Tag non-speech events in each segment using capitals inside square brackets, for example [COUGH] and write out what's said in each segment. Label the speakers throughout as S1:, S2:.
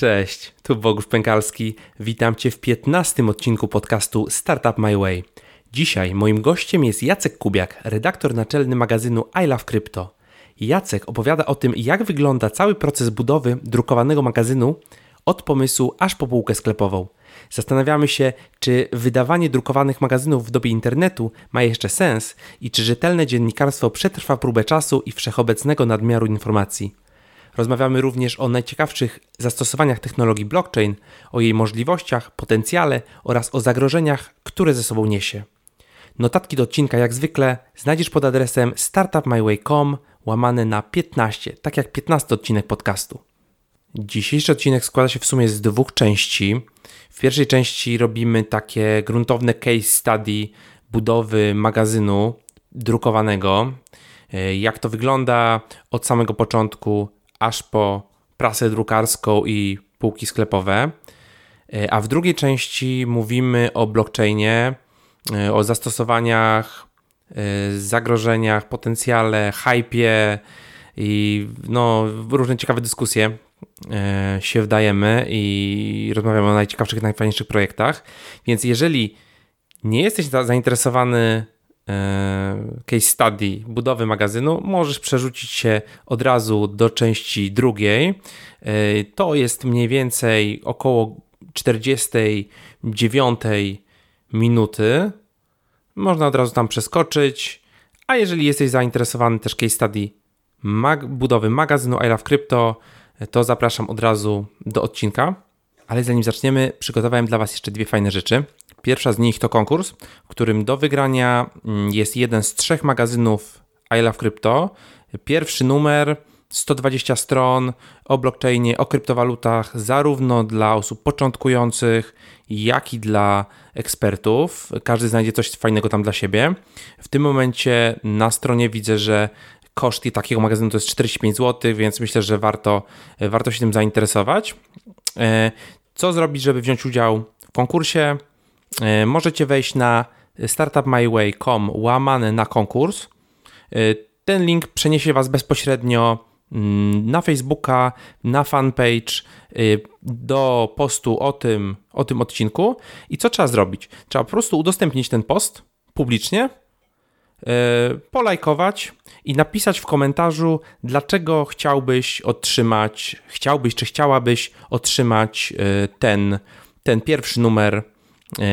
S1: Cześć, tu Bogusz Pękalski. Witam Cię w 15 odcinku podcastu Startup My Way. Dzisiaj moim gościem jest Jacek Kubiak, redaktor naczelny magazynu I Love Crypto. Jacek opowiada o tym, jak wygląda cały proces budowy drukowanego magazynu od pomysłu aż po półkę sklepową. Zastanawiamy się, czy wydawanie drukowanych magazynów w dobie internetu ma jeszcze sens i czy rzetelne dziennikarstwo przetrwa próbę czasu i wszechobecnego nadmiaru informacji. Rozmawiamy również o najciekawszych zastosowaniach technologii blockchain, o jej możliwościach, potencjale oraz o zagrożeniach, które ze sobą niesie. Notatki do odcinka jak zwykle znajdziesz pod adresem startupmyway.com łamane na 15, tak jak 15 odcinek podcastu. Dzisiejszy odcinek składa się w sumie z dwóch części. W pierwszej części robimy takie gruntowne case study budowy magazynu drukowanego, jak to wygląda od samego początku aż po prasę drukarską i półki sklepowe. A w drugiej części mówimy o blockchainie, o zastosowaniach, zagrożeniach, potencjale, hypie i no, różne ciekawe dyskusje się wdajemy i rozmawiamy o najciekawszych, najfajniejszych projektach. Więc jeżeli nie jesteś zainteresowany case study budowy magazynu, możesz przerzucić się od razu do części drugiej. To jest mniej więcej około 49 minuty. Można od razu tam przeskoczyć. A jeżeli jesteś zainteresowany też case study mag budowy magazynu I Love Crypto, to zapraszam od razu do odcinka. Ale zanim zaczniemy, przygotowałem dla Was jeszcze dwie fajne rzeczy. Pierwsza z nich to konkurs, w którym do wygrania jest jeden z trzech magazynów I Love Crypto. Pierwszy numer, 120 stron o blockchainie, o kryptowalutach, zarówno dla osób początkujących, jak i dla ekspertów. Każdy znajdzie coś fajnego tam dla siebie. W tym momencie na stronie widzę, że koszt takiego magazynu to jest 45 zł, więc myślę, że warto, warto się tym zainteresować. Co zrobić, żeby wziąć udział w konkursie? Możecie wejść na startupmyway.com łamane na konkurs. Ten link przeniesie Was bezpośrednio na Facebooka, na fanpage, do postu o tym, o tym odcinku. I co trzeba zrobić? Trzeba po prostu udostępnić ten post publicznie, polajkować i napisać w komentarzu, dlaczego chciałbyś otrzymać, chciałbyś czy chciałabyś otrzymać ten, ten pierwszy numer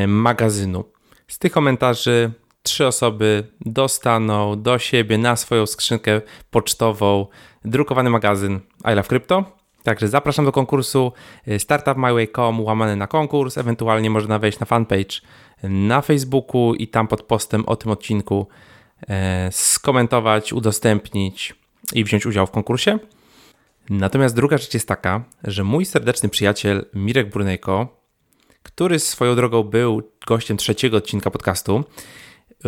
S1: magazynu. Z tych komentarzy trzy osoby dostaną do siebie na swoją skrzynkę pocztową drukowany magazyn I Love Crypto. Także zapraszam do konkursu startupmyway.com łamane na konkurs, ewentualnie można wejść na fanpage na Facebooku i tam pod postem o tym odcinku skomentować, udostępnić i wziąć udział w konkursie. Natomiast druga rzecz jest taka, że mój serdeczny przyjaciel Mirek Brunejko, który swoją drogą był gościem trzeciego odcinka podcastu,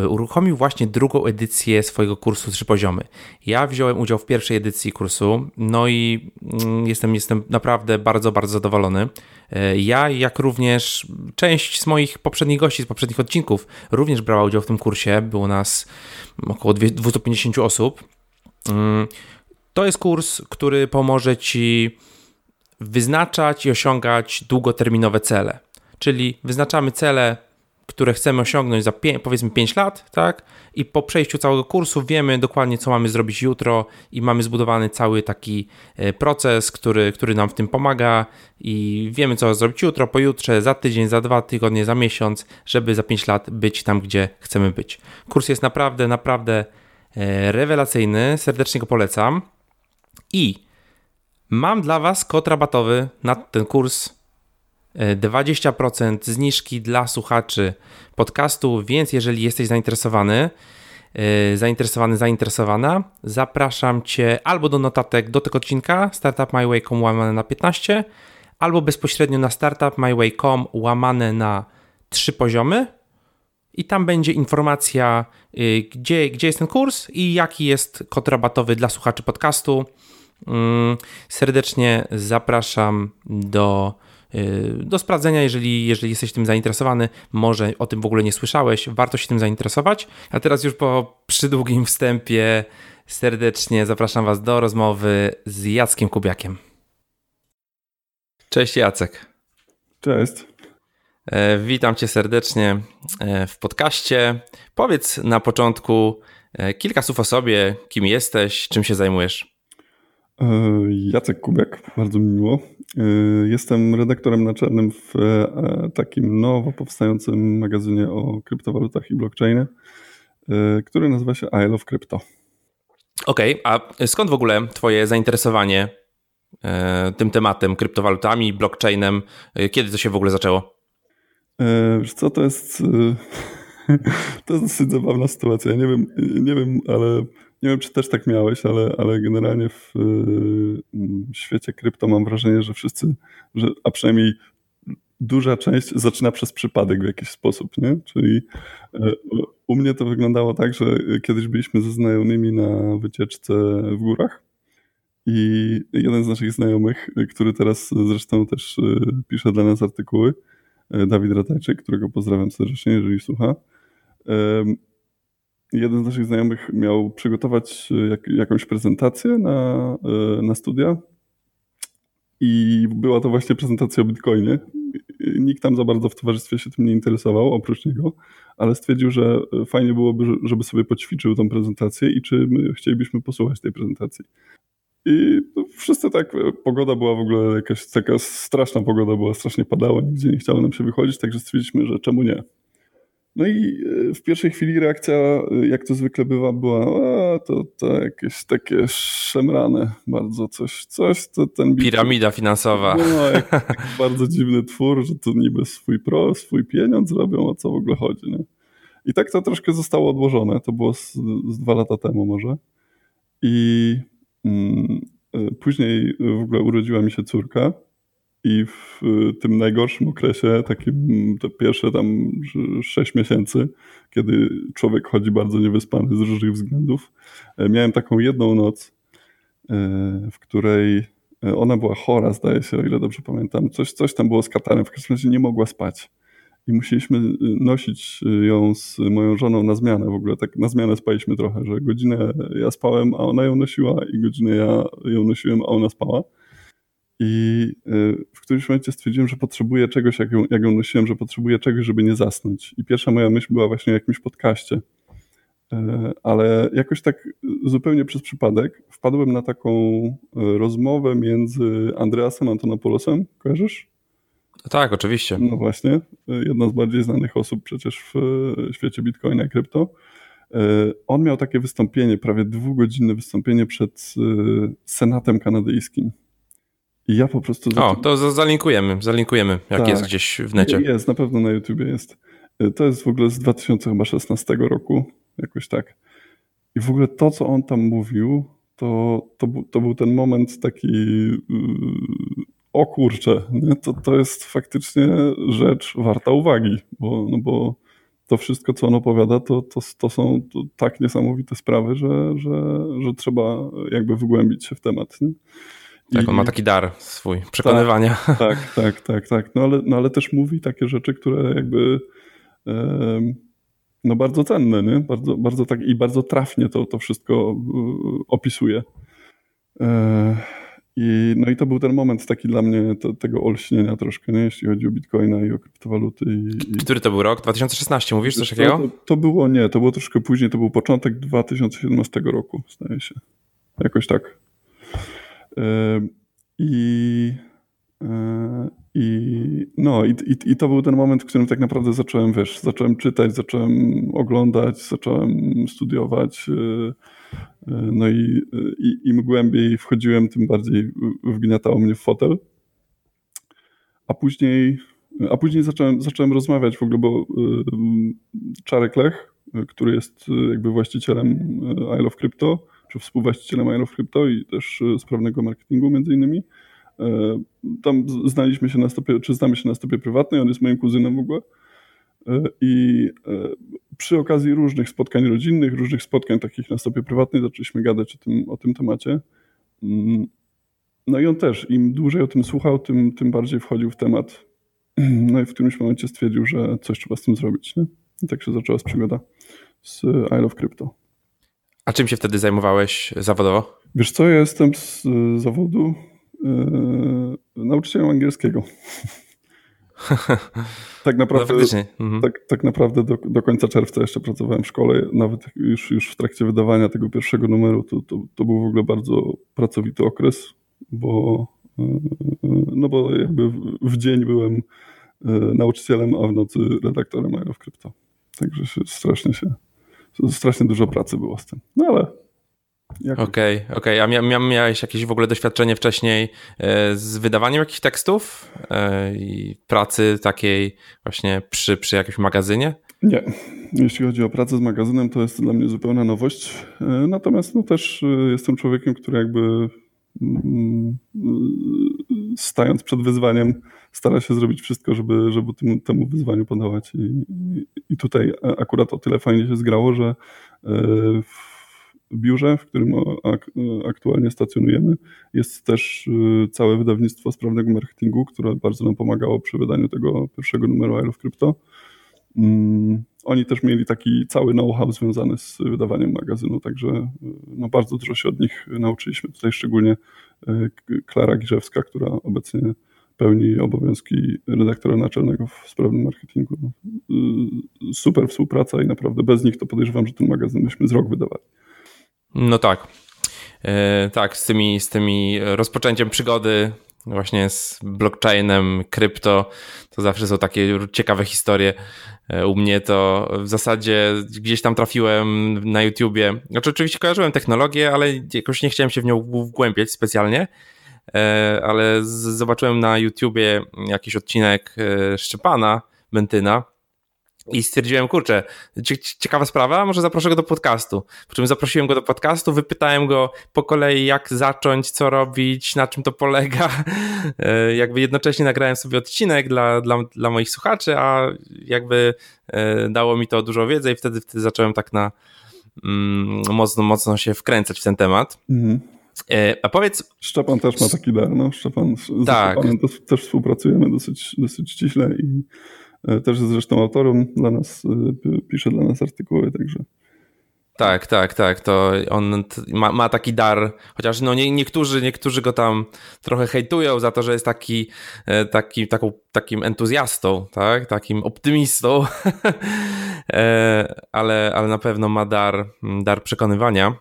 S1: uruchomił właśnie drugą edycję swojego kursu Trzy Poziomy. Ja wziąłem udział w pierwszej edycji kursu, no i jestem, jestem naprawdę bardzo, bardzo zadowolony. Ja, jak również część z moich poprzednich gości, z poprzednich odcinków, również brała udział w tym kursie. Było nas około 250 osób. To jest kurs, który pomoże Ci wyznaczać i osiągać długoterminowe cele. Czyli wyznaczamy cele które chcemy osiągnąć za powiedzmy 5 lat, tak? I po przejściu całego kursu wiemy dokładnie, co mamy zrobić jutro i mamy zbudowany cały taki e, proces, który, który nam w tym pomaga i wiemy, co zrobić jutro, pojutrze, za tydzień, za dwa tygodnie, za miesiąc, żeby za 5 lat być tam, gdzie chcemy być. Kurs jest naprawdę, naprawdę e, rewelacyjny, serdecznie go polecam i mam dla Was kod rabatowy na ten kurs 20% zniżki dla słuchaczy podcastu, więc jeżeli jesteś zainteresowany, zainteresowany, zainteresowana, zapraszam Cię albo do notatek do tego odcinka startupmyway.com łamane na 15, albo bezpośrednio na startupmyway.com łamane na 3 poziomy i tam będzie informacja, gdzie, gdzie jest ten kurs i jaki jest kod rabatowy dla słuchaczy podcastu. Serdecznie zapraszam do do sprawdzenia, jeżeli, jeżeli jesteś tym zainteresowany, może o tym w ogóle nie słyszałeś, warto się tym zainteresować. A teraz już po przydługim wstępie serdecznie zapraszam Was do rozmowy z Jackiem Kubiakiem. Cześć Jacek.
S2: Cześć.
S1: E, witam cię serdecznie e, w podcaście. Powiedz na początku e, kilka słów o sobie, kim jesteś, czym się zajmujesz.
S2: Jacek Kubek, bardzo mi miło. Jestem redaktorem naczelnym w takim nowo powstającym magazynie o kryptowalutach i blockchainie, który nazywa się I Love Crypto.
S1: Okej, okay, a skąd w ogóle twoje zainteresowanie tym tematem, kryptowalutami, blockchainem? Kiedy to się w ogóle zaczęło?
S2: E, wiesz co, to jest, e, [LAUGHS] to jest dosyć zabawna sytuacja. Ja nie wiem, nie wiem, ale nie wiem, czy też tak miałeś, ale, ale generalnie w, w świecie krypto mam wrażenie, że wszyscy, że, a przynajmniej duża część zaczyna przez przypadek w jakiś sposób, nie? Czyli u mnie to wyglądało tak, że kiedyś byliśmy ze znajomymi na wycieczce w górach i jeden z naszych znajomych, który teraz zresztą też pisze dla nas artykuły, Dawid Ratajczyk, którego pozdrawiam serdecznie, jeżeli słucha. Jeden z naszych znajomych miał przygotować e, jak, jakąś prezentację na, e, na studia i była to właśnie prezentacja o Bitcoinie. Nikt tam za bardzo w towarzystwie się tym nie interesował, oprócz niego, ale stwierdził, że fajnie byłoby, żeby sobie poćwiczył tą prezentację i czy my chcielibyśmy posłuchać tej prezentacji. I wszyscy tak, e, pogoda była w ogóle jakaś taka straszna pogoda była, strasznie padało, nigdzie nie chciało nam się wychodzić, także stwierdziliśmy, że czemu nie. No i e, w pierwszej chwili reakcja, e, jak to zwykle bywa, była a, to, to jakieś takie szemrane bardzo coś, coś to ten...
S1: Piramida finansowa.
S2: No, [LAUGHS] bardzo dziwny twór, że to niby swój pro, swój pieniądz robią, o co w ogóle chodzi, nie? I tak to troszkę zostało odłożone, to było z, z dwa lata temu może. I Mm, y, później w ogóle urodziła mi się córka i w tym najgorszym okresie, takim te pierwsze tam sześć miesięcy, kiedy człowiek chodzi bardzo niewyspany z różnych względów, e, miałem taką jedną noc, e, w której e, ona była chora, zdaje się, o ile dobrze pamiętam. Coś, coś tam było z katarem, w każdym razie nie mogła spać i musieliśmy y, nosić y, ją z moją żoną na zmianę. W ogóle tak na zmianę spaliśmy trochę, że godzinę ja spałem, a ona ją nosiła i godzinę ja ją nosiłem, a ona spała. I y, w którymś momencie stwierdziłem, że potrzebuję czegoś, jak ją, jak ją nosiłem, że potrzebuję czegoś, żeby nie zasnąć. I pierwsza moja myśl była właśnie o jakimś podcaście. Ale jakoś tak zupełnie przez przypadek wpadłem na taką rozmowę między Andreasem Antonopoulosem, kojarzysz?
S1: Tak, oczywiście.
S2: No właśnie, jedna z bardziej znanych osób przecież w świecie Bitcoina i krypto. E, on miał takie wystąpienie, prawie dwugodzinne wystąpienie przed e, Senatem kanadyjskim. I ja po prostu...
S1: O, to zalinkujemy, zalinkujemy, jak tak, jest gdzieś w necie.
S2: Jest, na pewno na YouTubie jest. E, to jest w ogóle z 2016 roku, jakoś tak. I w ogóle to, co on tam mówił, to, to, to był ten moment taki o kurczę, nie? To, to jest faktycznie rzecz warta uwagi, bo, no bo to wszystko, co on opowiada, to, to, to są to tak niesamowite sprawy, że, że, że trzeba jakby wygłębić się w temat. Nie?
S1: Tak, on ma taki dar swój, przekonywania.
S2: Tak, tak, tak, tak. tak. No, ale, no ale też mówi takie rzeczy, które jakby no bardzo cenne, nie? Bardzo, bardzo tak i bardzo trafnie to, to wszystko e, opisuje. E, i, no i to był ten moment taki dla mnie to, tego olśnienia troszkę, nie? jeśli chodzi o bitcoina i o kryptowaluty. I,
S1: i... Który to był rok? 2016 mówisz coś takiego?
S2: To, to, było, nie, to było troszkę później, to był początek 2017 roku, zdaje się. Jakoś tak. I yy, i, no, i, i, to był ten moment, w którym tak naprawdę zacząłem, wiesz, zacząłem czytać, zacząłem oglądać, zacząłem studiować. Yy, no i, i im głębiej wchodziłem, tym bardziej wgniatało mnie w fotel. A później, a później zacząłem, zacząłem rozmawiać w ogóle, bo Czarek Lech, który jest jakby właścicielem I Love Crypto, czy współwłaścicielem I Love Crypto i też sprawnego marketingu między innymi, E, tam znaliśmy się na stopie, czy znamy się na stopie prywatnej, on jest moim kuzynem w ogóle. E, I e, przy okazji różnych spotkań rodzinnych, różnych spotkań takich na stopie prywatnej zaczęliśmy gadać o tym, o tym temacie. Mm. No i on też, im dłużej o tym słuchał, tym, tym bardziej wchodził w temat. [CLEARS THROAT] No i w którymś momencie stwierdził, że coś trzeba z tym zrobić. Nie? I tak się zaczęła przygoda z I Love Crypto.
S1: A czym się wtedy zajmowałeś zawodowo?
S2: Wiesz co, ja jestem z zawodu nauczycielem angielskiego. [LAUGHS] tak naprawdę, no, mhm. tak, tak naprawdę do, do, końca czerwca jeszcze pracowałem w szkole, nawet już, już w trakcie wydawania tego pierwszego numeru, to, to, to był w ogóle bardzo pracowity okres, bo, no bo jakby w, w dzień byłem nauczycielem, a w nocy redaktorem I of Crypto. Także się, strasznie się, strasznie dużo pracy było z tym. No ale
S1: Okej, okej. Okay, A mia miałeś jakieś w ogóle doświadczenie wcześniej e, z wydawaniem jakichś tekstów e, i pracy takiej właśnie przy, przy jakimś magazynie?
S2: Nie. Jeśli chodzi o pracę z magazynem, to jest dla mnie zupełna nowość. E, natomiast no, też jestem człowiekiem, który jakby mm, stając przed wyzwaniem, stara się zrobić wszystko, żeby, żeby temu, temu wyzwaniu podawać. I, I tutaj akurat o tyle fajnie się zgrało, że w biurze, w którym aktualnie stacjonujemy, jest też y, całe wydawnictwo sprawnego marketingu, które bardzo nam pomagało przy wydaniu tego pierwszego numeru I Love Crypto. Mm, oni też mieli taki cały know-how związany z wydawaniem magazynu, także y, no bardzo dużo się od nich nauczyliśmy. Tutaj szczególnie y, Klara Girzewska, która obecnie pełni obowiązki redaktora naczelnego w sprawnym marketingu. Super współpraca i naprawdę bez nich to podejrzewam, że ten magazyn byśmy z rok wydawali.
S1: No tak. E, tak, z tymi, z tymi rozpoczęciem przygody właśnie z blockchainem, krypto, to zawsze są takie ciekawe historie. E, u mnie to w zasadzie gdzieś tam trafiłem na YouTubie. Znaczy, oczywiście kojarzyłem technologię, ale jakoś nie chciałem się w nią wgłębiać specjalnie. E, ale zobaczyłem na YouTubie jakiś odcinek Szczepana Bentyna, i stwierdziłem, kurczę, ciekawa sprawa, może zaproszę go do podcastu. Po czym zaprosiłem go do podcastu, wypytałem go po kolei, jak zacząć, co robić, na czym to polega. [LAUGHS] E, jakby jednocześnie nagrałem sobie odcinek dla, dla, dla moich słuchaczy, a jakby e, dało mi to dużo wiedzy i wtedy, wtedy zacząłem tak na mm, mocno, mocno się wkręcać w ten temat. Mhm. E, a powiedz.
S2: Szczepan też ma taki dar, no. Szczepan, z tak. Szczepanem też, też współpracujemy dosyć, dosyć ściśle i też jest zresztą autorem dla nas, e, pisze dla nas artykuły, także.
S1: Tak, tak, tak. To on ma, ma taki dar, chociaż no nie, niektórzy, niektórzy go tam trochę hejtują za to, że jest taki, e, taki taką, takim entuzjastą, tak? takim optymistą, [LAUGHS] ale, ale na pewno ma dar, dar przekonywania.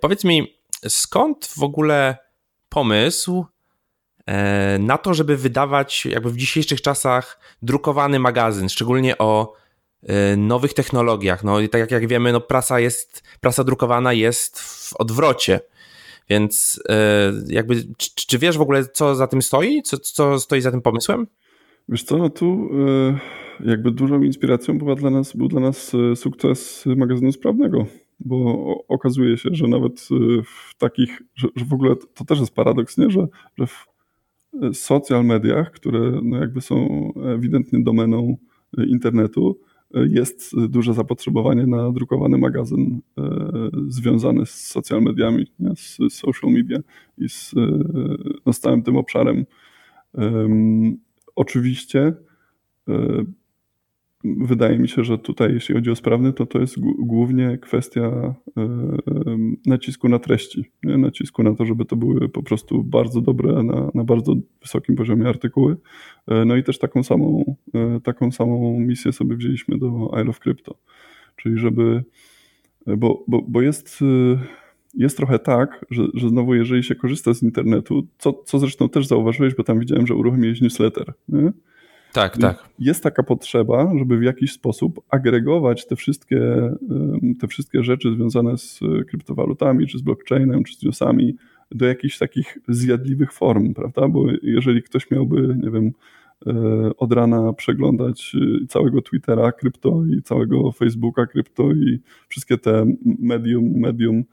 S1: Powiedz mi, skąd w ogóle pomysł E, na to, żeby wydawać jakby w dzisiejszych czasach drukowany magazyn, szczególnie o e, nowych technologiach. No i tak jak, jak wiemy, no prasa jest, prasa drukowana jest w odwrocie. Więc e, jakby, czy, czy wiesz w ogóle, co za tym stoi? Co, co stoi za tym pomysłem?
S2: Wiesz co, no tu jakby dużą inspiracją była dla nas, był dla nas sukces magazynu sprawnego, bo okazuje się, że nawet w takich, że, że w ogóle to też jest paradoks, nie? Że, że w social mediach, które no jakby są ewidentnie domeną internetu, jest duże zapotrzebowanie na drukowany magazyn e, związany z social mediami, z social media i z, e, no, z całym tym obszarem. Oczywiście e, wydaje mi się, że tutaj, jeśli chodzi o sprawny, to to jest głównie kwestia e, nacisku na treści, nie? nacisku na to, żeby to były po prostu bardzo dobre, na, na bardzo wysokim poziomie artykuły. E, no i też taką samą, e, taką samą misję sobie wzięliśmy do I Love Crypto, czyli żeby, bo, bo, bo jest jest trochę tak, że, że znowu jeżeli się korzysta z internetu, co, co zresztą też zauważyłeś, bo tam widziałem, że uruchomiłeś newsletter, nie?
S1: Tak, tak.
S2: Jest taka potrzeba, żeby w jakiś sposób agregować te wszystkie, te wszystkie rzeczy związane z kryptowalutami, czy z blockchainem, czy z newsami do jakichś takich zjadliwych form, prawda? Bo jeżeli ktoś miałby, nie wiem, e, od rana przeglądać e, całego Twittera krypto i całego Facebooka krypto i wszystkie te medium, medium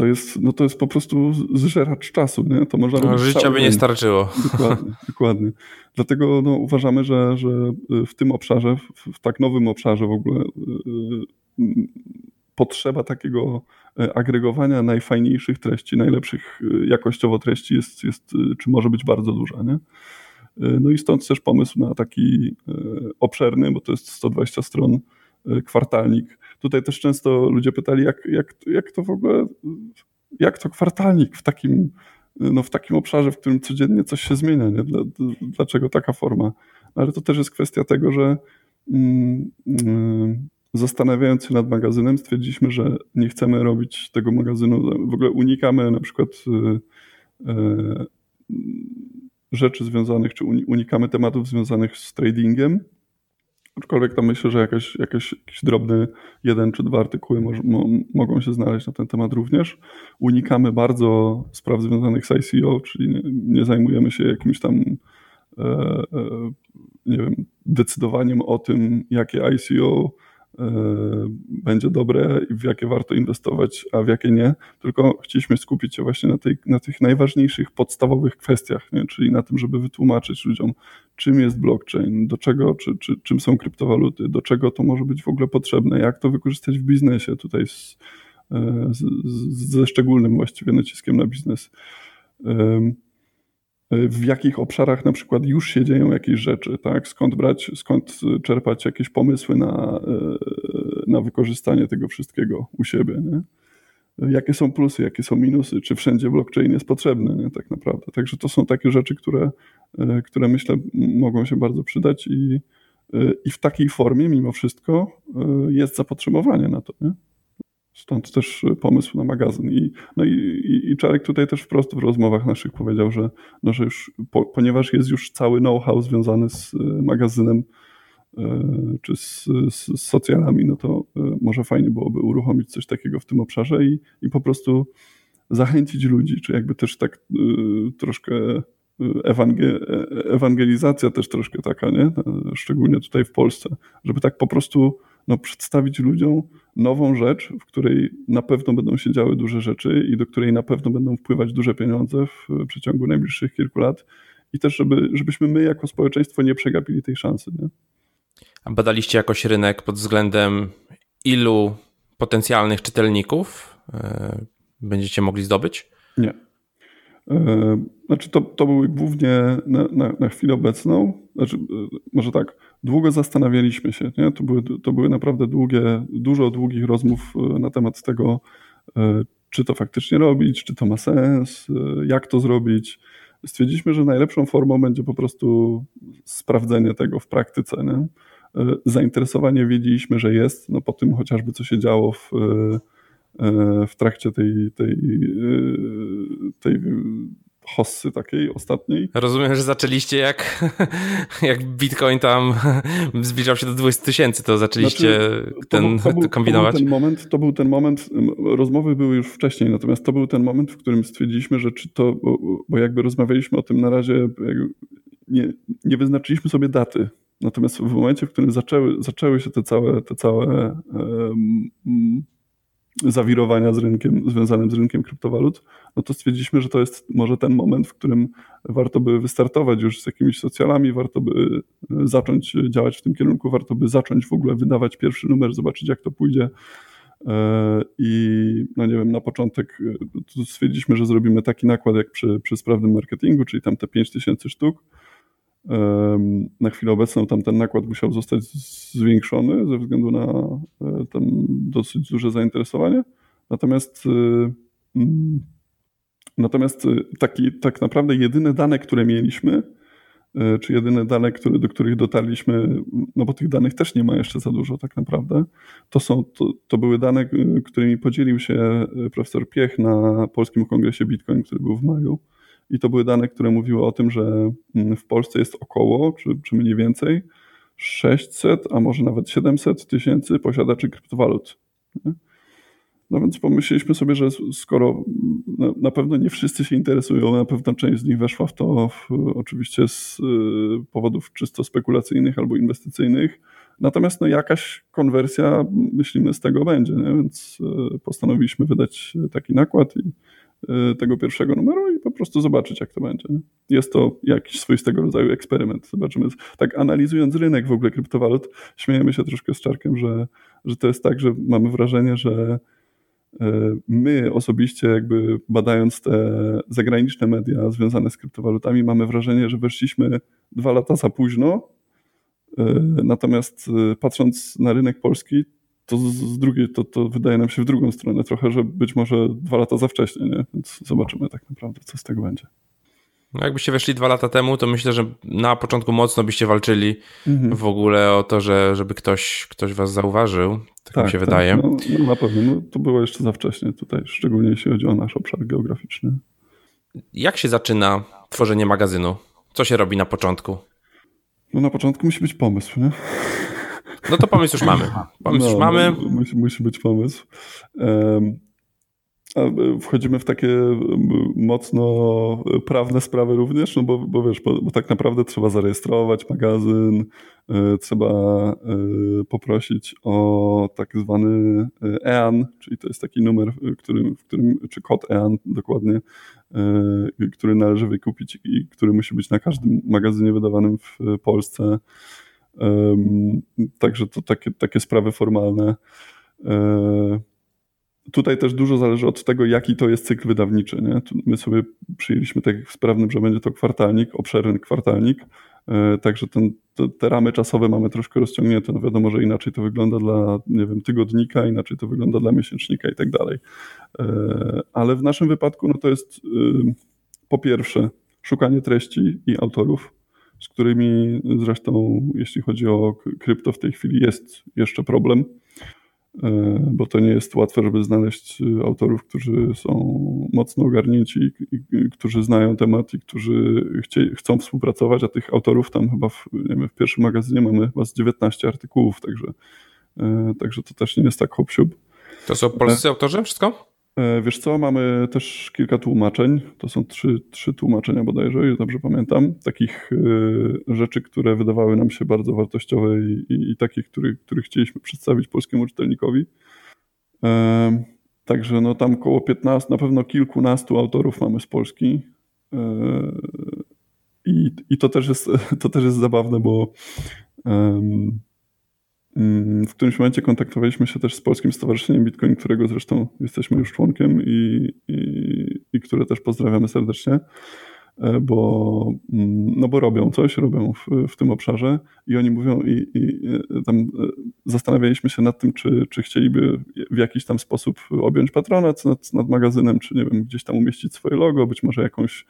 S2: to jest, no to jest po prostu zżeracz czasu, nie? To można
S1: no, życia by nie starczyło.
S2: Dokładnie, [LAUGHS] dokładnie. Dlatego no, uważamy, że, że w tym obszarze, w, w tak nowym obszarze w ogóle yy, potrzeba takiego e, agregowania najfajniejszych treści, najlepszych jakościowo treści jest, jest czy może być bardzo duża, nie? No i stąd też pomysł na taki obszerny, bo to jest 120 stron kwartalnik Tutaj też często ludzie pytali, jak, jak, jak to w ogóle jak to kwartalnik w takim, no w takim obszarze, w którym codziennie coś się zmienia, nie? Dlaczego taka forma? No, ale to też jest kwestia tego, że mm, mm, zastanawiając się nad magazynem, stwierdziliśmy, że nie chcemy robić tego magazynu, w ogóle unikamy na przykład y, y, rzeczy związanych, czy unikamy tematów związanych z tradingiem, Aczkolwiek tam myślę, że jakaś, jakaś, jakiś drobny jeden czy dwa artykuły mo, mo, mogą się znaleźć na ten temat również. Unikamy bardzo spraw związanych z ICO, czyli nie, nie zajmujemy się jakimś tam e, e, nie wiem, decydowaniem o tym, jakie ICO będzie dobre i w jakie warto inwestować, a w jakie nie, tylko chcieliśmy skupić się właśnie na, tej, na tych najważniejszych, podstawowych kwestiach, nie? czyli na tym, żeby wytłumaczyć ludziom, czym jest blockchain, do czego, czy, czy, czym są kryptowaluty, do czego to może być w ogóle potrzebne, jak to wykorzystać w biznesie, tutaj z, e, z, ze szczególnym właściwie naciskiem na biznes w jakich obszarach na przykład już się dzieją jakieś rzeczy, tak? skąd brać, skąd czerpać jakieś pomysły na, e, na wykorzystanie tego wszystkiego u siebie. Nie? Jakie są plusy, jakie są minusy, czy wszędzie blockchain jest potrzebny, nie? tak naprawdę. Także to są takie rzeczy, które, e, które myślę mogą się bardzo przydać i, e, i w takiej formie mimo wszystko jest zapotrzebowanie na to. Nie? Stąd też pomysł na magazyn. I, no i, i, i Czarek tutaj też wprost w rozmowach naszych powiedział, że, no, że już po, ponieważ jest już cały know-how związany z e, magazynem e, czy z, z, socjalami, no to e, może fajnie byłoby uruchomić coś takiego w tym obszarze i, i po prostu zachęcić ludzi, czy jakby też tak troszkę ewangelizacja też troszkę taka, nie? Szczególnie tutaj w Polsce, żeby tak po prostu no, przedstawić ludziom nową rzecz, w której na pewno będą się działy duże rzeczy i do której na pewno będą wpływać duże pieniądze w przeciągu najbliższych kilku lat i też, żeby, żebyśmy my jako społeczeństwo nie przegapili tej szansy. Nie?
S1: A badaliście jakoś rynek pod względem ilu potencjalnych czytelników e, będziecie mogli zdobyć?
S2: Nie. E, znaczy to, to były głównie na, na, na chwilę obecną, znaczy e, może tak, długo zastanawialiśmy się. Nie? To, były, to były naprawdę długie, dużo długich rozmów e, na temat tego, czy to faktycznie robić, czy to ma sens, jak to zrobić. Stwierdziliśmy, że najlepszą formą będzie po prostu sprawdzenie tego w praktyce. Nie? Zainteresowanie wiedzieliśmy, że jest, no po tym chociażby co się działo w E, w trakcie tej, tej, e, tej hossy takiej ostatniej.
S1: Rozumiem, że zaczęliście jak, [LAUGHS] jak Bitcoin tam [LAUGHS] zbliżał się do 20 tysięcy, to zaczęliście znaczy, ten, to, był, kombinować?
S2: To był, ten moment, to był ten moment, rozmowy były już wcześniej, natomiast to był ten moment, w którym stwierdziliśmy, że czy to, bo, bo jakby rozmawialiśmy o tym na razie, nie, nie wyznaczyliśmy sobie daty, natomiast w momencie, w którym zaczęły, zaczęły się te całe, te całe um, zawirowania z rynkiem, związanym z rynkiem kryptowalut, no to stwierdziliśmy, że to jest może ten moment, w którym warto by wystartować już z jakimiś socjalami, warto by e, zacząć działać w tym kierunku, warto by zacząć w ogóle wydawać pierwszy numer, zobaczyć jak to pójdzie. E, I no nie wiem, na początek e, stwierdziliśmy, że zrobimy taki nakład jak przy, przy sprawnym marketingu, czyli tam te 5000 sztuk na chwilę obecną tam ten nakład musiał zostać zwiększony ze względu na e, tam dosyć duże zainteresowanie. Natomiast e, mm, natomiast e, taki, tak naprawdę jedyne dane, które mieliśmy, czy jedyne dane, które, do których dotarliśmy, no bo tych danych też nie ma jeszcze za dużo tak naprawdę, to, są, to, to były dane, którymi podzielił się profesor Piech na Polskim Kongresie Bitcoin, który był w maju i to były dane, które mówiły o tym, że mm, w Polsce jest około, czy, czy mniej więcej, 600, a może nawet 700 tysięcy posiadaczy kryptowalut. No więc pomyśleliśmy sobie, że skoro na pewno nie wszyscy się interesują, na pewno część z nich weszła w to w, oczywiście z y, powodów czysto spekulacyjnych albo inwestycyjnych, natomiast no jakaś konwersja myślimy z tego będzie, nie? więc y, postanowiliśmy wydać taki nakład i Y, tego pierwszego numeru i po prostu zobaczyć, jak to będzie. Jest to jakiś swoistego rodzaju eksperyment. Zobaczymy. Tak analizując rynek w ogóle kryptowalut, śmiejemy się troszkę z Czarkiem, że, że to jest tak, że mamy wrażenie, że y, my osobiście jakby badając te zagraniczne media związane z kryptowalutami, mamy wrażenie, że weszliśmy dwa lata za późno, y, natomiast patrząc na rynek polski, to z drugiej, to, to wydaje nam się w drugą stronę trochę, że być może dwa lata za wcześnie, nie? Więc zobaczymy tak naprawdę, co z tego będzie.
S1: No jakbyście weszli dwa lata temu, to myślę, że na początku mocno byście walczyli mhm. w ogóle o to, że, żeby ktoś, ktoś was zauważył. Tak, tak mi się tak, wydaje.
S2: No, no, na pewno. No, to było jeszcze za wcześnie tutaj, szczególnie jeśli chodzi o nasz obszar geograficzny.
S1: Jak się zaczyna tworzenie magazynu? Co się robi na początku?
S2: No na początku musi być pomysł, nie?
S1: No to pomysł już mamy. Pomysł no, już mamy.
S2: No, musi, musi być pomysł. Um, wchodzimy w takie mocno prawne sprawy również, no bo, bo wiesz, bo, bo, tak naprawdę trzeba zarejestrować magazyn, e, trzeba e, poprosić o tak zwany EAN, czyli to jest taki numer, w którym, w którym czy kod EAN dokładnie, który należy wykupić i który musi być na każdym magazynie wydawanym w Polsce. Także to takie, takie sprawy formalne. E, tutaj też dużo zależy od tego, jaki to jest cykl wydawniczy. Nie? My sobie przyjęliśmy tak jak sprawnym, że będzie to kwartalnik, obszerny kwartalnik, e, także ten, te, te ramy czasowe mamy troszkę rozciągnięte. No wiadomo, że inaczej to wygląda dla nie wiem, tygodnika, inaczej to wygląda dla miesięcznika i tak dalej. E, ale w naszym wypadku no to jest po pierwsze szukanie treści i autorów, z którymi zresztą, jeśli chodzi o krypto, w tej chwili jest jeszcze problem, e, bo to nie jest łatwe, żeby znaleźć autorów, którzy są mocno ogarnięci, którzy znają temat i którzy chcie, chcą współpracować, a tych autorów tam chyba w, nie wiem, w pierwszym magazynie mamy chyba z 19 artykułów, także, e, także to też nie jest tak hop
S1: To są polscy autorzy wszystko?
S2: E, wiesz co, mamy też kilka tłumaczeń. To są trzy, trzy tłumaczenia bodajże, jeżeli dobrze pamiętam. Takich e, rzeczy, które wydawały nam się bardzo wartościowe i, i, i takich, który, które chcieliśmy przedstawić polskiemu czytelnikowi. E, także no tam około 15, na pewno kilkunastu autorów mamy z Polski. I, i to, też jest, [LAUGHS] to też jest zabawne, bo w którymś momencie kontaktowaliśmy się też z Polskim Stowarzyszeniem Bitcoin, którego zresztą jesteśmy już członkiem i, i, i które też pozdrawiamy serdecznie. E, bo, mm, no bo robią coś, robią w, w tym obszarze i oni mówią i, i, e, tam e, zastanawialiśmy się nad tym, czy, czy chcieliby w jakiś tam sposób objąć patronat nad, nad magazynem, czy nie wiem, gdzieś tam umieścić swoje logo, być może jakąś,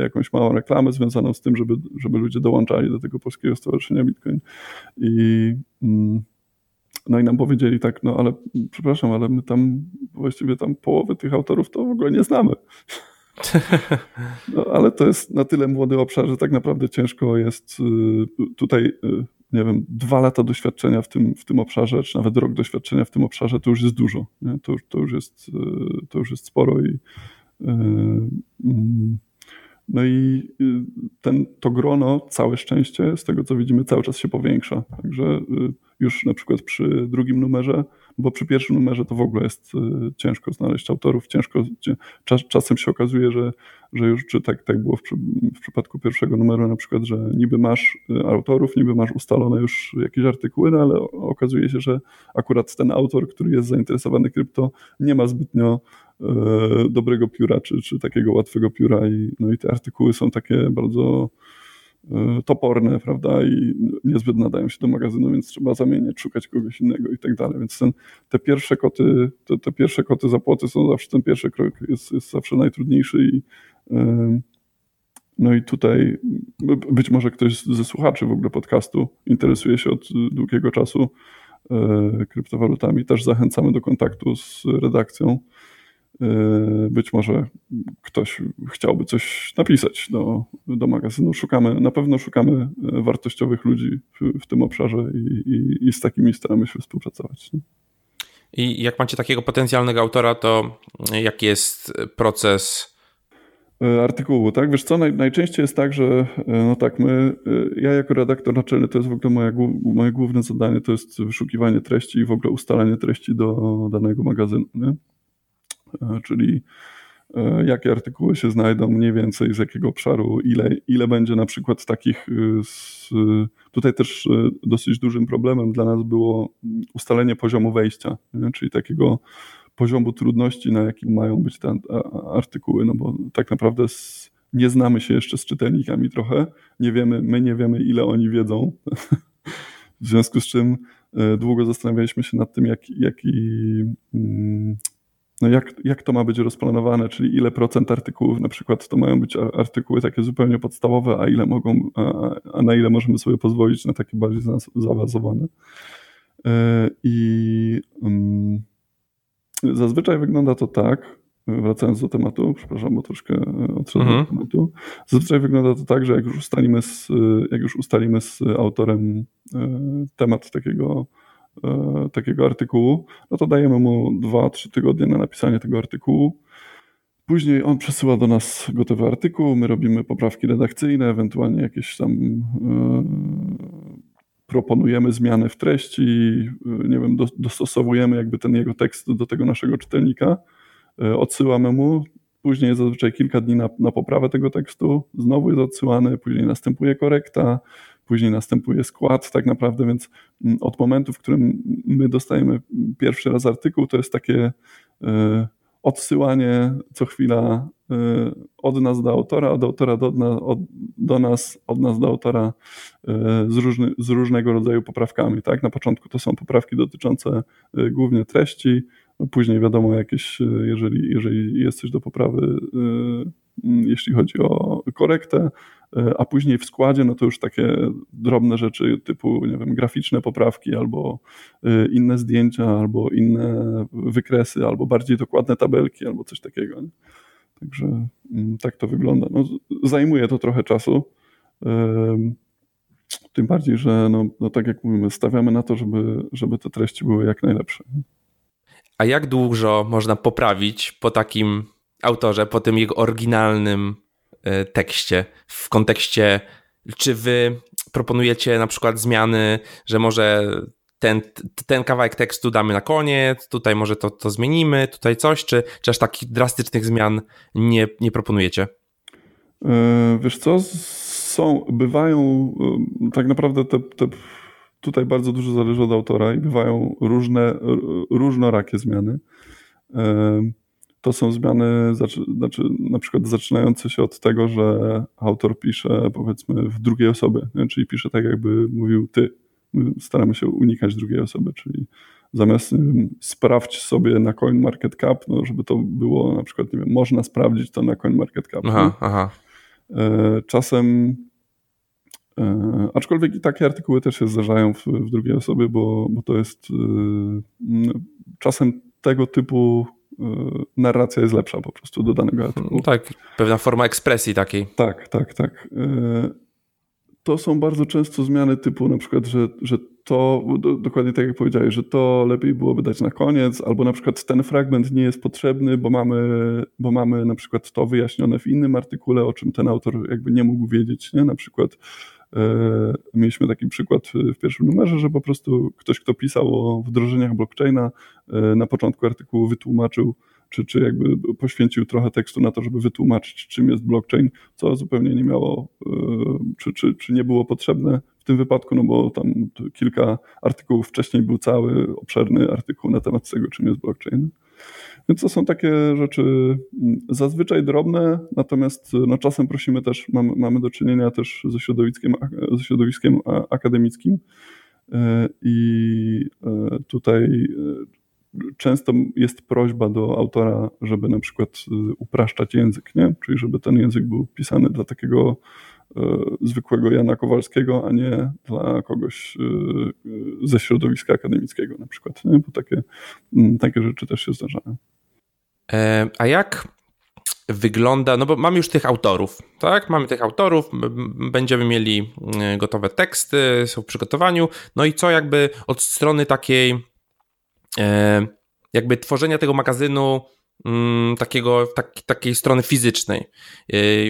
S2: jakąś małą reklamę związaną z tym, żeby, żeby ludzie dołączali do tego Polskiego Stowarzyszenia Bitcoin i mm, no i nam powiedzieli tak, no ale przepraszam, ale my tam właściwie tam połowy tych autorów to w ogóle nie znamy. [LAUGHS] No, ale to jest na tyle młody obszar, że tak naprawdę ciężko jest y, tutaj, y, nie wiem, dwa lata doświadczenia w tym, w tym obszarze, czy nawet rok doświadczenia w tym obszarze, to już jest dużo. Nie? To, to, już jest, y, to już jest sporo i mm, no i ten, to grono, całe szczęście, z tego co widzimy, cały czas się powiększa. Także już na przykład przy drugim numerze bo przy pierwszym numerze to w ogóle jest y, ciężko znaleźć autorów, ciężko, czas, czasem się okazuje, że, że już, czy tak, tak było w, w, przypadku pierwszego numeru na przykład, że niby masz y, autorów, niby masz ustalone już jakieś artykuły, no ale okazuje się, że akurat ten autor, który jest zainteresowany krypto, nie ma zbytnio y, dobrego pióra, czy, czy takiego łatwego pióra i, no i te artykuły są takie bardzo E, toporne, prawda, i niezbyt nadają się do magazynu, więc trzeba zamieniać, szukać kogoś innego i tak dalej. Więc ten, te pierwsze koty, te, te, pierwsze koty za płoty są zawsze, ten pierwszy krok jest, jest zawsze najtrudniejszy i e, no i tutaj być może ktoś ze słuchaczy w ogóle podcastu interesuje się od długiego czasu e, kryptowalutami. Też zachęcamy do kontaktu z redakcją. Yy, być może ktoś chciałby coś napisać do, do magazynu. Szukamy, na pewno szukamy yy, wartościowych ludzi w, w tym obszarze i, i, i, z takimi staramy się współpracować.
S1: I jak macie takiego potencjalnego autora, to jaki jest proces
S2: yy, artykułu, tak? Wiesz co, naj, najczęściej jest tak, że no tak, my, ja jako redaktor naczelny, to jest w ogóle moje, moje główne zadanie, to jest wyszukiwanie treści i w ogóle ustalanie treści do danego magazynu, nie? E, czyli e, jakie artykuły się znajdą, mniej więcej z jakiego obszaru, ile, ile będzie na przykład takich. E, z, tutaj też dosyć dużym problemem dla nas było ustalenie poziomu wejścia, czyli takiego poziomu trudności, na jakim mają być te artykuły, no bo tak naprawdę z, nie znamy się jeszcze z czytelnikami trochę, nie wiemy, my nie wiemy ile oni wiedzą [LAUGHS] W związku z czym długo zastanawialiśmy się nad tym, jak, jaki, mm, no jak, jak to ma być rozplanowane, czyli ile procent artykułów na przykład to mają być artykuły takie zupełnie podstawowe, a ile mogą, a, a na ile możemy sobie pozwolić na takie bardziej zaawansowane. I um, zazwyczaj wygląda to tak, wracając do tematu, przepraszam, bo troszkę e, odszedłem mhm. od tematu. Zazwyczaj wygląda to tak, że jak już ustalimy z, jak już ustalimy z autorem e, temat takiego, e, takiego artykułu, no to dajemy mu 2-3 tygodnie na napisanie tego artykułu. Później on przesyła do nas gotowy artykuł, my robimy poprawki redakcyjne, ewentualnie jakieś tam proponujemy zmiany w treści, nie wiem, dostosowujemy jakby ten jego tekst do tego naszego czytelnika E, odsyłamy mu. Później jest zazwyczaj kilka dni na, na poprawę tego tekstu, znowu jest odsyłany, później następuje korekta, później następuje skład, tak naprawdę, więc mm, od momentu, w którym my dostajemy pierwszy raz artykuł, to jest takie y, odsyłanie co chwila y, od nas do autora, od autora do, od, do nas, od nas do autora y, z, różny, z różnego rodzaju poprawkami. Tak? Na początku to są poprawki dotyczące głównie treści, no później wiadomo, jakieś, e, jeżeli, jeżeli jest coś do poprawy, e, jeśli chodzi o korektę, e, a później w składzie, no to już takie drobne rzeczy typu, nie wiem, graficzne poprawki, albo inne zdjęcia, albo inne wykresy, albo bardziej dokładne tabelki, albo coś takiego. Nie? Także tak to wygląda. No, zajmuje to trochę czasu. Tym bardziej, że no, no tak jak mówimy, stawiamy na to, żeby, żeby te treści były jak najlepsze.
S1: A jak dużo można poprawić po takim autorze, po tym jego oryginalnym e, tekście, w kontekście, czy wy proponujecie na przykład zmiany, że może ten, ten kawałek tekstu damy na koniec, tutaj może to, to zmienimy, tutaj coś, czy, czy aż takich drastycznych zmian nie, nie proponujecie?
S2: E, wiesz co, są, bywają e, tak naprawdę te, te tutaj bardzo dużo zależy od autora i bywają różne, różnorakie zmiany. To są zmiany, znaczy na przykład zaczynające się od tego, że autor pisze powiedzmy w drugiej osobie, czyli pisze tak jakby mówił ty. My staramy się unikać drugiej osoby, czyli zamiast wiem, sprawdź sobie na CoinMarketCap, no żeby to było na przykład, nie wiem, można sprawdzić to na CoinMarketCap. Aha, aha. E, czasem E, aczkolwiek i takie artykuły też się zdarzają w, w drugiej osobie, bo, bo to jest e, czasem tego typu narracja jest lepsza po prostu do danego artykułu. No
S1: tak, pewna forma ekspresji takiej.
S2: Tak, tak, tak. To są bardzo często zmiany typu na przykład, że, że to, dokładnie tak jak powiedziałeś, że to lepiej byłoby dać na koniec, albo na przykład ten fragment nie jest potrzebny, bo mamy, bo mamy na przykład to wyjaśnione w innym artykule, o czym ten autor jakby nie mógł wiedzieć, nie? Na przykład mieliśmy taki przykład w pierwszym numerze, że po prostu ktoś, kto pisał o wdrożeniach blockchaina, e, na początku artykułu wytłumaczył, czy, czy jakby poświęcił trochę tekstu na to, żeby wytłumaczyć, czym jest blockchain, co zupełnie nie miało, e, czy, czy, czy nie było potrzebne w tym wypadku, no bo tam kilka artykułów wcześniej był cały obszerny artykuł na temat tego, czym jest blockchain. Więc to są takie rzeczy mm, zazwyczaj drobne, natomiast no, czasem prosimy też, mamy, mamy do czynienia też ze środowiskiem, ze środowiskiem akademickim e, i e, tutaj często jest prośba do autora, żeby na przykład upraszczać język, nie? czyli żeby ten język był pisany dla takiego zwykłego Jana Kowalskiego, a nie dla kogoś ze środowiska akademickiego na przykład, nie? bo takie, mm, takie rzeczy też się zdarzają.
S1: E, a jak wygląda, no bo mamy już tych autorów, tak? Mamy tych autorów, będziemy mieli e, gotowe teksty, są w przygotowaniu, no i co jakby od strony takiej e, jakby tworzenia tego magazynu mm, takiego, tak, takiej strony fizycznej.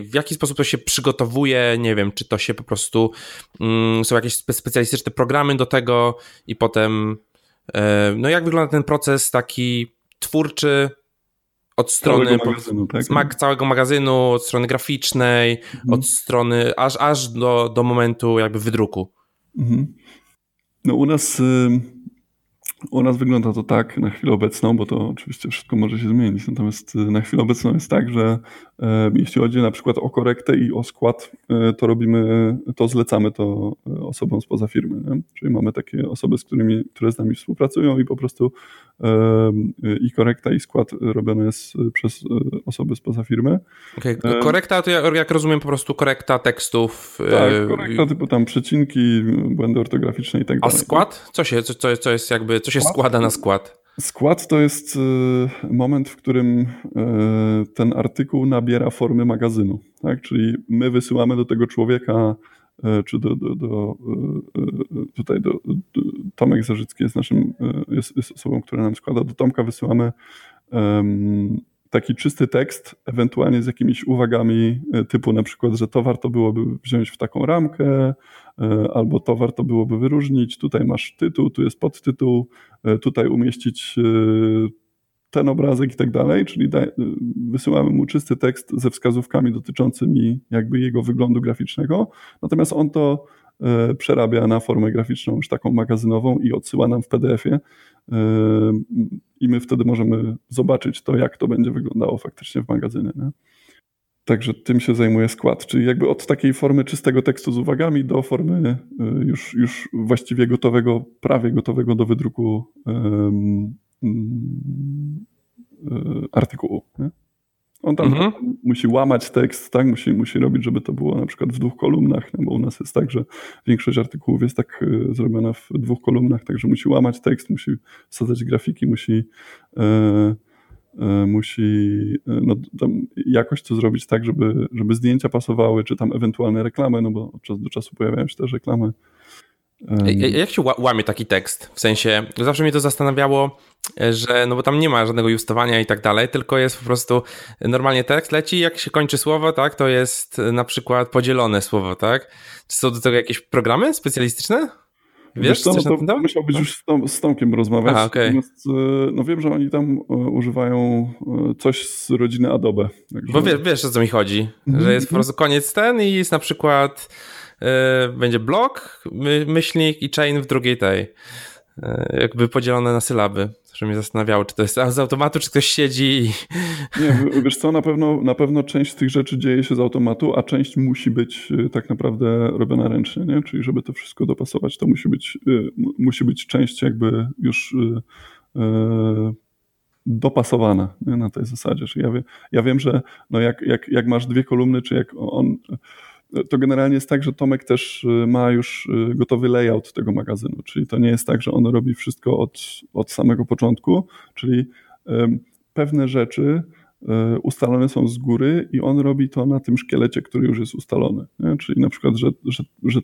S1: W jaki sposób to się przygotowuje, nie wiem, czy to się po prostu mm, są jakieś specjalistyczne programy do tego i potem no jak wygląda ten proces taki twórczy od strony całego magazynu, tak? całego magazynu, od strony graficznej, mhm. od strony aż, aż do, do momentu jakby wydruku. Mhm.
S2: No u nas U nas wygląda to tak na chwilę obecną, bo to oczywiście wszystko może się zmienić. Natomiast y, na chwilę obecną jest tak, że jeśli chodzi na przykład o korektę i o skład, e, to robimy, to zlecamy to e, osobom spoza firmy. Nie? Czyli mamy takie osoby, z którymi, które z nami współpracują i po prostu i korekta i skład robiony jest przez osoby spoza firmy.
S1: Okay. Korekta to jak rozumiem po prostu korekta tekstów.
S2: Tak, korekta typu tam przecinki, błędy ortograficzne i tak dalej.
S1: A skład? Co się, co, co jest jakby, co się składa na skład?
S2: Skład to jest moment, w którym ten artykuł nabiera formy magazynu. Tak? Czyli my wysyłamy do tego człowieka czy do, do, do e, e, tutaj do, do, Tomek Zarzycki jest naszym, jest, jest, osobą, która nam składa, do Tomka wysyłamy um, taki czysty tekst, ewentualnie z jakimiś uwagami typu na przykład, że to warto byłoby wziąć w taką ramkę, albo to warto byłoby wyróżnić, tutaj masz tytuł, tu jest podtytuł, tutaj umieścić ten obrazek i tak dalej, czyli wysyłamy mu czysty tekst ze wskazówkami dotyczącymi jakby jego wyglądu graficznego, natomiast on to e, przerabia na formę graficzną już taką magazynową i odsyła nam w PDF-ie e, i my wtedy możemy zobaczyć to, jak to będzie wyglądało faktycznie w magazynie. Nie? Także tym się zajmuje skład, czyli jakby od takiej formy czystego tekstu z uwagami do formy e, już, już właściwie gotowego, prawie gotowego do wydruku artykułu. Nie? On tam mhm. musi łamać tekst, tak? Musi, musi robić, żeby to było na przykład w dwóch kolumnach, no bo u nas jest tak, że większość artykułów jest tak e, zrobiona w dwóch kolumnach, także musi łamać tekst, musi wsadzać grafiki, musi, e, e, musi e, no, tam jakoś to zrobić tak, żeby, żeby zdjęcia pasowały, czy tam ewentualne reklamy, no bo od czasu do czasu pojawiają się też reklamy
S1: jak się łamie taki tekst? W sensie, zawsze mnie to zastanawiało, że no bo tam nie ma żadnego justowania i tak dalej, tylko jest po prostu normalnie tekst leci, jak się kończy słowo, tak, to jest na przykład podzielone słowo, tak? Czy są do tego jakieś programy specjalistyczne?
S2: Wiesz, Wiesz co, no to musiałbyś już z, Tom, z Tomkiem rozmawiać. Aha, okay. Natomiast e, no wiem, że oni tam e, używają e, coś z rodziny Adobe.
S1: Także... Bo wiesz, wiesz o co mi chodzi, że jest po prostu koniec ten i jest na przykład E, będzie blok, myślnik i chain w drugiej tej. E, jakby podzielone na sylaby, że mnie zastanawiało, czy to jest z automatu, czy ktoś siedzi i...
S2: Nie, wiesz co, na pewno, na pewno część z tych rzeczy dzieje się z automatu, a część musi być e, tak naprawdę robiona ręcznie, nie? Czyli żeby to wszystko dopasować, to musi być, musi być część jakby już dopasowana nie? na tej zasadzie. Ja, wie, ja wiem, że no jak, jak, jak masz dwie kolumny, czy jak on to generalnie jest tak, że Tomek też y, ma już y, gotowy layout tego magazynu, czyli to nie jest tak, że on robi wszystko od, od samego początku, czyli pewne rzeczy y, ustalone są z góry i on robi to na tym szkielecie, który już jest ustalony. Nie? Czyli na przykład, że, że, że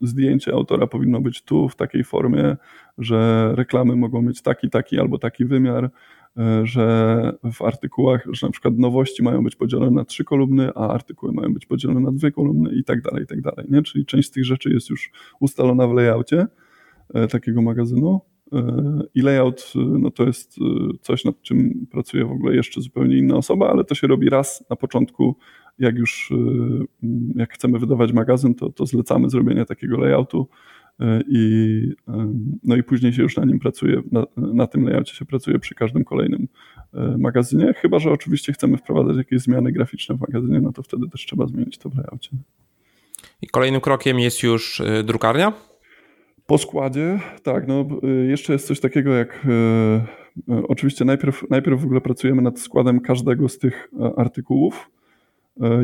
S2: zdjęcie autora powinno być tu w takiej formie, że reklamy mogą mieć taki, taki albo taki wymiar, E, że w artykułach, że na przykład nowości mają być podzielone na trzy kolumny, a artykuły mają być podzielone na dwie kolumny i tak dalej, i tak dalej. Nie? Czyli część z tych rzeczy jest już ustalona w layoutie e, takiego magazynu. E, I layout no to jest coś, nad czym pracuje w ogóle jeszcze zupełnie inna osoba, ale to się robi raz na początku, jak już jak chcemy wydawać magazyn, to, to zlecamy zrobienie takiego layoutu E, i, no i później się już na nim pracuje, na, na tym layoutie się pracuje przy każdym kolejnym e, magazynie, chyba że oczywiście chcemy wprowadzać jakieś zmiany graficzne w magazynie, no to wtedy też trzeba zmienić to w layoutie.
S1: I kolejnym krokiem jest już e, drukarnia?
S2: Po składzie, tak, no jeszcze jest coś takiego jak oczywiście najpierw, najpierw w ogóle pracujemy nad składem każdego z tych artykułów, E,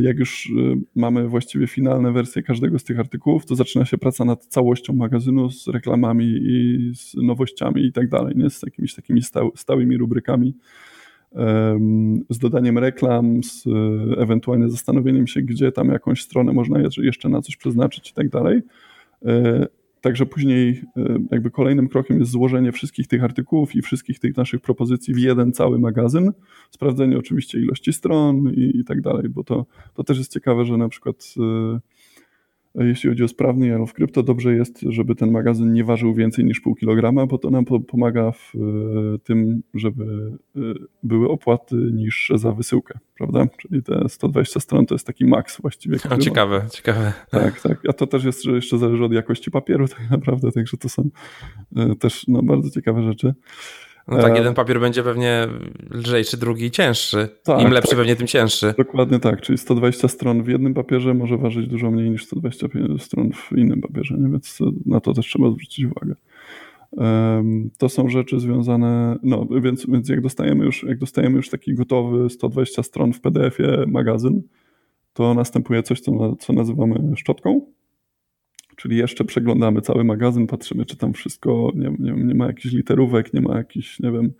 S2: jak już e, mamy właściwie finalne wersje każdego z tych artykułów, to zaczyna się praca nad całością magazynu z reklamami i z nowościami i tak dalej, nie? z jakimiś takimi stałymi rubrykami, z dodaniem reklam, z e, ewentualnie zastanowieniem się, gdzie tam jakąś stronę można jeszcze na coś przeznaczyć i tak dalej. Także później e, jakby kolejnym krokiem jest złożenie wszystkich tych artykułów i wszystkich tych naszych propozycji w jeden cały magazyn. Sprawdzenie oczywiście ilości stron i, i tak dalej, bo to, to też jest ciekawe, że na przykład jeśli chodzi o sprawny Yellow w krypto, dobrze jest, żeby ten magazyn nie ważył więcej niż pół kilograma, bo to nam pomaga w tym, żeby były opłaty niższe za wysyłkę, prawda? Czyli te 120 stron to jest taki maks właściwie.
S1: O, ciekawe, ma. ciekawe.
S2: Tak, tak. A to też jest, że jeszcze zależy od jakości papieru tak naprawdę, także to są też no, bardzo ciekawe rzeczy.
S1: No tak, e, jeden papier będzie pewnie lżejszy, drugi cięższy. Tak, Im lepszy, tak. pewnie tym cięższy.
S2: Dokładnie tak, czyli 120 stron w jednym papierze może ważyć dużo mniej niż 125 stron w innym papierze, nie? więc na to też trzeba zwrócić uwagę. To są rzeczy związane, no więc, więc jak, dostajemy już, jak dostajemy już taki gotowy 120 stron w PDF-ie magazyn, to następuje coś, co, co nazywamy szczotką Czyli jeszcze przeglądamy cały magazyn, patrzymy, czy tam wszystko, nie, nie, nie ma jakichś literówek, nie ma jakichś, nie wiem,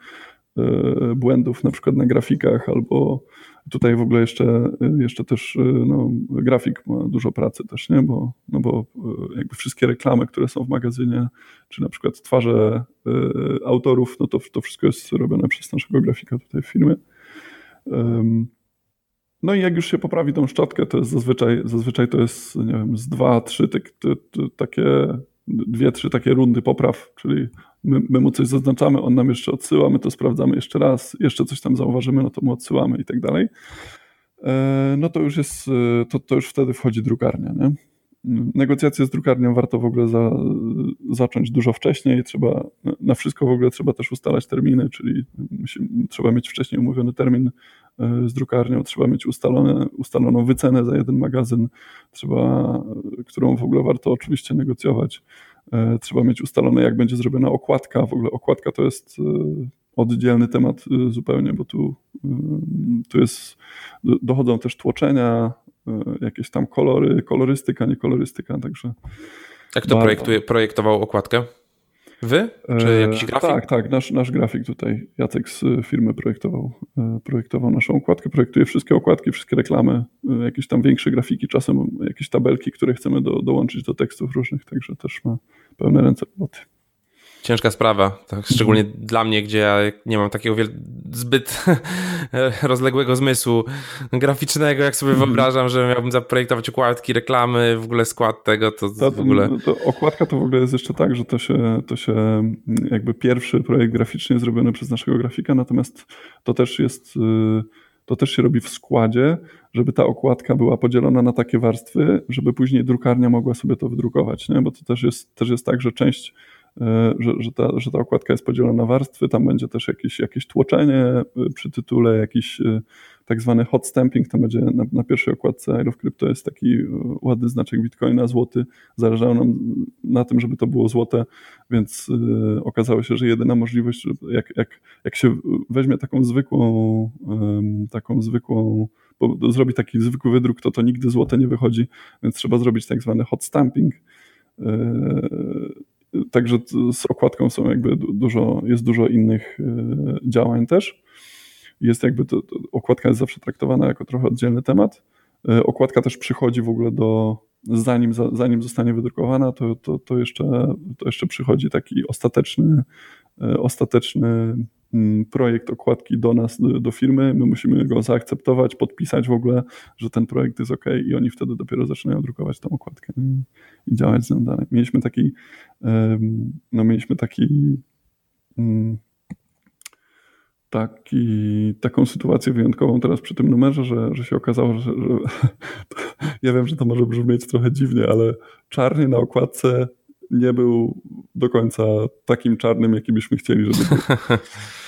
S2: e, błędów na przykład na grafikach, albo tutaj w ogóle jeszcze, jeszcze też e, no, grafik ma dużo pracy też, nie? Bo, no bo e, jakby wszystkie reklamy, które są w magazynie, czy na przykład twarze autorów, no to, to wszystko jest robione przez naszego grafika tutaj w firmie. No i jak już się poprawi tą szczotkę, to jest zazwyczaj, zazwyczaj to jest, nie wiem, z dwa, trzy te, te, te, takie, dwie, trzy takie rundy popraw, czyli my, my mu coś zaznaczamy, on nam jeszcze odsyła, my to sprawdzamy jeszcze raz, jeszcze coś tam zauważymy, no to mu odsyłamy i tak dalej. E, no to już jest, to, to już wtedy wchodzi drukarnia, nie? negocjacje z drukarnią warto w ogóle za, zacząć dużo wcześniej. Trzeba, na wszystko w ogóle trzeba też ustalać terminy, czyli trzeba mieć wcześniej umówiony termin e, z drukarnią, trzeba mieć ustalone, ustaloną wycenę za jeden magazyn, trzeba, którą w ogóle warto oczywiście negocjować. E, trzeba mieć ustalone, jak będzie zrobiona okładka. W ogóle okładka to jest e, oddzielny temat zupełnie, bo tu, tu jest, dochodzą też tłoczenia, E, jakieś tam kolory, kolorystyka, nie kolorystyka, także...
S1: Jak to projektuje, projektował okładkę? Wy? Czy e, jakiś grafik?
S2: Tak, tak, nasz, nasz grafik tutaj, Jacek z firmy projektował, e, projektował naszą okładkę, projektuje wszystkie okładki, wszystkie reklamy, jakieś tam większe grafiki, czasem jakieś tabelki, które chcemy do, dołączyć do tekstów różnych, także też ma pełne ręce roboty
S1: ciężka sprawa, tak, szczególnie dla mnie, gdzie ja nie mam takiego zbyt [LAUGHS] rozległego zmysłu graficznego, jak sobie mhm. wyobrażam, że miałbym zaprojektować okładki, reklamy, w ogóle skład tego, to, to w ogóle...
S2: To okładka to w ogóle jest jeszcze tak, że to się, to się jakby pierwszy projekt graficzny jest zrobiony przez naszego grafika, natomiast to też jest... Y, to też się robi w składzie, żeby ta okładka była podzielona na takie warstwy, żeby później drukarnia mogła sobie to wydrukować, nie? bo to też jest, też jest tak, że część że, że, ta, że ta okładka jest podzielona na warstwy, tam będzie też jakieś, jakieś tłoczenie e, przy tytule, jakiś e, tak zwany hot stamping, tam będzie na, na pierwszej okładce I Love Crypto jest taki ładny znaczek Bitcoina, złoty, zależało nam na tym, żeby to było złote, więc okazało się, że jedyna możliwość, jak, jak, jak się weźmie taką zwykłą, taką zwykłą bo zrobi taki zwykły wydruk, to to nigdy złote nie wychodzi, więc trzeba zrobić tak zwany hot stamping. Także z okładką są jakby dużo, jest dużo innych e, działań też. Jest jakby to, to, okładka jest zawsze traktowana jako trochę oddzielny temat. E, okładka też przychodzi w ogóle do, zanim, zanim zostanie wydrukowana, to, to, to, jeszcze, to jeszcze przychodzi taki ostateczny, e, ostateczny projekt okładki do nas, do, do, firmy, my musimy go zaakceptować, podpisać w ogóle, że ten projekt jest ok i oni wtedy dopiero zaczynają drukować tą okładkę i działać z nią dalej. Mieliśmy taki, no mieliśmy taki mm, taki, taką sytuację wyjątkową teraz przy tym numerze, że, że się okazało, że, że [LAUGHS] ja wiem, że to może brzmieć trochę dziwnie, ale czarny na okładce nie był do końca takim czarnym, jaki byśmy chcieli, żeby był. [LAUGHS]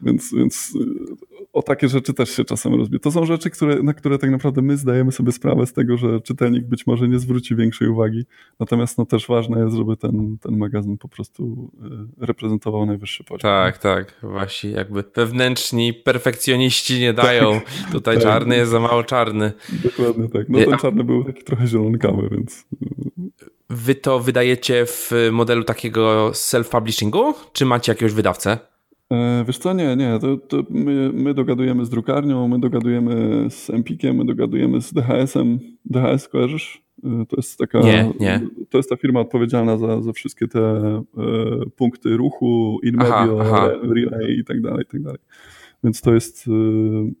S2: Więc, więc y, o takie rzeczy też się czasem rozbije. To są rzeczy, które, na które tak naprawdę my zdajemy sobie sprawę z tego, że czytelnik być może nie zwróci większej uwagi. Natomiast no, też ważne jest, żeby ten, ten magazyn po prostu y, reprezentował najwyższy poziom.
S1: Tak, tak. Właśnie jakby wewnętrzni perfekcjoniści nie dają. Tak, Tutaj tak. czarny jest za mało czarny.
S2: Dokładnie tak. No ten czarny był taki trochę zielonkawy, więc...
S1: Wy to wydajecie w modelu takiego self-publishingu, czy macie jakiegoś wydawcę?
S2: E, wiesz co, nie, nie, to, to my, my, dogadujemy z drukarnią, my dogadujemy z Empikiem, my dogadujemy z DHS-em. DHS kojarzysz? E, to jest taka,
S1: nie, nie.
S2: to jest ta firma odpowiedzialna za, za wszystkie te e, punkty ruchu, InMedio, Relay i tak dalej, i tak dalej. Więc to jest.
S1: Mm,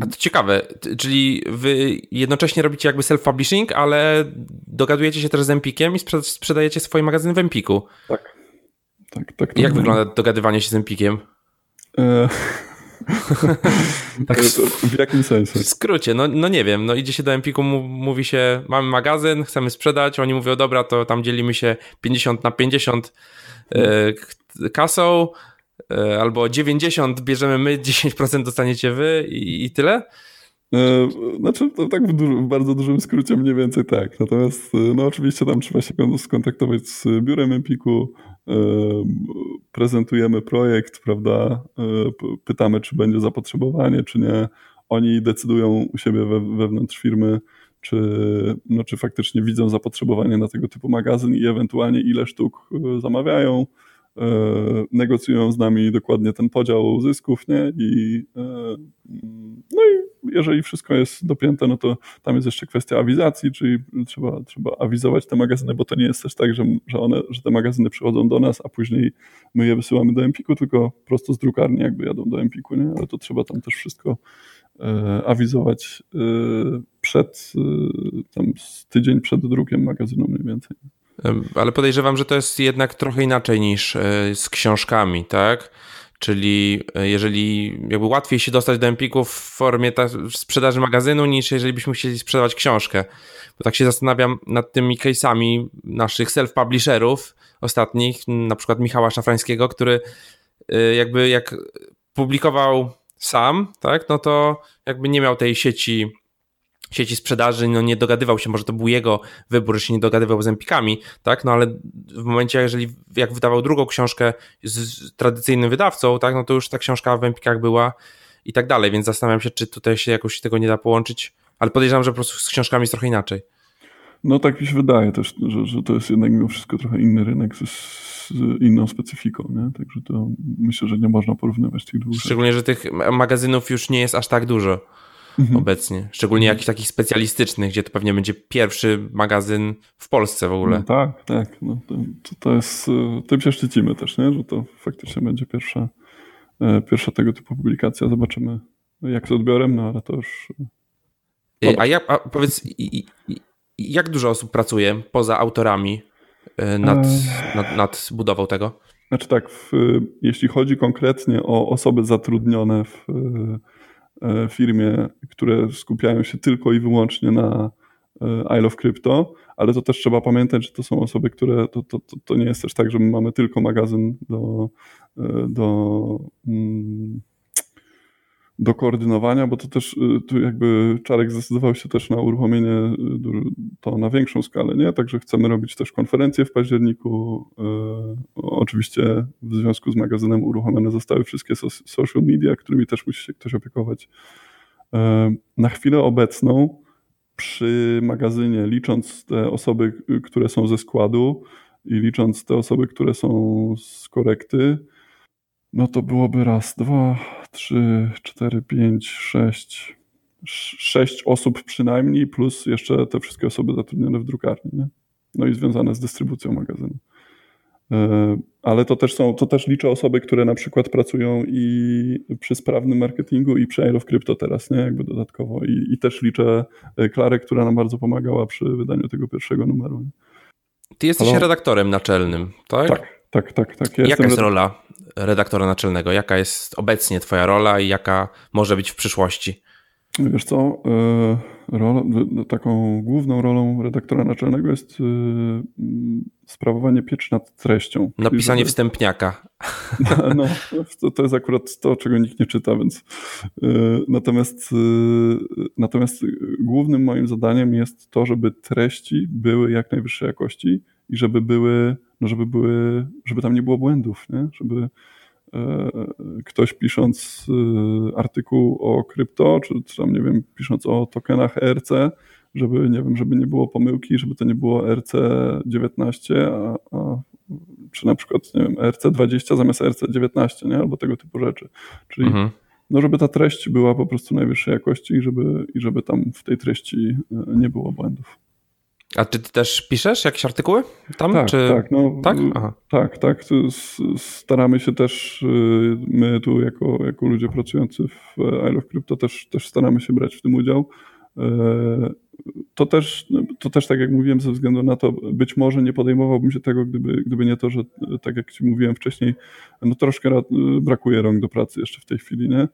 S1: A to ciekawe, czyli wy jednocześnie robicie jakby self-publishing, ale dogadujecie się też z Empikiem i sprzedajecie swoje magazyny w Empiku.
S2: Tak. Tak, tak
S1: Jak wygląda dogadywanie się z Empikiem? E... [LAUGHS]
S2: tak, w jakim sensie?
S1: W skrócie, no, no nie wiem, no idzie się do Empiku, mówi się, mamy magazyn, chcemy sprzedać, oni mówią, dobra, to tam dzielimy się 50 na 50 e, kasą, e, albo 90 bierzemy my, 10% dostaniecie wy i, i tyle?
S2: E, znaczy, to tak w, w, bardzo dużym skrócie mniej więcej tak. Natomiast, e, no oczywiście tam trzeba się skontaktować z biurem Empiku, e, prezentujemy projekt, prawda, pytamy, czy będzie zapotrzebowanie, czy nie. Oni decydują u siebie we, wewnątrz firmy, czy, no, czy faktycznie widzą zapotrzebowanie na tego typu magazyn i ewentualnie ile sztuk zamawiają. E, negocjują z nami dokładnie ten podział zysków, nie? I, no i jeżeli wszystko jest dopięte, no to tam jest jeszcze kwestia awizacji, czyli trzeba, trzeba awizować te magazyny, bo to nie jest też tak, że, że, one, że te magazyny przychodzą do nas, a później my je wysyłamy do Empiku, tylko prosto z drukarni jakby jadą do Empiku, nie? Ale to trzeba tam też wszystko e, awizować przed, tam tydzień przed drukiem magazynu mniej więcej.
S1: Ale podejrzewam, że to jest jednak trochę inaczej niż e, z książkami, tak? Czyli e, jeżeli jakby łatwiej się dostać do Empiku w formie sprzedaży magazynu, niż jeżeli byśmy chcieli sprzedawać książkę. Bo tak się zastanawiam nad tymi case'ami naszych self-publisherów ostatnich, na przykład Michała Szafrańskiego, który e, jakby jak publikował sam, tak, no to jakby nie miał tej sieci sieci sprzedaży, no nie dogadywał się, może to był jego wybór, że się nie dogadywał z Empikami, tak, no ale w momencie, jeżeli jak wydawał drugą książkę z tradycyjnym wydawcą, tak, no to już ta książka w Empikach była i tak dalej, więc zastanawiam się, czy tutaj się jakoś tego nie da połączyć, ale podejrzewam, że po prostu z książkami jest trochę inaczej.
S2: No tak mi się wydaje też, że, że to jest jednak mimo wszystko trochę inny rynek z, z inną specyfiką, nie? Także to myślę, że nie można porównywać tych dwóch.
S1: Szczególnie, że tych magazynów już nie jest aż tak dużo mhm. obecnie. Szczególnie jakichś takich specjalistycznych, gdzie to pewnie będzie pierwszy magazyn w Polsce w ogóle.
S2: No tak, tak. No to, to, jest, e, tym się szczycimy też, nie? że to faktycznie będzie pierwsza, e, pierwsza tego typu publikacja. Zobaczymy jak z odbiorem, no ale to już...
S1: E, a, jak, a powiedz, jak dużo osób pracuje poza autorami nad, nad, nad budową tego?
S2: Znaczy tak, w, jeśli chodzi konkretnie o osoby zatrudnione w, firmie, które skupiają się tylko i wyłącznie na e, I Love Crypto, ale to też trzeba pamiętać, że to są osoby, które to, to, to nie jest też tak, że my mamy tylko magazyn do, e, do mm, do koordynowania, bo to też y, tu jakby Czarek zdecydował się też na uruchomienie y, to na większą skalę, nie? Także chcemy robić też konferencję w październiku. Y, oczywiście w związku z magazynem uruchomione zostały wszystkie social media, którymi też musi się ktoś opiekować. Na chwilę obecną przy magazynie, licząc te osoby, które są ze składu i licząc te osoby, które są z korekty, no to byłoby raz, dwa, trzy, cztery, pięć, sześć, sześć osób przynajmniej, plus jeszcze te wszystkie osoby zatrudnione w drukarni, nie? no i związane z dystrybucją magazynu. E, ale to też są, to też liczę osoby, które na przykład pracują i przy sprawnym marketingu i przy Air of Crypto teraz, nie? Jakby dodatkowo. I, i też liczę e, Klarę, która nam bardzo pomagała przy wydaniu tego pierwszego numeru. Nie?
S1: Ty jesteś Halo? redaktorem naczelnym, tak?
S2: Tak, tak, tak. tak.
S1: Ja Jaka jest rola redaktora naczelnego? Jaka jest obecnie Twoja rola i jaka może być w przyszłości?
S2: Wiesz co, e, rola, taką główną rolą redaktora naczelnego jest e, sprawowanie pieczy nad treścią.
S1: Napisanie żeby... wstępniaka. [LAUGHS]
S2: No, to, to jest akurat to, czego nikt nie czyta, więc e, natomiast, natomiast głównym moim zadaniem jest to, żeby treści były jak najwyższej jakości i żeby były no żeby były, żeby tam nie było błędów, nie? żeby e, ktoś pisząc e, artykuł o krypto, czy, czy tam, nie wiem, pisząc o tokenach ERC, żeby, nie wiem, żeby nie było pomyłki, żeby to nie było RC19, a, a, czy na przykład, nie wiem, RC20 zamiast RC19, nie? Albo tego typu rzeczy. Czyli mhm. no, żeby ta treść była po prostu najwyższej jakości i żeby, i żeby tam w tej treści e, nie było błędów.
S1: A czy ty też piszesz jakieś artykuły tam?
S2: Tak,
S1: czy...
S2: tak, no,
S1: tak?
S2: tak, tak. Staramy się też, y, my tu jako, jako ludzie pracujący w I Love Crypto też, też staramy się brać w tym udział. E, to też, to też, tak jak mówiłem, ze względu na to, być może nie podejmowałbym się tego, gdyby, gdyby nie to, że tak jak ci mówiłem wcześniej, no troszkę brakuje rąk do pracy jeszcze w tej chwili, nie?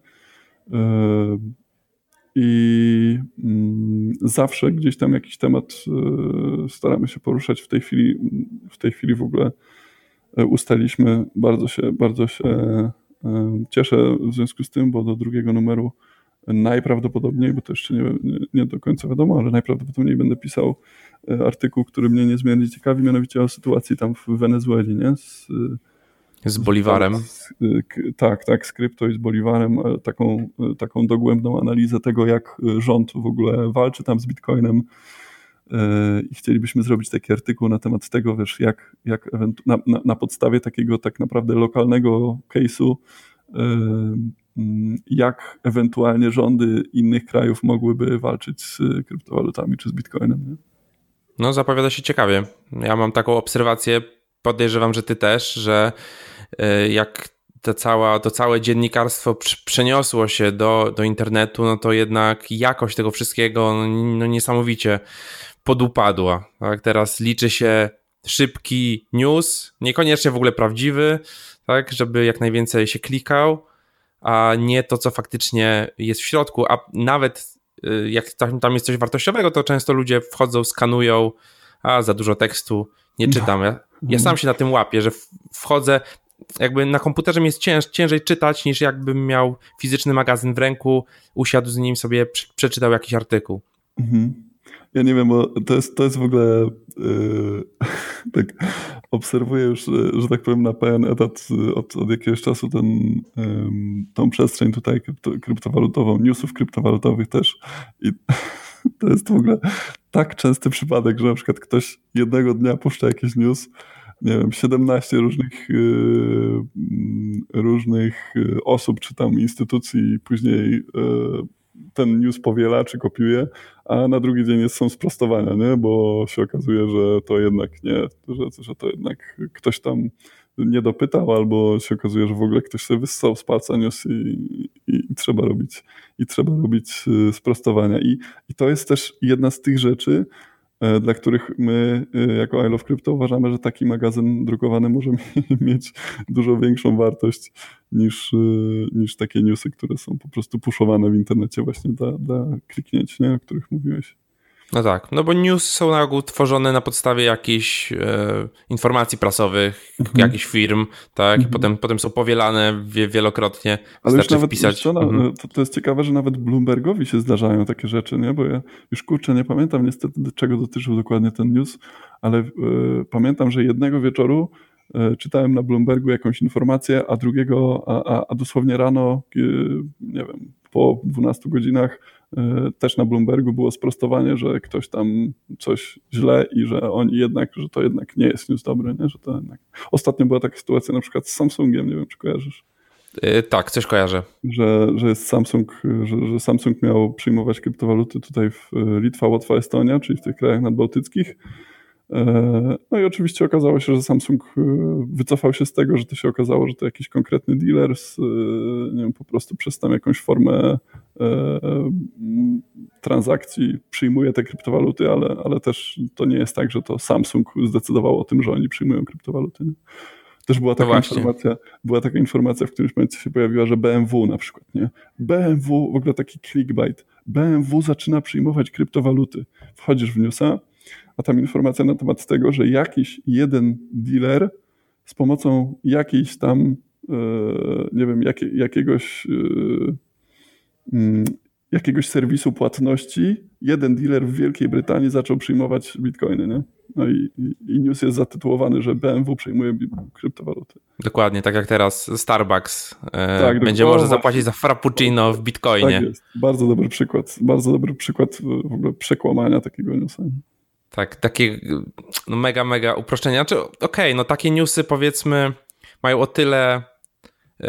S2: I mm, zawsze gdzieś tam jakiś temat e, staramy się poruszać. W tej chwili, w tej chwili w ogóle e, ustaliśmy, bardzo się, bardzo się e, cieszę w związku z tym, bo do drugiego numeru najprawdopodobniej, bo to jeszcze nie, nie, nie do końca wiadomo, ale najprawdopodobniej będę pisał artykuł, który mnie niezmiernie ciekawi, mianowicie o sytuacji tam w Wenezueli, nie? Z,
S1: z Boliwarem.
S2: Tak, tak, z krypto i z Boliwarem, e, taką, e, taką dogłębną analizę tego, jak e, rząd w ogóle walczy tam z Bitcoinem i chcielibyśmy zrobić taki artykuł na temat tego, wiesz, jak, jak na, na, na podstawie takiego tak naprawdę lokalnego case'u jak ewentualnie rządy innych krajów mogłyby walczyć z kryptowalutami czy z Bitcoinem. Nie?
S1: No, zapowiada się ciekawie. Ja mam taką obserwację, podejrzewam, że ty też, że E, jak to, cała, to całe dziennikarstwo przeniosło się do, do internetu, no to jednak jakość tego wszystkiego no, no niesamowicie podupadła. Tak? Teraz liczy się szybki news, niekoniecznie w ogóle prawdziwy, tak, żeby jak najwięcej się klikał, a nie to, co faktycznie jest w środku. A nawet e, jak tam jest coś wartościowego, to często ludzie wchodzą, skanują, a za dużo tekstu, nie czytam. Ja, ja sam się na tym łapię, że wchodzę, jakby na komputerze mi jest cięż, ciężej czytać niż jakbym miał fizyczny magazyn w ręku, usiadł z nim sobie, przeczytał jakiś artykuł. Mhm.
S2: Ja nie wiem, bo to jest, to jest w ogóle yy, [LAUGHS] tak obserwuję już, że tak powiem na pełen etat od, od jakiegoś czasu ten, yy, tą przestrzeń tutaj krypto, kryptowalutową, newsów kryptowalutowych też i [LAUGHS] to jest w ogóle tak częsty przypadek, że na przykład ktoś jednego dnia puszcza jakiś news, nie wiem, 17 różnych, yy, różnych y, osób czy tam instytucji później yy, ten news powiela czy kopiuje, a na drugi dzień jest, są sprostowania, nie? bo się okazuje, że to jednak nie, że, że to jednak ktoś tam nie dopytał, albo się okazuje, że w ogóle ktoś sobie wyssał z palca news i, i, i trzeba robić i trzeba robić y, sprostowania. I, I to jest też jedna z tych rzeczy, E, dla których my e, jako I Love Crypto uważamy, że taki magazyn drukowany może [LAUGHS] mieć dużo większą wartość niż, e, niż takie newsy, które są po prostu puszowane w internecie właśnie dla, dla kliknięć, nie, o których mówiłeś.
S1: No tak, no bo news są na ogół tworzone na podstawie jakichś e, informacji prasowych, mhm. jakichś firm, tak, mhm. i potem, potem są powielane wie, wielokrotnie.
S2: Ale już nawet, wpisać. Co, mhm. to, to jest ciekawe, że nawet Bloombergowi się zdarzają takie rzeczy, nie? Bo ja już kurczę nie pamiętam niestety, czego dotyczył dokładnie ten news, ale e, pamiętam, że jednego wieczoru e, czytałem na Bloombergu jakąś informację, a drugiego, a, a, a dosłownie rano, e, nie wiem, po 12 godzinach też na Bloombergu było sprostowanie, że ktoś tam coś źle i że oni jednak, że to jednak nie jest news dobry, nie? że to jednak... Ostatnio była taka sytuacja na przykład z Samsungiem, nie wiem czy kojarzysz.
S1: Yy, tak, coś kojarzę.
S2: Że, że jest Samsung, że, że Samsung miał przyjmować kryptowaluty tutaj w Litwa, Łotwa, Estonia, czyli w tych krajach nadbałtyckich E, no i oczywiście okazało się, że Samsung e, wycofał się z tego, że to się okazało, że to jakiś konkretny dealer z, e, nie wiem, po prostu przez tam jakąś formę transakcji przyjmuje te kryptowaluty, ale, ale też to nie jest tak, że to Samsung zdecydował o tym, że oni przyjmują kryptowaluty. Też była no taka, no informacja, była taka informacja, w którymś momencie się pojawiła, że BMW na przykład, nie? BMW, w ogóle taki clickbait, BMW zaczyna przyjmować kryptowaluty. Wchodzisz w newsa, a tam informacja na temat tego, że jakiś jeden dealer z pomocą jakiejś tam, e, nie wiem, jak, jakiegoś, e, mm, jakiegoś serwisu płatności, jeden dealer w Wielkiej Brytanii zaczął przyjmować bitcoiny, nie? No i, i news jest zatytułowany, że BMW przejmuje kryptowaluty.
S1: Dokładnie, tak jak teraz Starbucks e, tak, będzie może zapłacić za frappuccino w bitcoinie. Tak jest.
S2: Bardzo dobry przykład, bardzo dobry przykład w ogóle przekłamania takiego newsa.
S1: Tak, takie no mega, mega uproszczenia. Znaczy, okej, okay, no takie newsy powiedzmy mają o tyle yy,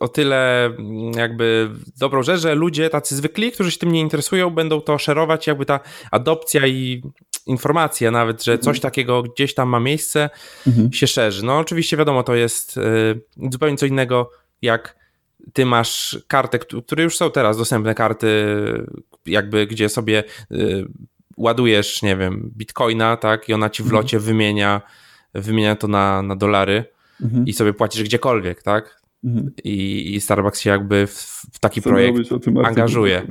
S1: o tyle jakby dobrą rzecz, że ludzie tacy zwykli, którzy się tym nie interesują, będą to szerować, jakby ta adopcja i informacja nawet, że coś takiego gdzieś tam ma miejsce, mhm. się szerzy. No oczywiście wiadomo, to jest y, zupełnie co innego, jak ty masz kartę, które już są teraz dostępne karty, jakby gdzie sobie y, ładujesz, nie wiem, bitcoina, tak, i ona ci w mhm. locie wymienia, wymienia to na, na dolary mhm. i sobie płacisz gdziekolwiek, tak? Mhm. I, I, Starbucks się jakby w, w taki Chcę projekt angażuje.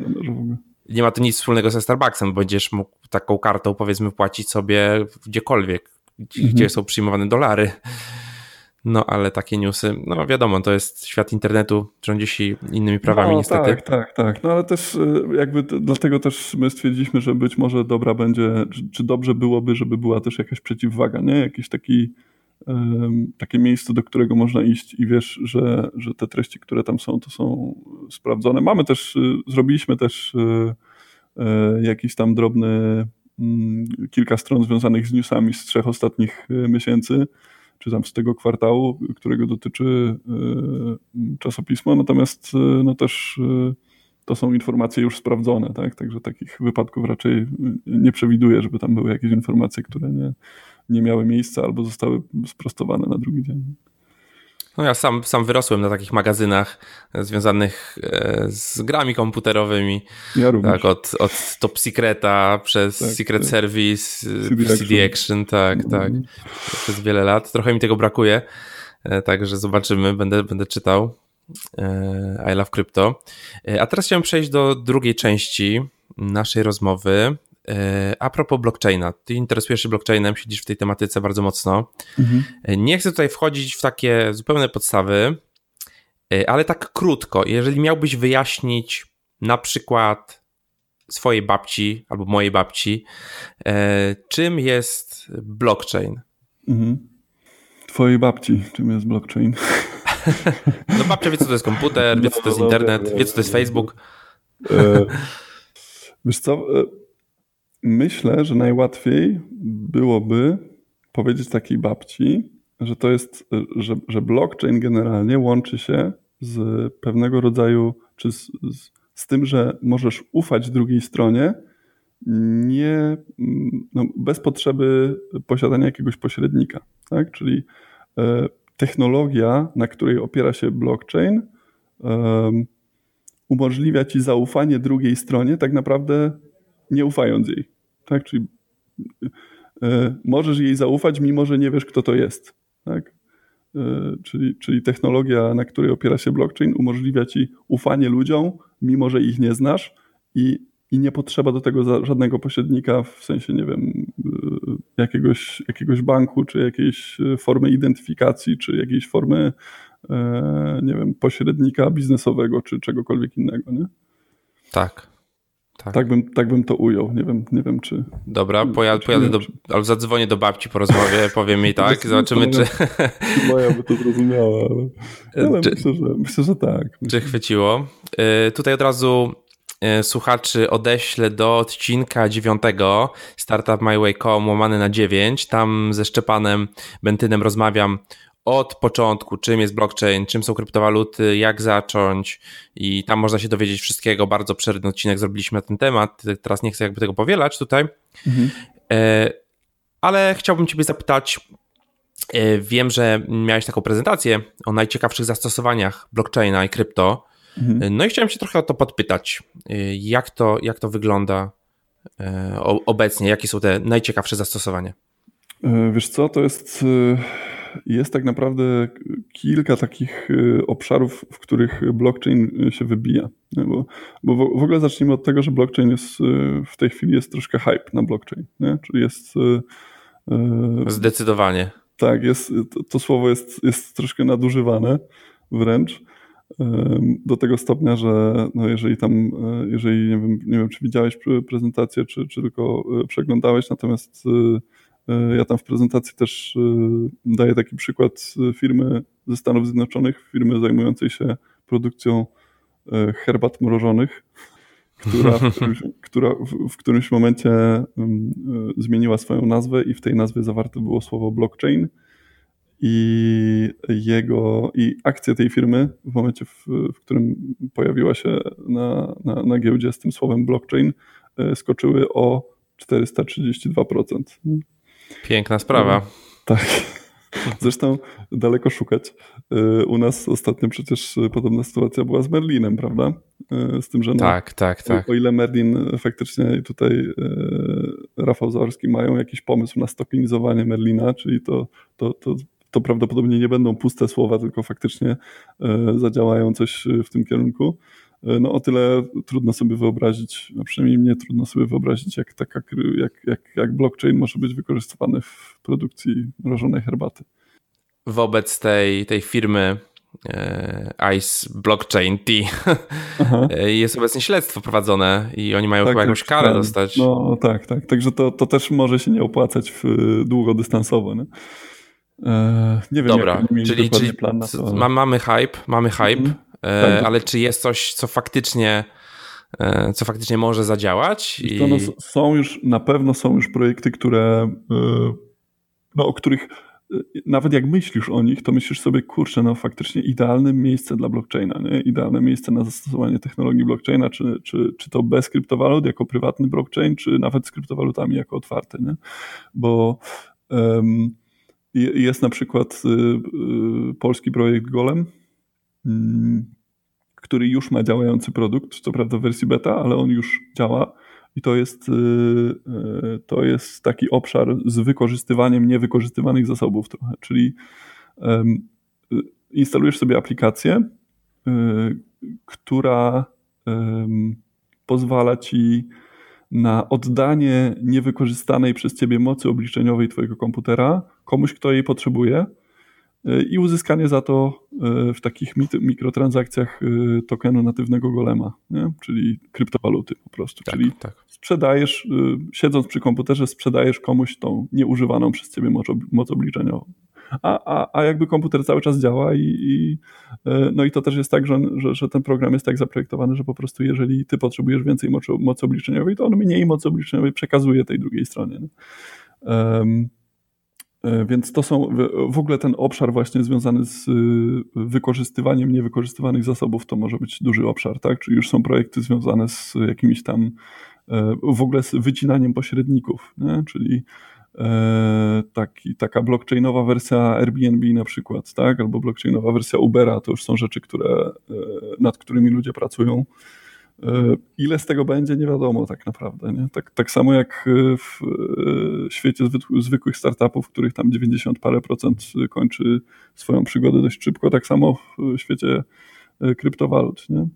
S1: Nie ma to nic wspólnego ze Starbucksem, będziesz mógł taką kartą powiedzmy płacić sobie gdziekolwiek, gdzie, mhm. gdzie są przyjmowane dolary. No, ale takie newsy, no wiadomo, to jest świat internetu, rządzi się innymi prawami
S2: no,
S1: niestety.
S2: Tak, tak, tak. No ale też y, jakby dlatego też my stwierdziliśmy, że być może dobra będzie, czy dobrze byłoby, żeby była też jakaś przeciwwaga, nie? Jakiś taki takie miejsce, do którego można iść i wiesz, że, że te treści, które tam są, to są sprawdzone. Mamy też, y, zrobiliśmy też y, jakiś tam drobny, mm, kilka stron związanych z newsami z trzech ostatnich miesięcy, czy tam z tego kwartału, którego dotyczy e, czasopismo, natomiast e, no też e, to są informacje już sprawdzone, tak? Także takich wypadków raczej nie przewiduję, żeby tam były jakieś informacje, które nie, nie miały miejsca albo zostały sprostowane na drugi dzień.
S1: No ja sam, sam wyrosłem na takich magazynach związanych z grami komputerowymi. Ja również. Tak, od, od Top Secreta przez tak, Secret tak. Service, CD, CD Action. Action, tak, mm. tak. Przez wiele lat. Trochę mi tego brakuje, e, także zobaczymy, będę, będę czytał. E, I Love Crypto. E, a teraz chciałem przejść do drugiej części naszej rozmowy. E, a propos blockchaina, ty interesujesz się blockchainem, siedzisz w tej tematyce bardzo mocno. Mhm. E, nie chcę tutaj wchodzić w takie zupełne podstawy, e, ale tak krótko, jeżeli miałbyś wyjaśnić na przykład swojej babci albo mojej babci, czym jest blockchain? Mhm.
S2: Twojej babci, czym jest blockchain? [LAUGHS]
S1: No babcia wie, co to jest komputer, wie, co to jest internet, wie, co to jest Facebook.
S2: Wiesz co, Myślę, że najłatwiej byłoby powiedzieć takiej babci, że to jest, że, że blockchain generalnie łączy się z pewnego rodzaju, czy z, z, z tym, że możesz ufać drugiej stronie, nie, no, bez potrzeby posiadania jakiegoś pośrednika. Tak? Czyli e, technologia, na której opiera się blockchain, e, umożliwia ci zaufanie drugiej stronie, tak naprawdę nie ufając jej. Tak? Czyli e, możesz jej zaufać, mimo że nie wiesz, kto to jest. Tak? E, czyli, czyli technologia, na której opiera się blockchain, umożliwia ci ufanie ludziom, mimo że ich nie znasz i, i nie potrzeba do tego żadnego pośrednika, w sensie, nie wiem, e, jakiegoś, jakiegoś banku, czy jakiejś formy identyfikacji, czy jakiejś formy, nie wiem, pośrednika biznesowego, czy czegokolwiek innego. Nie?
S1: Tak.
S2: Tak. Tak, bym, tak bym to ujął. Nie wiem, nie wiem czy.
S1: Dobra, pojadę, pojadę do, albo zadzwonię do babci po rozmowie, powiem jej tak, zobaczymy, czy.
S2: Moja by to zrozumiała, ale, ale czy, myślę, że, myślę, że tak.
S1: Czy chwyciło? Y, tutaj od razu y, słuchaczy odeślę do odcinka dziewiątego startupmyway.com łamany na 9. Tam ze Szczepanem Bentynem rozmawiam od początku, czym jest blockchain, czym są kryptowaluty, jak zacząć i tam można się dowiedzieć wszystkiego. Bardzo przerywny odcinek zrobiliśmy na ten temat. Teraz nie chcę jakby tego powielać tutaj, mhm. E, ale chciałbym Ciebie zapytać. E, wiem, że miałeś taką prezentację o najciekawszych zastosowaniach blockchaina i krypto. Mhm. E, no i chciałem się trochę o to podpytać. Jak to, jak to wygląda obecnie? Jakie są te najciekawsze zastosowania?
S2: Wiesz co, to jest jest tak naprawdę kilka takich y, obszarów, w których blockchain się wybija. Bo, bo w ogóle zacznijmy od tego, że blockchain jest y, w tej chwili jest troszkę hype na blockchain. Nie? Czyli jest. Y,
S1: Zdecydowanie.
S2: Tak, jest, to, to słowo jest, jest troszkę nadużywane wręcz do tego stopnia, że no jeżeli tam, jeżeli nie wiem, nie wiem, czy widziałeś prezentację, czy, czy tylko przeglądałeś, natomiast ja tam w prezentacji też e, daję taki przykład firmy ze Stanów Zjednoczonych, firmy zajmującej się produkcją e, herbat mrożonych, [LAUGHS] która, w którymś, która w, w którymś momencie zmieniła swoją nazwę i w tej nazwie zawarte było słowo blockchain i jego i akcje tej firmy w momencie, w, w którym pojawiła się na, na, na giełdzie z tym słowem blockchain, skoczyły o 432%.
S1: Piękna sprawa.
S2: Tak. [LAUGHS] Zresztą daleko szukać. Y, u nas ostatnio przecież podobna sytuacja była z Merlinem, prawda? Y, z tym, że no,
S1: tak, tak, tak.
S2: o ile Merlin faktycznie tutaj y, Rafał Zaorski mają jakiś pomysł na stokinizowanie Merlina, czyli to, to, to, to prawdopodobnie nie będą puste słowa, tylko faktycznie zadziałają coś w tym kierunku. No o tyle trudno sobie wyobrazić, a przynajmniej mnie trudno sobie wyobrazić, jak, taka, jak, jak, jak blockchain może być wykorzystywany w produkcji mrożonej herbaty.
S1: Wobec tej, tej firmy e, Ice Blockchain T [LAUGHS] e, jest obecnie śledztwo prowadzone i oni mają tak, chyba jakąś tak, karę tak. dostać.
S2: No tak, tak. Także to, to też może się nie opłacać w, długodystansowo. Nie?
S1: E, nie wiem, Dobra, czyli, czyli plan na to. mamy hype, mamy hype. Mm tak. ale czy jest coś, co faktycznie e, co faktycznie może zadziałać.
S2: I... To no, są już, na pewno są już projekty, które, e, no, o których nawet jak myślisz o nich, to myślisz sobie, kurczę, no faktycznie idealne miejsce dla blockchaina, nie? idealne miejsce na zastosowanie technologii blockchaina, czy, czy, czy to bez kryptowalut jako prywatny blockchain, czy nawet z kryptowalutami jako otwarte, nie? bo um, jest na przykład y, y, polski projekt Golem, który już ma działający produkt, co prawda w wersji beta, ale on już działa. I to jest, y, y, to jest taki obszar z wykorzystywaniem niewykorzystywanych zasobów trochę, czyli instalujesz sobie aplikację, y, która pozwala ci na oddanie niewykorzystanej przez ciebie mocy obliczeniowej twojego komputera komuś, kto jej potrzebuje, i uzyskanie za to e, w takich mikrotransakcjach e, tokenu natywnego golema, nie? czyli kryptowaluty po prostu. Tak, czyli tak. sprzedajesz, e, siedząc przy komputerze, sprzedajesz komuś tą nieużywaną przez ciebie moc, moc obliczeniową. A, a, a jakby komputer cały czas działa i, i no i to też jest tak, że, że, że, ten program jest tak zaprojektowany, że po prostu jeżeli ty potrzebujesz więcej mocy, mocy obliczeniowej, to on mniej mocy obliczeniowej przekazuje tej drugiej stronie. Um, E, więc to są w ogóle ten obszar właśnie związany z y, wykorzystywaniem niewykorzystywanych zasobów, to może być duży obszar, tak? Czyli już są projekty związane z jakimiś tam e, w ogóle z wycinaniem pośredników, nie? czyli e, taki, taka blockchainowa wersja Airbnb na przykład, tak? albo blockchainowa wersja Ubera, to już są rzeczy, które, nad którymi ludzie pracują. E, ile z tego będzie, nie wiadomo tak naprawdę. Nie? Tak, tak samo jak e, w e, świecie zwykłych startupów, których tam 90 parę procent kończy swoją przygodę dość szybko, tak samo w świecie kryptowalut. Nie?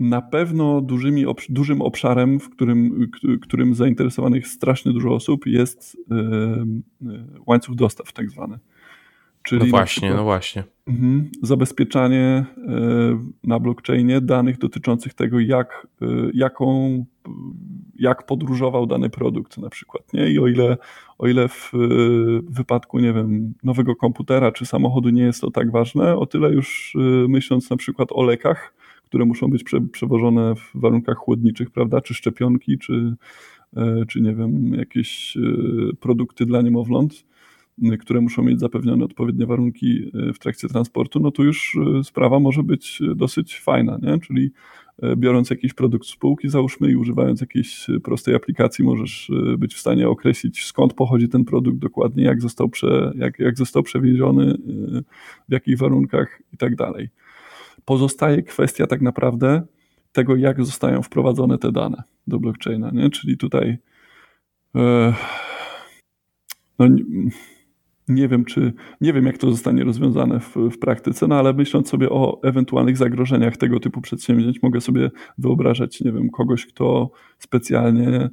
S2: Na pewno dużymi, dużym obszarem, w którym, którym zainteresowanych strasznie dużo osób jest łańcuch dostaw tak zwany.
S1: Czyli no właśnie, przykład, no właśnie.
S2: Mhm, zabezpieczanie e, na blockchainie danych dotyczących tego, jak, e, jaką, jak podróżował dany produkt na przykład. Nie? I o ile, o ile w wypadku, nie wiem, nowego komputera czy samochodu nie jest to tak ważne, o tyle już e, myśląc na przykład o lekach, które muszą być prze, przewożone w warunkach chłodniczych, prawda, czy szczepionki, czy, czy nie wiem, jakieś produkty dla niemowląt, które muszą mieć zapewnione odpowiednie warunki e, w trakcie transportu, no to już e, sprawa może być dosyć fajna, nie? czyli e, biorąc jakiś produkt z spółki, załóżmy i używając jakiejś prostej aplikacji, możesz być w stanie określić skąd pochodzi ten produkt dokładnie, jak został, prze, jak, jak został przewieziony, w jakich warunkach i tak dalej. Pozostaje kwestia tak naprawdę tego, jak zostają wprowadzone te dane do blockchaina, nie? czyli tutaj no, nie wiem, czy nie wiem, jak to zostanie rozwiązane w, w, praktyce, no ale myśląc sobie o ewentualnych zagrożeniach tego typu przedsięwzięć, mogę sobie wyobrażać, nie wiem, kogoś, kto specjalnie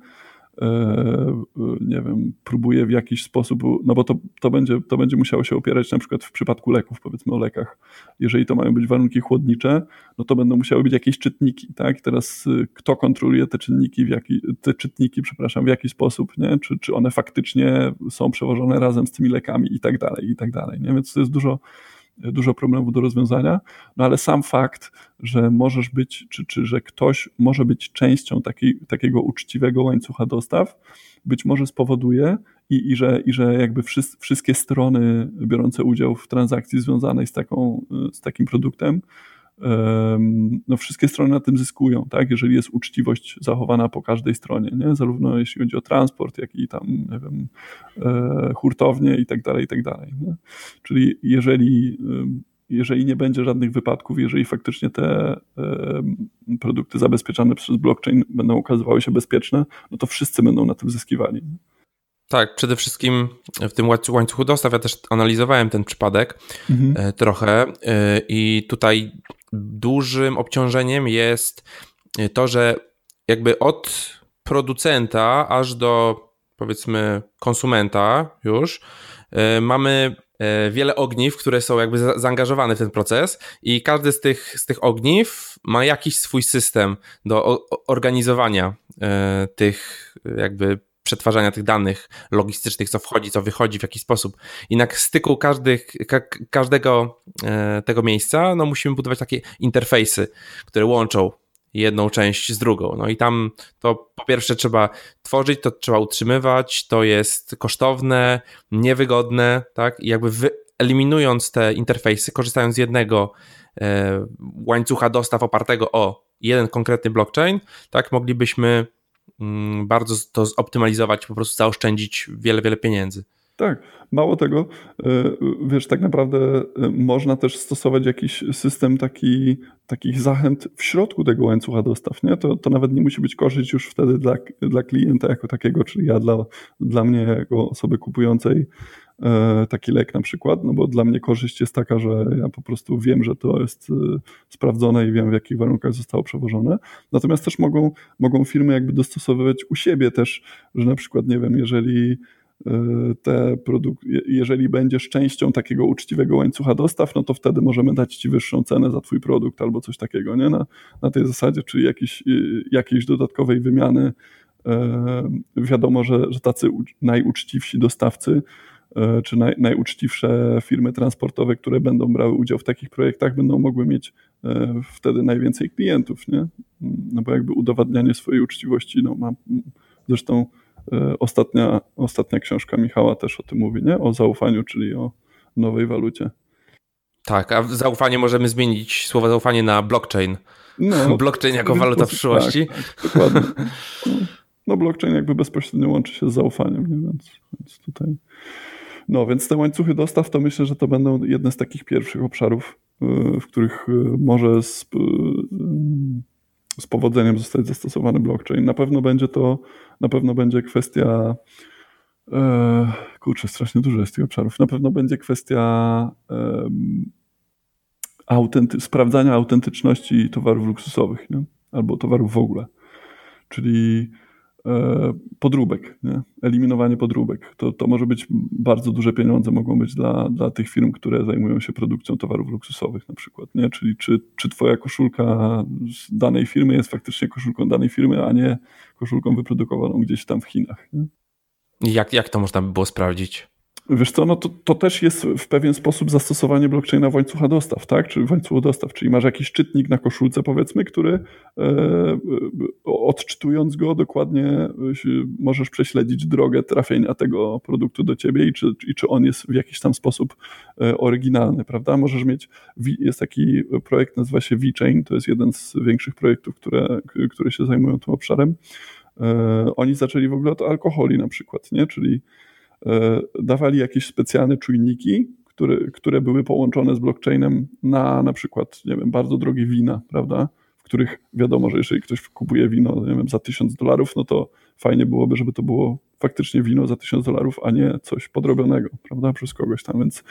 S2: nie wiem, próbuje w jakiś sposób, no bo to, to, będzie, to będzie musiało się opierać na przykład w przypadku leków, powiedzmy o lekach. Jeżeli to mają być warunki chłodnicze, no to będą musiały być jakieś czytniki, tak? Teraz y, kto kontroluje te czynniki, w jaki, te czytniki, przepraszam, w jaki sposób, nie? Czy, czy one faktycznie są przewożone razem z tymi lekami i tak dalej, i tak dalej, nie? Więc to jest dużo, dużo problemów do rozwiązania, no ale sam fakt, że możesz być, czy, czy że ktoś może być częścią taki, takiego uczciwego łańcucha dostaw, być może spowoduje i, i, że, i że jakby wszystkie strony biorące udział w transakcji związanej z, taką, z takim produktem no wszystkie strony na tym zyskują, tak? Jeżeli jest uczciwość zachowana po każdej stronie, nie? Zarówno jeśli chodzi o transport, jak i tam, nie wiem, e, hurtownie i tak dalej, i tak dalej. Nie? Czyli jeżeli jeżeli nie będzie żadnych wypadków, jeżeli faktycznie te produkty zabezpieczane przez blockchain będą okazywały się bezpieczne, no to wszyscy będą na tym zyskiwali.
S1: Tak, przede wszystkim w tym łańcuchu dostaw ja też analizowałem ten przypadek mhm. E, trochę e, i tutaj dużym obciążeniem jest to, że jakby od producenta aż do powiedzmy konsumenta już e, mamy wiele ogniw, które są jakby zaangażowane w ten proces i każdy z tych, z tych ogniw ma jakiś swój system do organizowania tych jakby przetwarzania tych danych logistycznych, co wchodzi, co wychodzi, w jaki sposób. I na styku każdych, ka każdego e, tego miejsca no, musimy budować takie interfejsy, które łączą jedną część z drugą. No i tam to po pierwsze trzeba tworzyć, to trzeba utrzymywać, to jest kosztowne, niewygodne, tak? I jakby eliminując te interfejsy, korzystając z jednego e, łańcucha dostaw opartego o jeden konkretny blockchain, tak moglibyśmy bardzo to zoptymalizować, po prostu zaoszczędzić wiele, wiele pieniędzy.
S2: Tak, mało tego, e, wiesz, tak naprawdę e, można też stosować jakiś system taki, takich zachęt w środku tego łańcucha dostaw, nie? To, to nawet nie musi być korzyść już wtedy dla, dla klienta jako takiego, czyli ja dla, dla mnie jako osoby kupującej taki lek na przykład, no bo dla mnie korzyść jest taka, że ja po prostu wiem, że to jest e, sprawdzone i wiem w jakich warunkach zostało przewożone. Natomiast też mogą, mogą firmy jakby dostosowywać u siebie też, że na przykład, nie wiem, jeżeli e, te produkt, jeżeli będziesz częścią takiego uczciwego łańcucha dostaw, no to wtedy możemy dać ci wyższą cenę za twój produkt albo coś takiego, nie? Na, na tej zasadzie, czyli jakiś, jakiejś dodatkowej wymiany. Wiadomo, że, że tacy najuczciwsi dostawcy E, czy naj, najuczciwsze firmy transportowe, które będą brały udział w takich projektach, będą mogły mieć e, wtedy najwięcej klientów, nie? No bo jakby udowadnianie swojej uczciwości, no ma, zresztą e, ostatnia, ostatnia książka Michała też o tym mówi, nie? O zaufaniu, czyli o nowej walucie.
S1: Tak, a zaufanie możemy zmienić słowo zaufanie na blockchain. No, [LAUGHS] blockchain jako waluta w przyszłości. Tak, tak, dokładnie.
S2: No, no, blockchain jakby bezpośrednio łączy się z zaufaniem, nie? Więc, więc tutaj no więc te łańcuchy dostaw to myślę, że to będą jedne z takich pierwszych obszarów, y, w których y, może z, y, z powodzeniem zostać zastosowany blockchain. Na pewno będzie to, na pewno będzie kwestia e, kurczę, strasznie dużo jest tych obszarów. Na pewno będzie kwestia autenty sprawdzania autentyczności towarów luksusowych, nie? albo towarów w ogóle. Czyli podróbek, nie? eliminowanie podróbek. To, to może być bardzo duże pieniądze, mogą być dla, dla tych firm, które zajmują się produkcją towarów luksusowych na przykład. Nie? Czyli czy, czy twoja koszulka z danej firmy jest faktycznie koszulką danej firmy, a nie koszulką wyprodukowaną gdzieś tam w Chinach. Nie?
S1: Jak, jak to można by było sprawdzić?
S2: Wiesz co, no to, to też jest w pewien sposób zastosowanie blockchaina w łańcucha dostaw, tak? Czyli w łańcuchu dostaw, czyli masz jakiś czytnik na koszulce, powiedzmy, który e, odczytując go dokładnie e, możesz prześledzić drogę trafienia tego produktu do ciebie i czy, i czy on jest w jakiś tam sposób e, oryginalny, prawda? Możesz mieć, jest taki projekt, nazywa się VeChain, to jest jeden z większych projektów, które, które się zajmują tym obszarem. E, oni zaczęli w ogóle od alkoholi na przykład, nie? Czyli E, dawali jakieś specjalne czujniki, które, które były połączone z blockchainem na na przykład, nie wiem, bardzo drogie wina, prawda? W których wiadomo, że jeżeli ktoś kupuje wino, nie wiem, za 1000 dolarów, no to fajnie byłoby, żeby to było faktycznie wino za 1000 dolarów, a nie coś podrobionego, prawda, przez kogoś tam. Więc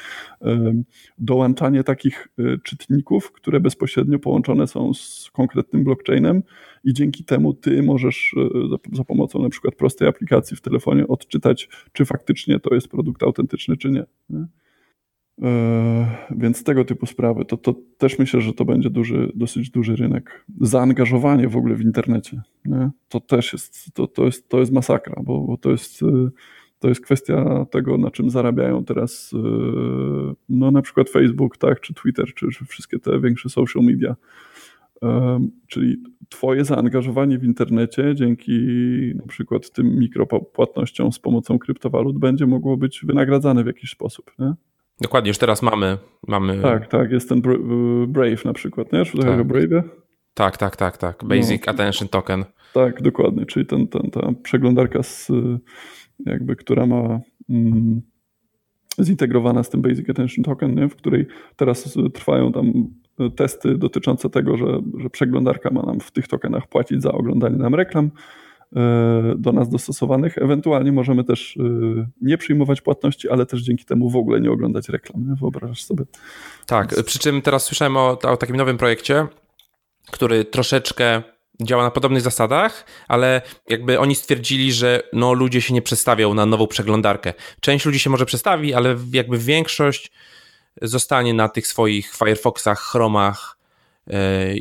S2: dołączanie takich e, czytników, które bezpośrednio połączone są z konkretnym blockchainem i dzięki temu ty możesz za, za pomocą na przykład prostej aplikacji w telefonie odczytać, czy faktycznie to jest produkt autentyczny, czy nie. nie? E, więc tego typu sprawy, to, to też myślę, że to będzie duży, dosyć duży rynek. Zaangażowanie w ogóle w internecie, nie? to też jest, to, to jest, to jest masakra, bo, bo to, jest, e, to jest kwestia tego, na czym zarabiają teraz e, no na przykład Facebook, tak, czy Twitter, czy, czy wszystkie te większe social media. Czyli Twoje zaangażowanie w internecie dzięki na przykład tym mikropłatnościom z pomocą kryptowalut będzie mogło być wynagradzane w jakiś sposób. Nie?
S1: Dokładnie, już teraz mamy. mamy...
S2: Tak, tak, jest ten Brave na przykład, nie? Czy tak. Brave?
S1: Tak, tak, tak, tak. Basic no. Attention Token.
S2: Tak, dokładnie, czyli ten, ten, ta przeglądarka, z, jakby, która ma mm, zintegrowana z tym Basic Attention Token, nie? w której teraz trwają tam testy dotyczące tego, że, że przeglądarka ma nam w tych tokenach płacić za oglądanie nam reklam do nas dostosowanych. Ewentualnie możemy też e, nie przyjmować płatności, ale też dzięki temu w ogóle nie oglądać reklam. Wyobrażasz sobie?
S1: Tak, przy czym teraz słyszałem o, o takim nowym projekcie, który troszeczkę działa na podobnych zasadach, ale jakby oni stwierdzili, że no ludzie się nie przestawią na nową przeglądarkę. Część ludzi się może przestawi, ale jakby większość zostanie na tych swoich Firefoxach, Chromach,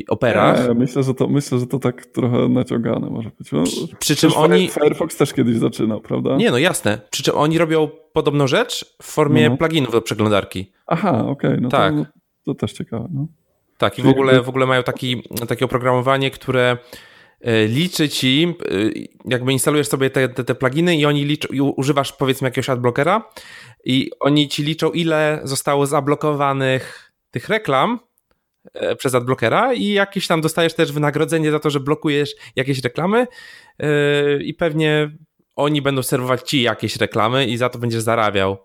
S1: operach.
S2: Nie, myślę, że to, myślę, że to tak trochę naciągane może być. No,
S1: przy czym oni...
S2: Firefox też kiedyś zaczynał, prawda?
S1: Nie, no jasne. Przy czym oni robią podobną rzecz w formie no. pluginów do przeglądarki.
S2: Aha, okej. Okay. No tak. to, to też ciekawe. No.
S1: Tak, i w ogóle, w ogóle mają taki, takie oprogramowanie, które e, liczy ci, e, jakby instalujesz sobie te, te, te pluginy i oni liczą, i używasz powiedzmy jakiegoś adblockera i oni ci liczą ile zostało zablokowanych tych reklam e, przez adblockera i jakieś tam dostajesz też wynagrodzenie za to, że blokujesz jakieś reklamy i pewnie oni będą serwować ci jakieś reklamy i za to będziesz zarabiał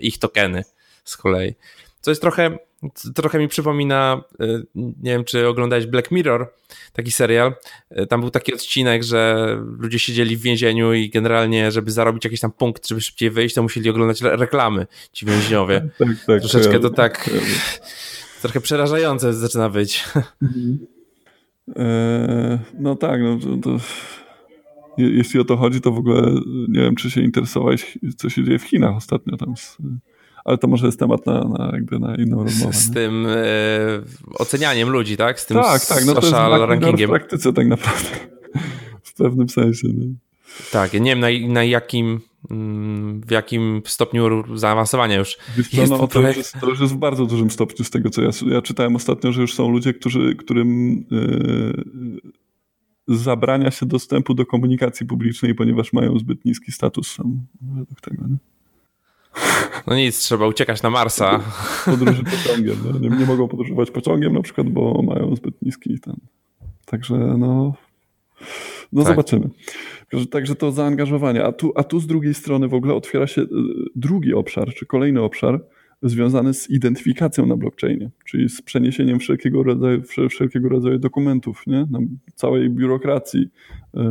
S1: ich tokeny z kolei. Co jest trochę trochę mi przypomina, e, nie wiem czy oglądałeś Black Mirror, taki serial. E, tam był taki odcinek, że ludzie siedzieli w więzieniu i generalnie, żeby zarobić jakiś tam punkt, żeby szybciej wyjść, to musieli oglądać reklamy ci więźniowie. Tak, tak, Troszeczkę to tak [LAUGHS] trochę przerażające zaczyna być.
S2: E, no tak, no to, jeśli o to chodzi, to w ogóle nie wiem, czy się interesowałeś, co się dzieje w Chinach ostatnio tam z ale to może jest temat na, na jakby na inną rozmowę.
S1: Z, z tym e, ocenianiem ludzi, tak? Z tym tak, tak, no to jest rankingiem.
S2: w praktyce tak naprawdę. w pewnym sensie. Nie?
S1: Tak, ja nie wiem na, na jakim w jakim stopniu zaawansowania już
S2: Wiesz, jest no, to, już jest, to już jest w bardzo dużym stopniu z tego, co ja, ja czytałem ostatnio, że już są ludzie, którzy, którym yy, zabrania się dostępu do komunikacji publicznej, ponieważ mają zbyt niski status sam według tego. Nie?
S1: No nic, trzeba uciekać na Marsa. [LAUGHS]
S2: Podróży pociągiem. Nie? nie, nie mogą podróżować pociągiem na przykład, bo mają zbyt niski ten. Także no, no tak. zobaczymy. Także to zaangażowanie. A tu, a tu z drugiej strony w ogóle otwiera się y, drugi obszar, czy kolejny obszar związany z identyfikacją na blockchainie, czyli z przeniesieniem wszelkiego rodzaju, wszelkiego rodzaju dokumentów, nie? Na całej biurokracji y,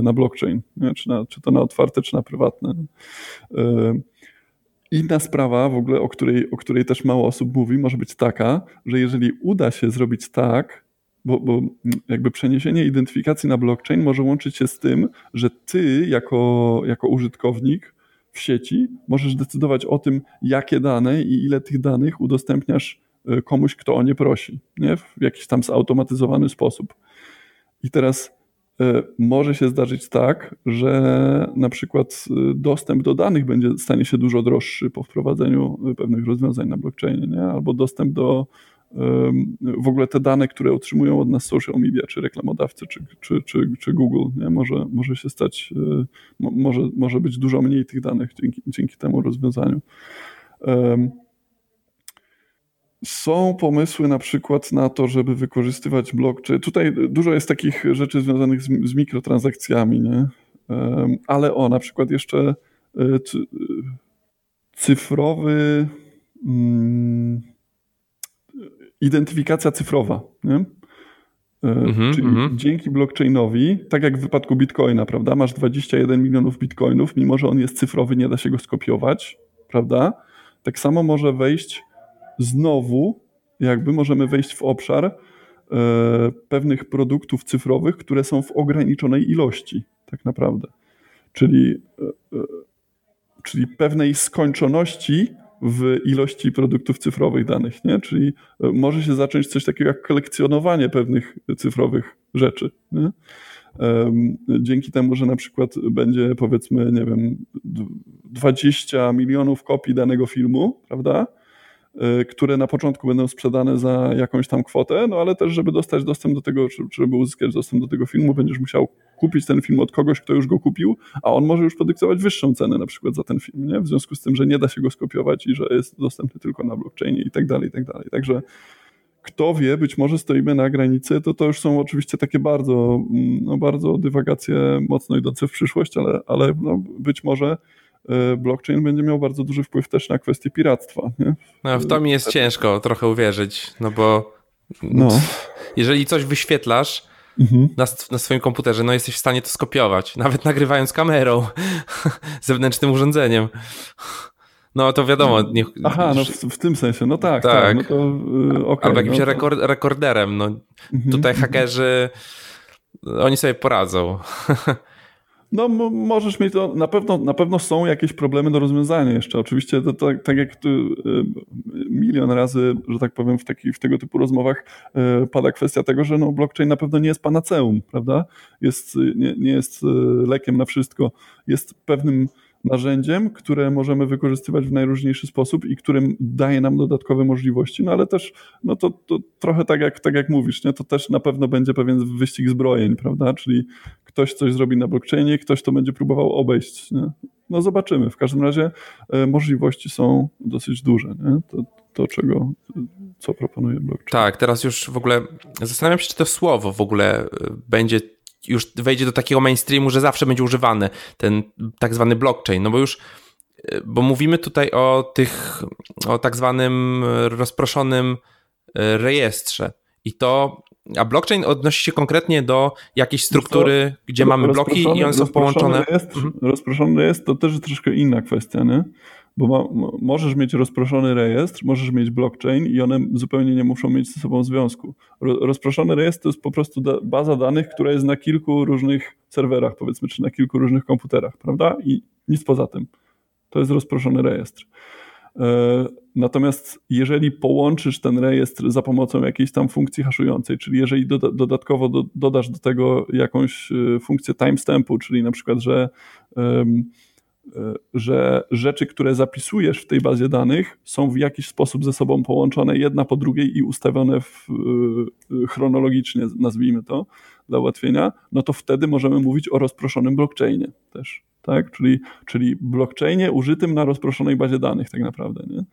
S2: na blockchain, nie? Czy, na, czy to na otwarte, czy na prywatne. Y, Inna sprawa, w ogóle, o której, o której też mało osób mówi, może być taka, że jeżeli uda się zrobić tak, bo, bo jakby przeniesienie identyfikacji na blockchain może łączyć się z tym, że ty jako, jako użytkownik w sieci możesz decydować o tym, jakie dane i ile tych danych udostępniasz e, komuś, kto o nie prosi, nie? w jakiś tam zautomatyzowany sposób. I teraz E, może się zdarzyć tak, że na przykład e, dostęp do danych będzie stanie się dużo droższy po wprowadzeniu pewnych rozwiązań na blockchainie, nie? albo dostęp do w ogóle te dane, które otrzymują od nas social media, czy reklamodawcy, czy, czy, czy, czy Google, nie? Może, może się stać, może, może być dużo mniej tych danych dzięki, dzięki temu rozwiązaniu. Są pomysły na przykład na to, żeby wykorzystywać blockchain. Tutaj dużo jest takich rzeczy związanych z, z mikrotransakcjami, nie? ale o, na przykład jeszcze e, cyfrowy mm, identyfikacja cyfrowa, nie? Mm -hmm, Czyli mm -hmm. dzięki blockchainowi, tak jak w wypadku bitcoina, prawda? Masz 21 milionów bitcoinów, mimo że on jest cyfrowy, nie da się go skopiować, prawda? Tak samo może wejść znowu jakby możemy wejść w obszar e, pewnych produktów cyfrowych, które są w ograniczonej ilości, tak naprawdę. Czyli, e, e, czyli pewnej skończoności w ilości produktów cyfrowych danych, nie? Czyli może się zacząć coś takiego jak kolekcjonowanie pewnych cyfrowych rzeczy. Nie? Dzięki temu, że na przykład będzie powiedzmy, nie wiem, 20 milionów kopii danego filmu, prawda? Y, które na początku będą sprzedane za jakąś tam kwotę, no ale też, żeby dostać dostęp do tego, żeby uzyskać dostęp do tego filmu, będziesz musiał kupić ten film od kogoś, kto już go kupił, a on może już podyktować wyższą cenę na przykład za ten film, nie? W związku z tym, że nie da się go skopiować i że jest dostępny tylko na blockchainie i tak dalej, i tak dalej. Także kto wie, być może stoimy na granicy, to to już są oczywiście takie bardzo, mm, no bardzo dywagacje mocno idące w przyszłość, ale, ale no być może blockchain będzie miał bardzo duży wpływ też na kwestię piractwa. Nie?
S1: No, w to mi jest ciężko trochę uwierzyć, no bo no. jeżeli coś wyświetlasz mhm. na, na, swoim komputerze, no jesteś w stanie to skopiować, [LAUGHS] nawet nagrywając kamerą, [LAUGHS] zewnętrznym urządzeniem. No to wiadomo. Nie,
S2: Aha, no w, w, tym sensie, no tak, tak. tak no to,
S1: yy, okay, Albo jakimś no to... rekord, rekorderem. No. Mhm. Tutaj hakerzy, oni sobie poradzą. [LAUGHS]
S2: No, możesz mieć to, na pewno, na pewno są jakieś problemy do rozwiązania jeszcze. Oczywiście, to, tak, tak jak tu y, milion razy, że tak powiem, w, taki, w tego typu rozmowach y, pada kwestia tego, że no, blockchain na pewno nie jest panaceum, prawda? Jest, nie, nie jest y, lekiem na wszystko. Jest pewnym narzędziem, które możemy wykorzystywać w najróżniejszy sposób i którym daje nam dodatkowe możliwości, no ale też no to, to trochę tak jak, tak jak mówisz, nie? to też na pewno będzie pewien wyścig zbrojeń, prawda, czyli ktoś coś zrobi na blockchainie, ktoś to będzie próbował obejść, nie? no zobaczymy, w każdym razie e, możliwości są dosyć duże, nie? To, to czego, co proponuje blockchain.
S1: Tak, teraz już w ogóle zastanawiam się, czy to słowo w ogóle e, będzie już wejdzie do takiego mainstreamu, że zawsze będzie używany ten tak zwany blockchain, no bo już bo mówimy tutaj o tych, o tak zwanym rozproszonym rejestrze i to, a blockchain odnosi się konkretnie do jakiejś struktury, gdzie mamy bloki i one są połączone.
S2: Rejestr, mhm. Rozproszony jest to też troszkę inna kwestia, nie? Bo ma, możesz mieć rozproszony rejestr, możesz mieć blockchain i one zupełnie nie muszą mieć ze sobą związku. Ro, rozproszony rejestr to jest po prostu da, baza danych, która jest na kilku różnych serwerach, powiedzmy, czy na kilku różnych komputerach, prawda? I nic poza tym. To jest rozproszony rejestr. E, natomiast jeżeli połączysz ten rejestr za pomocą jakiejś tam funkcji haszującej, czyli jeżeli doda dodatkowo do, dodasz do tego jakąś e, funkcję timestampu, czyli na przykład, że że rzeczy, które zapisujesz w tej bazie danych, są w jakiś sposób ze sobą połączone jedna po drugiej i ustawione w, y, chronologicznie, nazwijmy to, dla ułatwienia, no to wtedy możemy mówić o rozproszonym blockchainie też. Tak? Czyli, czyli blockchainie użytym na rozproszonej bazie danych, tak naprawdę. Nie?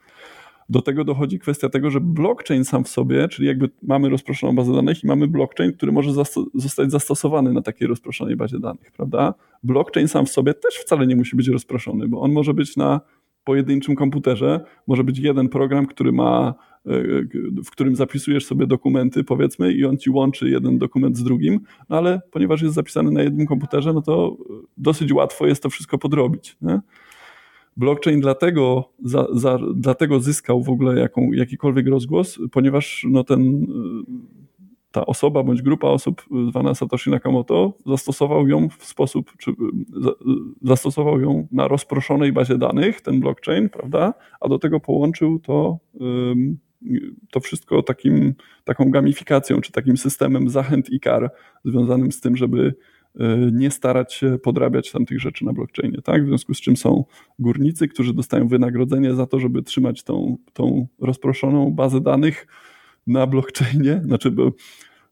S2: Do tego dochodzi kwestia tego, że blockchain sam w sobie, czyli jakby mamy rozproszoną bazę danych i mamy blockchain, który może zasto zostać zastosowany na takiej rozproszonej bazie danych, prawda? Blockchain sam w sobie też wcale nie musi być rozproszony, bo on może być na pojedynczym komputerze, może być jeden program, który ma, e, w którym zapisujesz sobie dokumenty, powiedzmy, i on ci łączy jeden dokument z drugim, no ale ponieważ jest zapisany na jednym komputerze, no to dosyć łatwo jest to wszystko podrobić. Nie? Blockchain dlatego, za, za, dlatego zyskał w ogóle jaką, jakikolwiek rozgłos, ponieważ no ten, ta osoba bądź grupa osób zwana Satoshi Nakamoto zastosował ją w sposób, czy zastosował ją na rozproszonej bazie danych, ten blockchain, prawda? A do tego połączył to, to wszystko takim, taką gamifikacją, czy takim systemem zachęt i kar związanym z tym, żeby Y, nie starać się podrabiać tam tych rzeczy na blockchainie, tak? W związku z czym są górnicy, którzy dostają wynagrodzenie za to, żeby trzymać tą, tą rozproszoną bazę danych na blockchainie, znaczy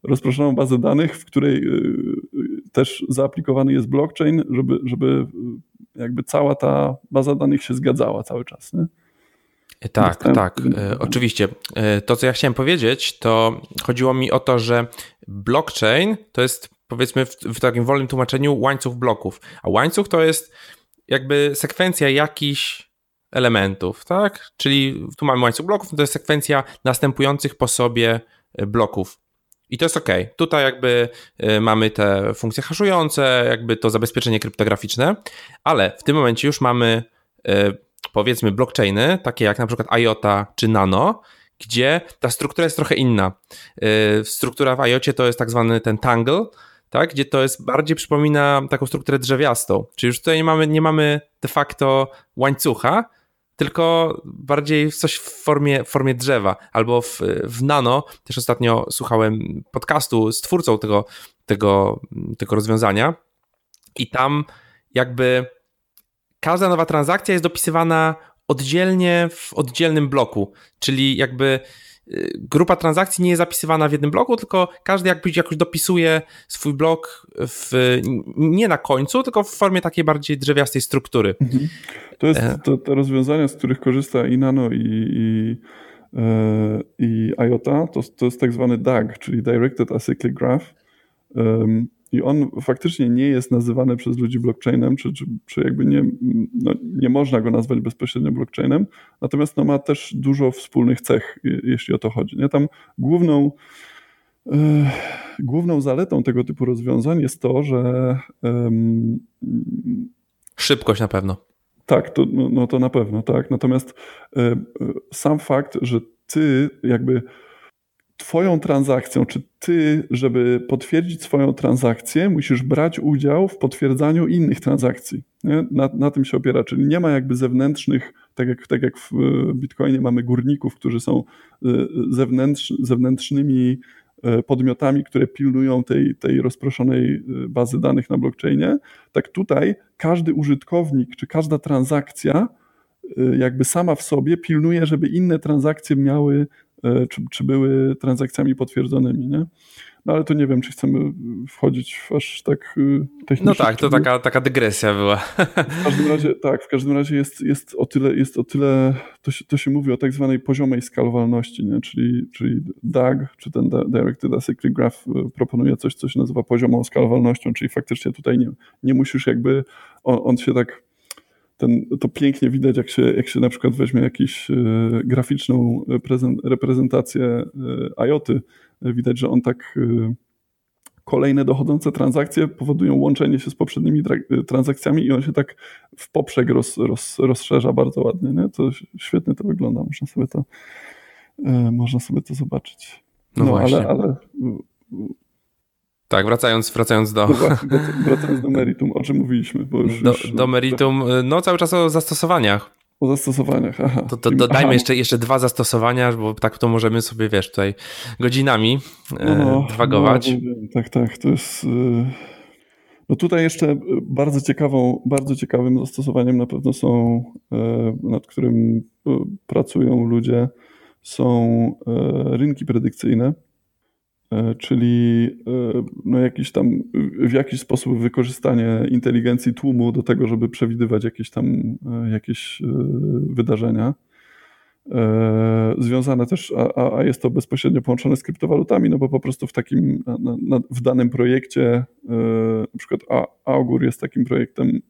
S2: rozproszoną bazę danych, w której y, y, też zaaplikowany jest blockchain, żeby, żeby jakby cała ta baza danych się zgadzała cały czas. Nie?
S1: Tak, tak, oczywiście. To, co ja chciałem powiedzieć, to chodziło mi o to, że blockchain to jest powiedzmy w, w takim wolnym tłumaczeniu łańcuch bloków. A łańcuch to jest jakby sekwencja jakichś elementów, tak? Czyli tu mamy łańcuch bloków, to jest sekwencja następujących po sobie e, bloków. I to jest ok. Tutaj jakby e, mamy te funkcje haszujące, jakby to zabezpieczenie kryptograficzne, ale w tym momencie już mamy e, powiedzmy blockchainy, takie jak na przykład IOTA czy Nano, gdzie ta struktura jest trochę inna. Struktura w IOTie to jest tak zwany ten tangle, tak? gdzie to jest bardziej przypomina taką strukturę drzewiastą. Czyli już tutaj nie mamy, nie mamy de facto łańcucha, tylko bardziej coś w formie, formie drzewa. Albo w, w Nano, też ostatnio słuchałem podcastu z twórcą tego, tego, tego rozwiązania i tam jakby każda nowa transakcja jest dopisywana oddzielnie w oddzielnym bloku, czyli jakby grupa transakcji nie jest zapisywana w jednym bloku, tylko każdy jakby jakoś dopisuje swój blok w, nie na końcu, tylko w formie takiej bardziej drzewiastej struktury. Mhm.
S2: To jest e. to, te rozwiązania, z których korzysta i Nano i, i, e, i IOTA, to, to jest tak zwany DAG, czyli Directed Acyclic Graph. I on faktycznie nie jest nazywany przez ludzi blockchainem, czy, czy, czy jakby nie, no, nie można go nazwać bezpośrednio blockchainem, natomiast no, ma też dużo wspólnych cech, jeśli o to chodzi. Nie? Tam główną, e, główną zaletą tego typu rozwiązań jest to, że.
S1: Szybkość na pewno.
S2: Tak, to, no, no to na pewno, tak. Natomiast e, sam fakt, że ty jakby Twoją transakcją, czy ty, żeby potwierdzić swoją transakcję, musisz brać udział w potwierdzaniu innych transakcji. Na, na, tym się opiera, czyli nie ma jakby zewnętrznych, tak jak, tak jak w Bitcoinie mamy górników, którzy są e, zewnętrz, zewnętrznymi e, podmiotami, które pilnują tej, tej rozproszonej e, bazy danych na blockchainie, tak tutaj każdy użytkownik czy każda transakcja jakby sama w sobie pilnuje, żeby inne transakcje miały E, czy, czy były transakcjami potwierdzonymi, nie? No ale to nie wiem, czy chcemy wchodzić w aż tak technicznie.
S1: No tak, to taka, taka dygresja była.
S2: W każdym razie, tak, w każdym razie jest, jest o tyle, jest o tyle to, się, to się mówi o tak zwanej poziomej skalowalności, nie? Czyli, czyli DAG, czy ten Directed Acyclic Graph proponuje coś, co się nazywa poziomą skalowalnością, czyli faktycznie tutaj nie, nie musisz jakby, on, on się tak ten, to pięknie widać, jak się, jak się na przykład weźmie jakąś e, graficzną prezent, reprezentację e, IOTy. Widać, że on tak e, kolejne dochodzące transakcje powodują łączenie się z poprzednimi transakcjami i on się tak w poprzek roz, roz, rozszerza bardzo ładnie. Nie? To świetnie to wygląda, można sobie to, można sobie to zobaczyć.
S1: No, no ale, ale tak, wracając, wracając do.
S2: No wracając do meritum, o czym mówiliśmy. Bo już,
S1: do, już, do meritum, no cały czas o zastosowaniach.
S2: O zastosowaniach, aha.
S1: To, to dodajmy jeszcze, jeszcze dwa zastosowania, bo tak to możemy sobie, wiesz, tutaj godzinami no, no, dwagować. No,
S2: tak, tak, to jest... Y, no tutaj jeszcze bardzo ciekawą, bardzo ciekawym zastosowaniem na pewno są, y, nad którym pracują ludzie, są rynki predykcyjne. E, czyli e, no jakiś tam, w jakiś sposób wykorzystanie inteligencji tłumu do tego, żeby przewidywać jakieś tam e, jakieś wydarzenia. Związane też, a, a jest to bezpośrednio połączone z kryptowalutami, no bo po prostu w takim, na, na, w danym projekcie, na przykład Augur jest takim projektem,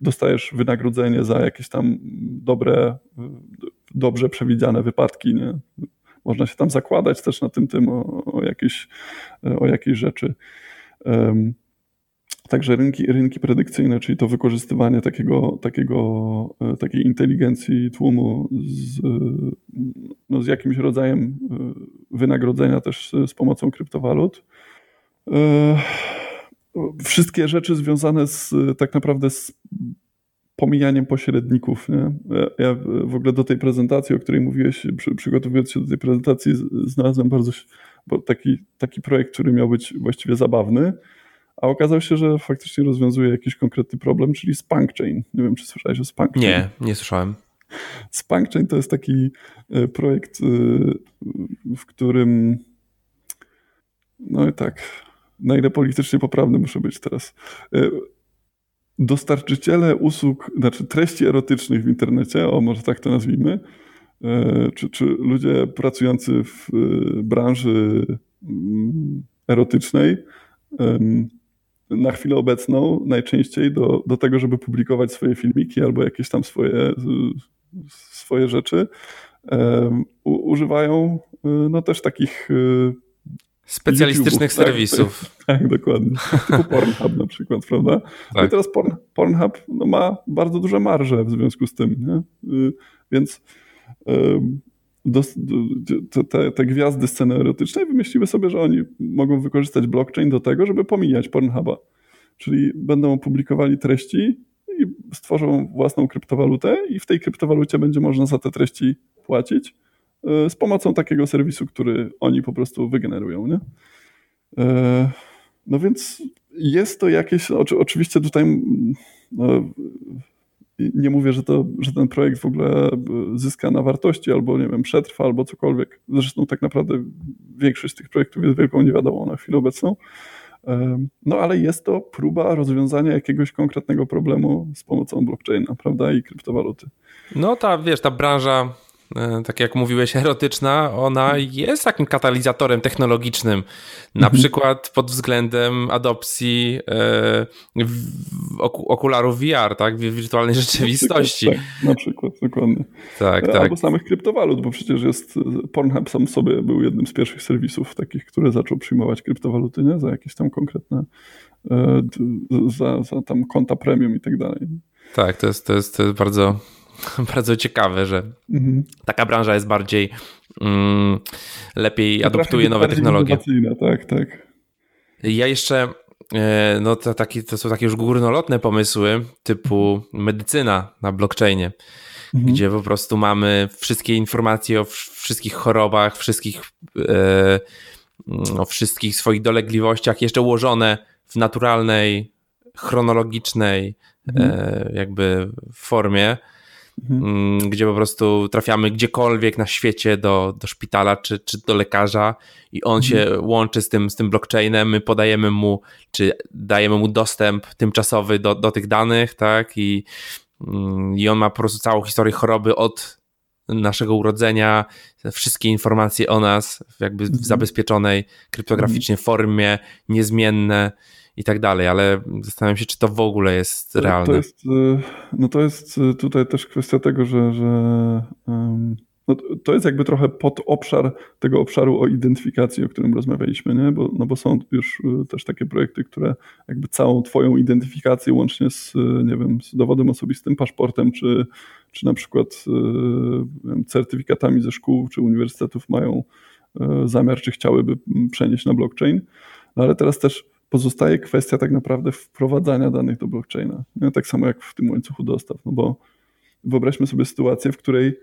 S2: dostajesz wynagrodzenie za jakieś tam dobre, dobrze przewidziane wypadki, nie? Można się tam zakładać też na tym tym o, o, jakieś, o jakieś rzeczy. Także rynki, rynki predykcyjne, czyli to wykorzystywanie takiego, takiego, e, takiej inteligencji tłumu z, no z jakimś rodzajem e, wynagrodzenia też z pomocą kryptowalut. E, wszystkie rzeczy związane z tak naprawdę z pomijaniem pośredników. Nie? Ja w ogóle do tej prezentacji, o której mówiłeś, przy, przygotowując się do tej prezentacji, znalazłem bardzo taki, taki projekt, który miał być właściwie zabawny, a okazało się, że faktycznie rozwiązuje jakiś konkretny problem, czyli Chain. Nie wiem, czy słyszałeś o Chain?
S1: Nie, nie słyszałem.
S2: Chain to jest taki e, projekt, e, w którym no i tak, na ile politycznie poprawny muszę być teraz e, dostarczyciele usług, znaczy treści erotycznych w internecie, o może tak to nazwijmy, e, czy, czy ludzie pracujący w e, branży mm, erotycznej na chwilę obecną najczęściej do, do tego, żeby publikować swoje filmiki albo jakieś tam swoje, swoje rzeczy, używają e, no też takich
S1: Specjalistycznych serwisów.
S2: Tak, [LAUGHS] tak, dokładnie. Typu Pornhub na przykład, prawda? Tak. No i tak. teraz Porn, Pornhub no, ma bardzo duże marże w związku z tym, nie? Y, więc do, do, te, te, gwiazdy sceny erotycznej wymyśliły sobie, że oni mogą wykorzystać blockchain do tego, żeby pomijać Pornhuba. Czyli będą publikowali treści i stworzą własną kryptowalutę i w tej kryptowalucie będzie można za te treści płacić z pomocą takiego serwisu, który oni po prostu wygenerują. Nie? E, no więc jest to jakieś, oczywiście tutaj no, nie mówię, że, to, że ten projekt w ogóle zyska na wartości albo, nie wiem, przetrwa albo cokolwiek. Zresztą tak naprawdę większość tych projektów jest wielką niewiadomą na chwilę obecną. No ale jest to próba rozwiązania jakiegoś konkretnego problemu z pomocą blockchaina, prawda, i kryptowaluty.
S1: No ta, wiesz, ta branża E, tak jak mówiłeś, erotyczna, ona jest takim katalizatorem technologicznym. Na mhm. przykład pod względem adopcji e, okularów VR, tak, w wirtualnej rzeczywistości.
S2: Na przykład, tak, na przykład, dokładnie. Tak, e, tak. Albo samych kryptowalut, bo przecież jest Pornhub sam sobie był jednym z pierwszych serwisów takich, który zaczął przyjmować kryptowaluty, nie? Za jakieś tam konkretne za, za tam konta premium i tak dalej.
S1: Tak, to jest, to jest, to jest bardzo [LAUGHS] bardzo ciekawe, że mhm. taka branża jest bardziej mm, lepiej adoptuje nowe technologie.
S2: Tak, tak.
S1: Ja jeszcze, e, no to, taki, to są takie już górnolotne pomysły typu medycyna na blockchainie, mhm. gdzie po prostu mamy wszystkie informacje o wszystkich chorobach, wszystkich, e, o wszystkich swoich dolegliwościach, jeszcze ułożone w naturalnej, chronologicznej mhm. e, jakby formie mhm. Mm, gdzie po prostu trafiamy gdziekolwiek na świecie do, do szpitala czy, czy do lekarza i on mhm. się łączy z tym, z tym blockchainem, my podajemy mu, czy dajemy mu dostęp tymczasowy do, do tych danych, tak, i, mm, i on ma po prostu całą historię choroby od naszego urodzenia, wszystkie informacje o nas jakby w mhm. zabezpieczonej kryptograficznie formie, niezmienne, i tak dalej, ale zastanawiam się, czy to w ogóle jest realne.
S2: To jest, y, no to jest y, tutaj też kwestia tego, że, że no to jest jakby trochę pod obszar tego obszaru o identyfikacji, o którym rozmawialiśmy, nie? Bo, no bo są już y, też takie projekty, które jakby całą twoją identyfikację łącznie z, nie wiem, z dowodem osobistym, paszportem, czy, czy na przykład wiem, certyfikatami ze szkół czy uniwersytetów mają zamiar, czy chciałyby przenieść na blockchain. No ale teraz też pozostaje kwestia tak naprawdę wprowadzania danych do blockchaina. No, tak samo jak w tym łańcuchu dostaw, no bo wyobraźmy sobie sytuację, w której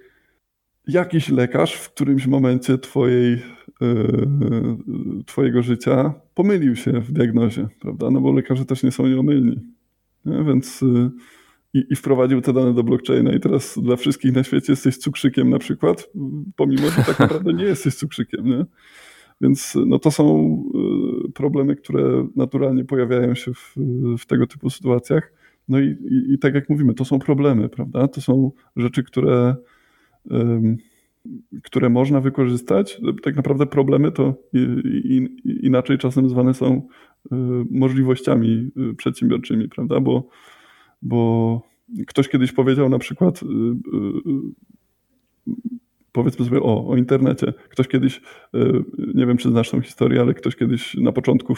S2: jakiś lekarz w którymś momencie twojej, yy, twojego życia pomylił się w diagnozie, prawda? No bo lekarze też nie są nieomylni. Nie? Więc yy, i, wprowadził te dane do blockchaina i teraz dla wszystkich na świecie jesteś cukrzykiem na przykład, pomimo, że tak [LAUGHS] naprawdę nie jesteś cukrzykiem, nie? Więc no to są y, problemy, które naturalnie pojawiają się w, w tego typu sytuacjach. No i, i, i, tak jak mówimy, to są problemy, prawda? To są rzeczy, które, um, które można wykorzystać. Tak naprawdę problemy to i, inaczej czasem zwane są y, możliwościami y, przedsiębiorczymi, prawda? Bo, bo ktoś kiedyś powiedział na przykład powiedzmy sobie o, o internecie. Ktoś kiedyś, e, nie wiem czy znasz tą historię, ale ktoś kiedyś na początku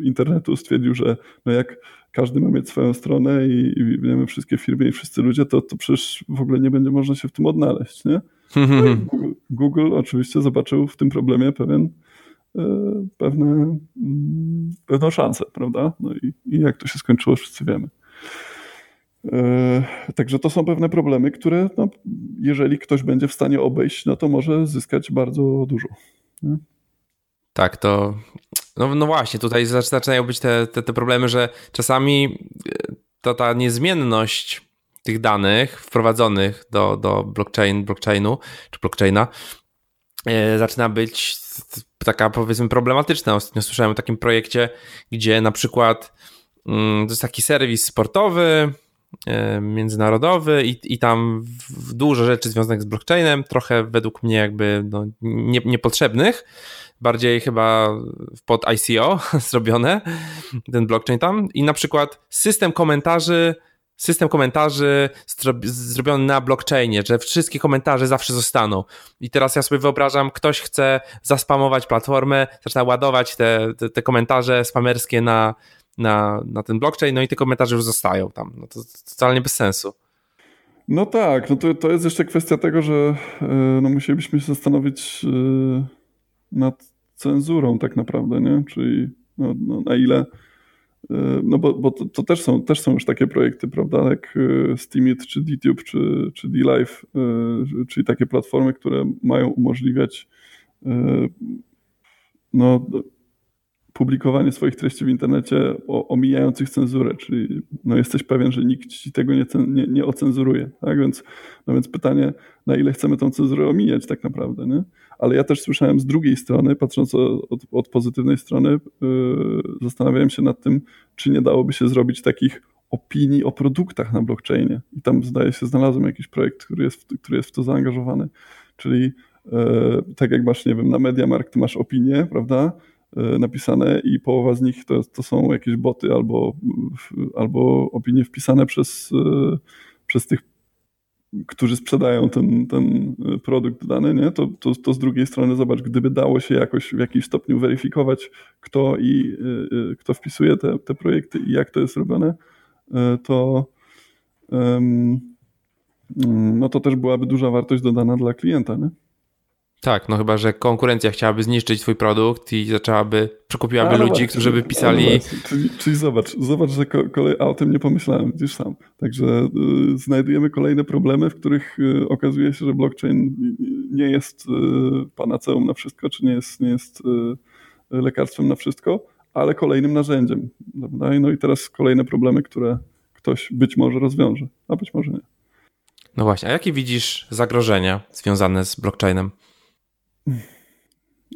S2: internetu stwierdził, że no jak każdy ma mieć swoją stronę i, i wiemy wszystkie firmy i wszyscy ludzie, to, to przecież w ogóle nie będzie można się w tym odnaleźć, nie? No Google, Google oczywiście zobaczył w tym problemie pewien e, pewne, mm, pewną szansę, prawda? No i, i jak to się skończyło, wszyscy wiemy. E, także to są pewne problemy, które no, jeżeli ktoś będzie w stanie obejść, no to może zyskać bardzo dużo. Nie?
S1: Tak, to no, no właśnie, tutaj zaczynają być te, te, te problemy, że czasami e, to ta niezmienność tych danych wprowadzonych do, do blockchain, blockchainu czy blockchaina e, zaczyna być taka powiedzmy problematyczna. Ostatnio słyszałem o takim projekcie, gdzie na przykład mm, to jest taki serwis sportowy, międzynarodowy i, i tam dużo rzeczy związanych z blockchainem, trochę według mnie jakby no, nie, niepotrzebnych, bardziej chyba pod ICO [LAUGHS] zrobione, ten blockchain tam i na przykład system komentarzy system komentarzy zrobiony na blockchainie, że wszystkie komentarze zawsze zostaną. I teraz ja sobie wyobrażam, ktoś chce zaspamować platformę, zaczyna ładować te, te, te komentarze spamerskie na, na, na ten blockchain, no i te komentarze już zostają tam. No to, to totalnie bez sensu.
S2: No tak, no to, to jest jeszcze kwestia tego, że e, no musielibyśmy się zastanowić e, nad cenzurą tak naprawdę, nie? Czyli no, no na ile e, no bo, bo to, to, też, są, też są już takie projekty, prawda, jak Steamit, czy DTube, czy, czy DLive, czyli takie platformy, które mają umożliwiać no, publikowanie swoich treści w internecie omijających cenzurę, czyli no jesteś pewien, że nikt ci tego nie, nie, nie ocenzuruje. Tak? Więc, no więc pytanie, na ile chcemy tą cenzurę omijać tak naprawdę. Nie? Ale ja też słyszałem z drugiej strony, patrząc od, od pozytywnej strony, yy, zastanawiałem się nad tym, czy nie dałoby się zrobić takich opinii o produktach na blockchainie. I tam zdaje się znalazłem jakiś projekt, który jest, który jest w to zaangażowany. Czyli e, tak jak masz, nie wiem, na MediaMarkt masz opinie, prawda? E, napisane i połowa z nich to, to są jakieś boty albo, albo opinie wpisane przez, e, przez tych, którzy sprzedają ten, ten produkt dany, nie? To, to, to z drugiej strony zobacz, gdyby dało się jakoś w jakimś stopniu weryfikować, kto i kto wpisuje te, te projekty i jak to jest robione, to no to też byłaby duża wartość dodana dla klienta, nie?
S1: Tak, no chyba, że konkurencja chciałaby zniszczyć twój produkt i zaczęłaby, przekupiłaby no ludzi, którzy by pisali...
S2: Czyli, czyli, zobacz, zobacz, że kolej, a o tym nie pomyślałem, widzisz sam. Także y, znajdujemy kolejne problemy, w których y, okazuje się, że blockchain nie jest y, panaceum na wszystko, czy nie jest, nie jest y, lekarstwem na wszystko, ale kolejnym narzędziem. Prawda? No i teraz kolejne problemy, które ktoś być może rozwiąże, a być może nie.
S1: No właśnie, a jakie widzisz zagrożenia związane z blockchainem?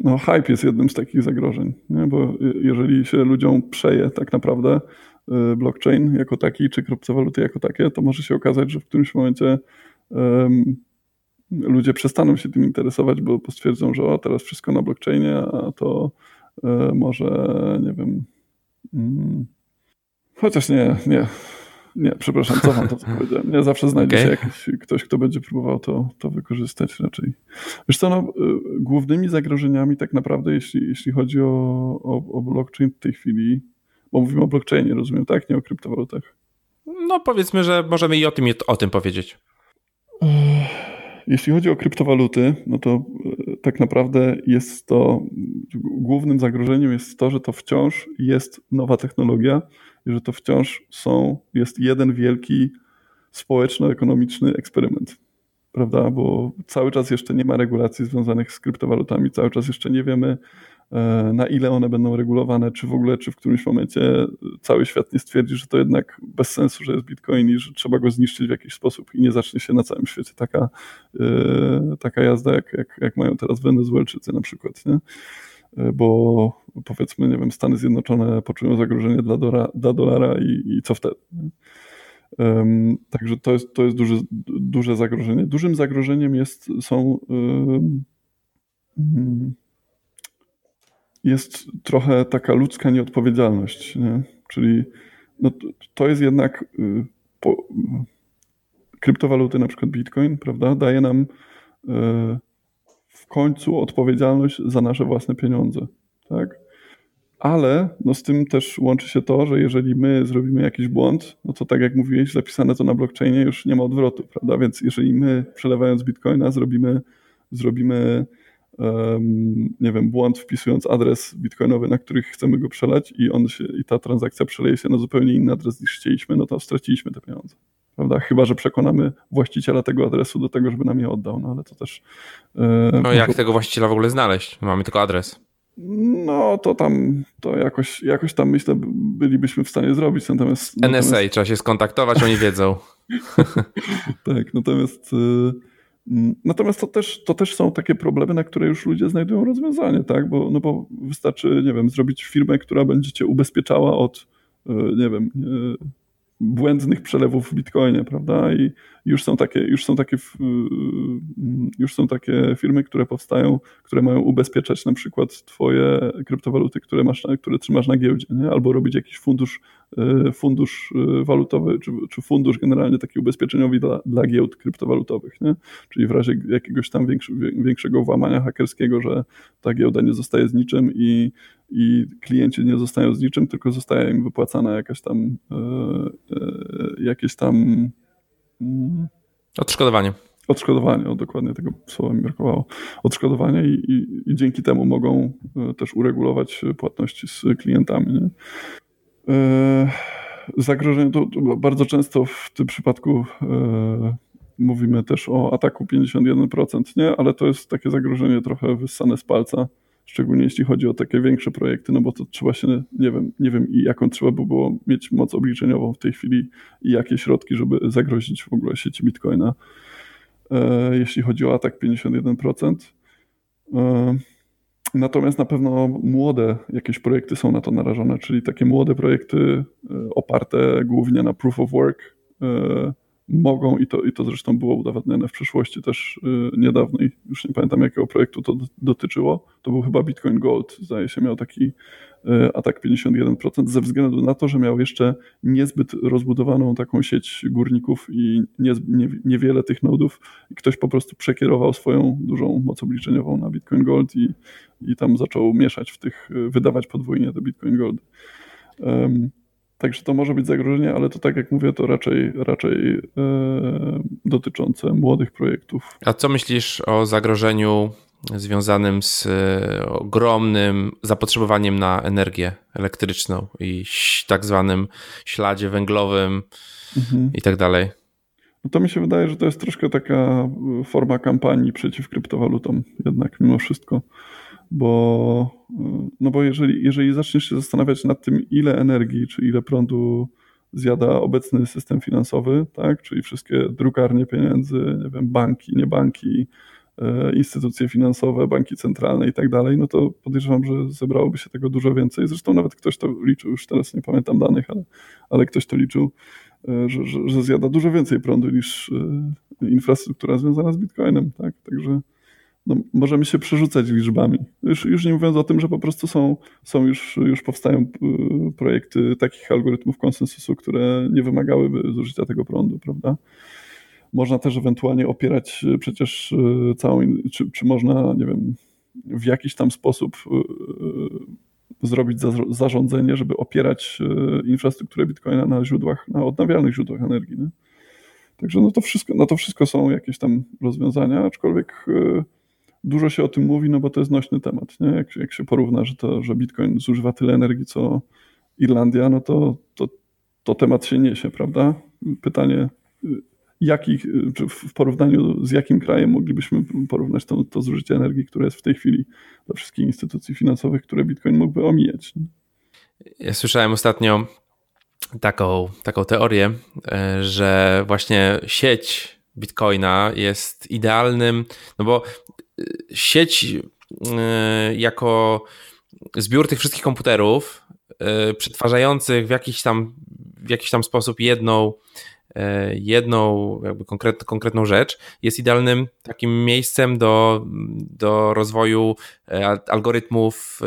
S2: No, hype jest jednym z takich zagrożeń, nie? bo jeżeli się ludziom przeje tak naprawdę y, blockchain jako taki, czy kryptowaluty jako takie, to może się okazać, że w którymś momencie um, ludzie przestaną się tym interesować, bo stwierdzą, że o, teraz wszystko na blockchainie, a to um, może, nie wiem. Um, chociaż nie, nie. Nie, przepraszam, cofam to, co [LAUGHS] powiedziałem. Nie zawsze znajdzie okay. się jakiś, ktoś, kto będzie próbował to, to wykorzystać raczej. Wiesz co, no, y, głównymi zagrożeniami tak naprawdę, jeśli, jeśli chodzi o, o, o blockchain w tej chwili, bo mówimy o blockchainie, rozumiem, tak? Nie o kryptowalutach.
S1: No powiedzmy, że możemy i o tym, o tym powiedzieć.
S2: Jeśli chodzi o kryptowaluty, no to y, tak naprawdę jest to, głównym zagrożeniem jest to, że to wciąż jest nowa technologia, i że to wciąż są, jest jeden wielki społeczno-ekonomiczny eksperyment. Prawda? Bo cały czas jeszcze nie ma regulacji związanych z kryptowalutami, cały czas jeszcze nie wiemy, e, na ile one będą regulowane, czy w ogóle, czy w którymś momencie cały świat nie stwierdzi, że to jednak bez sensu, że jest Bitcoin i że trzeba go zniszczyć w jakiś sposób i nie zacznie się na całym świecie taka, e, taka jazda, jak, jak, jak mają teraz Wenezuelczycy na przykład. Nie? E, bo powiedzmy, nie wiem, Stany Zjednoczone poczują zagrożenie dla, dolara, dla dolara i, i co wtedy? Um, także to jest, to jest duże, duże zagrożenie. Dużym zagrożeniem jest, są um, jest trochę taka ludzka nieodpowiedzialność, nie? czyli no, to jest jednak y, po, kryptowaluty, na przykład Bitcoin, prawda, daje nam y, w końcu odpowiedzialność za nasze własne pieniądze. Tak? Ale no z tym też łączy się to, że jeżeli my zrobimy jakiś błąd, no to tak jak mówiłeś, zapisane to na blockchainie już nie ma odwrotu, prawda? Więc jeżeli my przelewając bitcoina zrobimy, zrobimy um, nie wiem, błąd wpisując adres bitcoinowy, na który chcemy go przelać i on się, i ta transakcja przeleje się na zupełnie inny adres niż chcieliśmy, no to straciliśmy te pieniądze prawda? Chyba, że przekonamy właściciela tego adresu do tego, żeby nam je oddał, no ale to też...
S1: Yy, no jak tego właściciela w ogóle znaleźć? Mamy tylko adres.
S2: No to tam, to jakoś, jakoś tam myślę bylibyśmy w stanie zrobić, natomiast...
S1: NSA, natomiast... trzeba się skontaktować, oni wiedzą. [LAUGHS]
S2: tak, natomiast... Yy, Natomiast to też, to też są takie problemy, na które już ludzie znajdują rozwiązanie, tak? Bo, no bo wystarczy, nie wiem, zrobić firmę, która będzie cię ubezpieczała od, nie wiem, błędnych przelewów w Bitcoinie, prawda? I już są takie, już są takie, już są takie firmy, które powstają, które mają ubezpieczać na przykład twoje kryptowaluty, które masz, które trzymasz na giełdzie, nie? albo robić jakiś fundusz, fundusz e, walutowy, czy, czy fundusz generalnie taki ubezpieczeniowy dla, dla giełd kryptowalutowych, nie? Czyli w razie jakiegoś tam większy, większego włamania hakerskiego, że ta giełda nie zostaje z niczym i i klienci nie zostają z niczym, tylko zostaje im wypłacana jakaś tam e, e, jakieś tam
S1: mm, odszkodowanie.
S2: Odszkodowanie, o, dokładnie tego słowa mi brakowało. Odszkodowanie i, i, i, dzięki temu mogą też uregulować płatności z klientami. Nie? Zagrożenie to, to, bardzo często w tym przypadku mówimy też o ataku 51%, nie? ale to jest takie zagrożenie trochę wyssane z palca szczególnie jeśli chodzi o takie większe projekty, no bo to trzeba się, nie wiem, nie wiem jaką trzeba by było mieć moc obliczeniową w tej chwili i jakie środki, żeby zagrozić w ogóle sieci Bitcoina. E, jeśli chodzi o atak 51%. E, natomiast na pewno młode jakieś projekty są na to narażone, czyli takie młode projekty e, oparte głównie na proof of work, mogą, i to, i to zresztą było udowadniane w przeszłości też yy, niedawno, i już nie pamiętam jakiego projektu to dotyczyło, to był chyba Bitcoin Gold, zdaje się, miał taki yy, atak 51%, ze względu na to, że miał jeszcze niezbyt rozbudowaną taką sieć górników i nie, nie, niewiele tych nodów ktoś po prostu przekierował swoją dużą moc obliczeniową na Bitcoin Gold i, i tam zaczął mieszać w tych, wydawać podwójnie do Bitcoin Gold. Um, Także to może być zagrożenie, ale to tak jak mówię, to raczej, raczej e, dotyczące młodych projektów.
S1: A co myślisz o zagrożeniu związanym z e, ogromnym zapotrzebowaniem na energię elektryczną i tak zwanym śladzie węglowym mhm. i tak dalej?
S2: No to mi się wydaje, że to jest troszkę taka forma kampanii przeciw kryptowalutom, jednak mimo wszystko bo, no bo jeżeli, jeżeli zaczniesz się zastanawiać nad tym, ile energii czy ile prądu zjada obecny system finansowy, tak, czyli wszystkie drukarnie pieniędzy, nie wiem, banki, nie banki, e, instytucje finansowe, banki centralne i tak dalej, no to podejrzewam, że zebrałoby się tego dużo więcej. Zresztą nawet ktoś to liczył, już teraz nie pamiętam danych, ale, ale ktoś to liczył, e, że, że, że zjada dużo więcej prądu niż e, infrastruktura związana z Bitcoinem, tak, także no, możemy się przerzucać liczbami. Już, już nie mówiąc o tym, że po prostu są, są już, już powstają projekty takich algorytmów konsensusu, które nie wymagałyby zużycia tego prądu, prawda? Można też ewentualnie opierać y, przecież y, całą, czy, czy można, nie wiem, w jakiś tam sposób zrobić zarządzenie, żeby opierać infrastrukturę Bitcoina na źródłach, na odnawialnych źródłach energii. Nie? Także no to, wszystko, no to wszystko są jakieś tam rozwiązania, aczkolwiek dużo się o tym mówi, no bo to jest nośny temat. Nie? Jak, jak się porówna, że, to, że Bitcoin zużywa tyle energii co Irlandia, no to, to, to temat się niesie, prawda? Pytanie, jakich, czy w porównaniu z jakim krajem moglibyśmy porównać to, to zużycie energii, które jest w tej chwili dla wszystkich instytucji finansowych, które Bitcoin mógłby omijać.
S1: Ja słyszałem ostatnio taką, taką teorię, e, że właśnie sieć Bitcoina jest idealnym, no bo sieć y, jako zbiór tych wszystkich komputerów y, przetwarzających w jakiś tam, w jakiś tam sposób jedną, y, jedną jakby konkret, konkretną rzecz jest idealnym takim miejscem do, do rozwoju algorytmów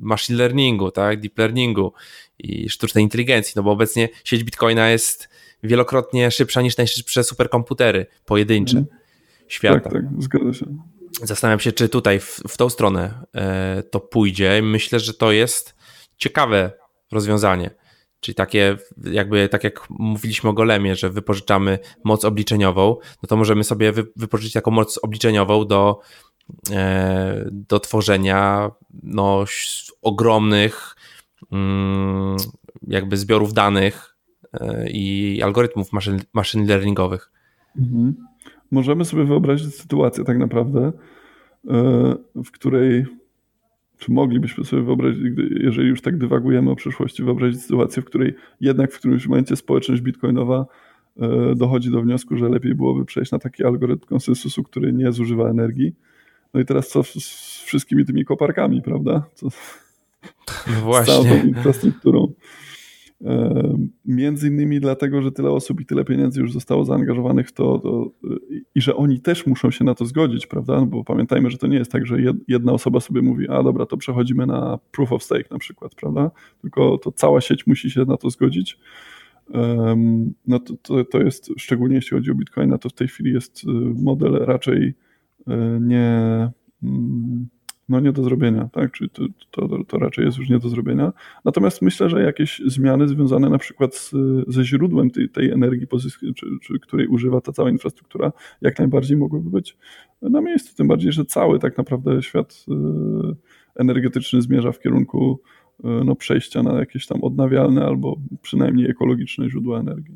S1: machine learningu, tak, deep learningu i sztucznej inteligencji, no bo obecnie sieć Bitcoina jest wielokrotnie szybsza niż najszybsze superkomputery pojedyncze mm. świata.
S2: Tak, tak, zgadza się.
S1: Zastanawiam się, czy tutaj w, w tą stronę e, to pójdzie. Myślę, że to jest ciekawe rozwiązanie. Czyli takie, jakby tak jak mówiliśmy o Golemie, że wypożyczamy moc obliczeniową, no to możemy sobie wy, wypożyczyć taką moc obliczeniową do, e, do tworzenia no, ogromnych mm, jakby zbiorów danych e, i algorytmów machine, machine learningowych. Mhm
S2: możemy sobie wyobrazić sytuację tak naprawdę, e, w której, czy moglibyśmy sobie wyobrazić, jeżeli już tak dywagujemy o przyszłości, wyobrazić sytuację, w której jednak w którymś momencie społeczność bitcoinowa e, dochodzi do wniosku, że lepiej byłoby przejść na taki algorytm konsensusu, który nie zużywa energii. No i teraz co z, wszystkimi tymi koparkami, prawda? Co,
S1: no właśnie. Z całą tą
S2: infrastrukturą. Między innymi dlatego, że tyle osób i tyle pieniędzy już zostało zaangażowanych w to, to, i że oni też muszą się na to zgodzić, prawda? Bo pamiętajmy, że to nie jest tak, że jedna osoba sobie mówi, a dobra, to przechodzimy na proof of stake na przykład, prawda? Tylko to cała sieć musi się na to zgodzić. No to, to, to jest, szczególnie jeśli chodzi o Bitcoina, to w tej chwili jest y, model raczej y, nie mm, no nie do zrobienia, tak? Czyli to, to, to, raczej jest już nie do zrobienia. Natomiast myślę, że jakieś zmiany związane na przykład z, ze źródłem tej, tej energii, czy, czy, której używa ta cała infrastruktura, jak najbardziej mogłyby być na miejscu. Tym bardziej, że cały tak naprawdę świat y, energetyczny zmierza w kierunku y, no, przejścia na jakieś tam odnawialne albo przynajmniej ekologiczne źródła energii.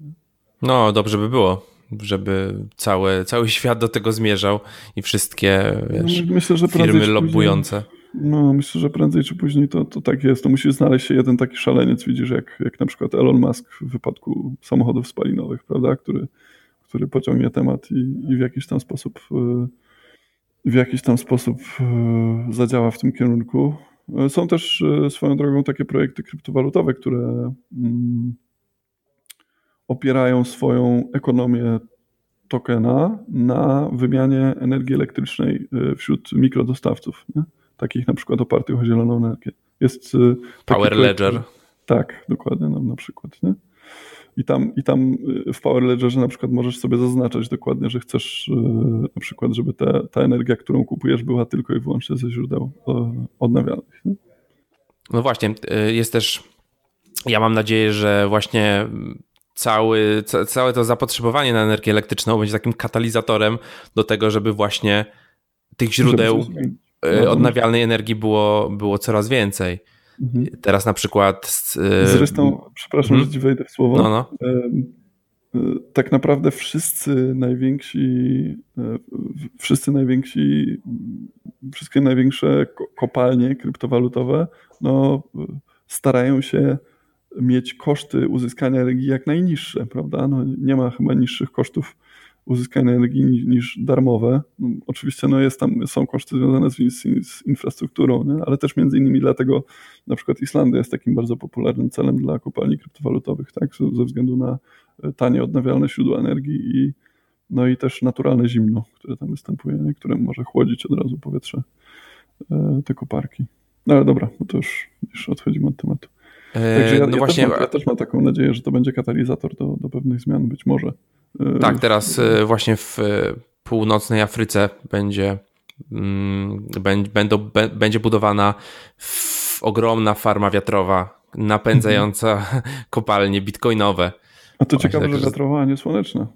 S1: No, dobrze by było żeby cały, cały [LAUGHS] świat do tego zmierzał i wszystkie wiesz,
S2: Myślę, że
S1: firmy lobbujące.
S2: No, myślę, że prędzej czy później to, to tak jest. To musi znaleźć się jeden taki szaleniec, widzisz, jak, jak na przykład Elon Musk w wypadku samochodów spalinowych, prawda, który, który pociągnie temat i, i w jakiś tam sposób w jakiś tam sposób zadziała w tym kierunku. Są też swoją drogą takie projekty kryptowalutowe, które mm, opierają swoją ekonomię tokena na wymianie energii elektrycznej y, wśród mikrodostawców, nie? takich na przykład opartych o zieloną energię.
S1: Jest y, Power projekt, Ledger.
S2: Tak, dokładnie, no, na przykład. Nie? I tam, I tam y, w Power Ledgerze na przykład możesz sobie zaznaczać dokładnie, że chcesz na przykład, żeby te, ta energia, którą kupujesz, była tylko i wyłącznie ze źródeł odnawialnych. Nie?
S1: No właśnie, jest też, ja mam nadzieję, że właśnie cały, ca, całe to zapotrzebowanie na energię elektryczną będzie takim katalizatorem do tego, żeby właśnie tych źródeł e, no. odnawialnej energii było, było coraz więcej. Mhm. Teraz na przykład.
S2: E, Zresztą, przepraszam, mhm. że ci wejdę w słowo. No, no. E, tak naprawdę wszyscy najwięksi, wszyscy najwięksi, wszystkie największe kopalnie kryptowalutowe, no, starają się mieć koszty uzyskania energii jak najniższe, prawda? No, nie ma chyba niższych kosztów uzyskania energii niż darmowe. No, oczywiście no jest tam, są koszty związane z, z infrastrukturą, nie? ale też między innymi dlatego na przykład Islandia jest takim bardzo popularnym celem dla kopalni kryptowalutowych, tak? ze względu na e, tanie odnawialne źródła energii i no i też naturalne zimno, które tam występuje, nie? które może chłodzić od razu powietrze e, te koparki. No ale dobra, no to już, już odchodzimy od tematu. Także ja, no ja właśnie... też mam, ja też mam taką nadzieję, że to będzie katalizator do, do pewnych zmian, być może.
S1: E, tak, teraz e, właśnie w e, północnej Afryce będzie, mm, będą, będzie budowana ogromna farma wiatrowa napędzająca mhm. [LAUGHS] kopalnie bitcoinowe.
S2: A to ciekawe, tak, że wiatrowa, a nie słoneczna.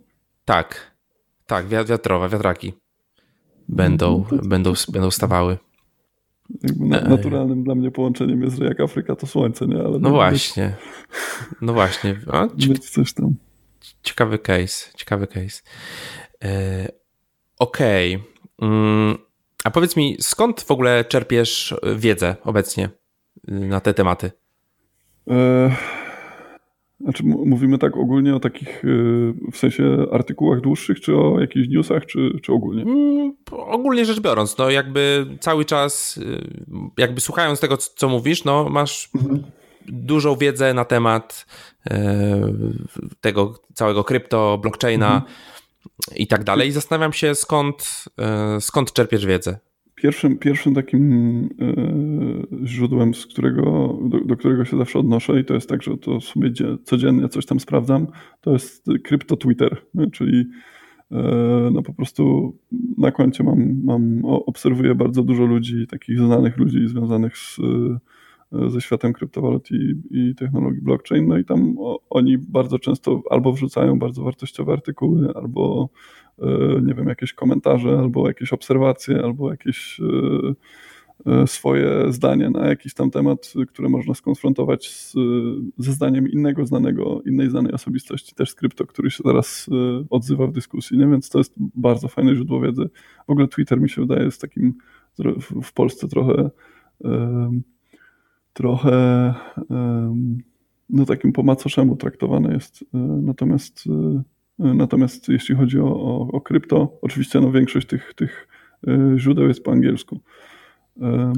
S1: Tak, tak, wiatrowa, wiatraki będą, no będą, będą stawały.
S2: Naturalnym dla mnie połączeniem jest, że jak Afryka to słońce, nie? Ale
S1: no właśnie. No właśnie. A,
S2: mieć coś tam.
S1: Ciekawy case, ciekawy case. E, Okej. Okay. Mm, a powiedz mi, skąd w ogóle czerpiesz wiedzę obecnie na te tematy? E
S2: znaczy, mówimy tak ogólnie o takich, y, w sensie artykułach dłuższych, czy o jakichś newsach, czy, czy ogólnie? Mm,
S1: ogólnie rzecz biorąc, no jakby cały czas, y, jakby słuchając tego, co mówisz, no masz mhm. dużą wiedzę na temat y, tego całego krypto, blockchaina mhm. i tak dalej. I zastanawiam się, skąd, skąd czerpiesz wiedzę.
S2: Pierwszym, pierwszym takim e, źródłem, z którego, do, do, którego się zawsze odnoszę, i to jest tak, że to sobie codziennie coś tam sprawdzam, to jest krypto Twitter, [LAUGHS] czyli e, no po prostu na koncie mam, mam, obserwuję bardzo dużo ludzi, takich znanych ludzi związanych z, e, ze światem kryptowalut i, i technologii blockchain, no i tam oni bardzo często albo wrzucają bardzo wartościowe artykuły, albo nie wiem, jakieś komentarze, albo jakieś obserwacje, albo jakieś e, e, swoje zdanie na jakiś tam temat, które można skonfrontować z, ze zdaniem innego znanego, innej znanej osobistości, też skrypto, który się zaraz odzywa w dyskusji, nie? więc to jest bardzo fajne źródło wiedzy. W ogóle Twitter mi się wydaje jest takim w Polsce trochę trochę no takim po macoszemu traktowane jest, natomiast Natomiast jeśli chodzi o, o, o krypto, oczywiście no, większość tych, tych y, źródeł jest po angielsku.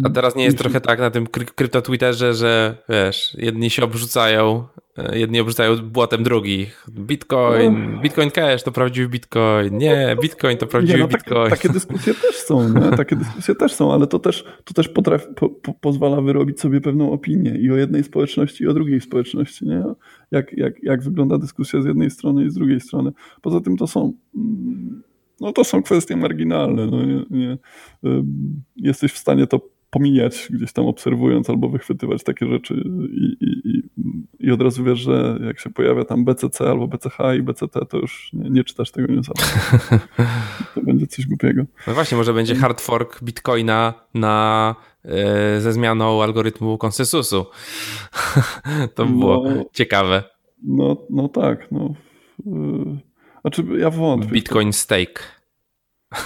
S1: A teraz nie jest trochę tak na tym krypto Twitterze, że wiesz, jedni się obrzucają, e, jedni obrzucają błotem drugich. Bitcoin, no. Bitcoin Cash to prawdziwy Bitcoin. Nie, Bitcoin to prawdziwy nie, no, Bitcoin.
S2: Takie dyskusje też są, nie? [LAUGHS] takie dyskusje też są, ale to też, to też potrafi, po, po, pozwala wyrobić sobie pewną opinię i o jednej społeczności, i o drugiej społeczności. Nie? Jak, jak, jak wygląda dyskusja z jednej strony i z drugiej strony. Poza tym to są mm, no to są kwestie marginalne. No nie, nie, jesteś w stanie to pomijać gdzieś tam obserwując albo wychwytywać takie rzeczy i, i, i, od razu wiesz, że jak się pojawia tam BCC albo BCH i BCT, to już nie, nie czytasz tego newsa. [LAUGHS] to będzie coś głupiego.
S1: No właśnie, może będzie hard fork Bitcoina na, e, ze zmianą algorytmu konsensusu. [LAUGHS] to by było no, ciekawe.
S2: No, no tak, no. Znaczy ja wątpię.
S1: Bitcoin stake. [LAUGHS]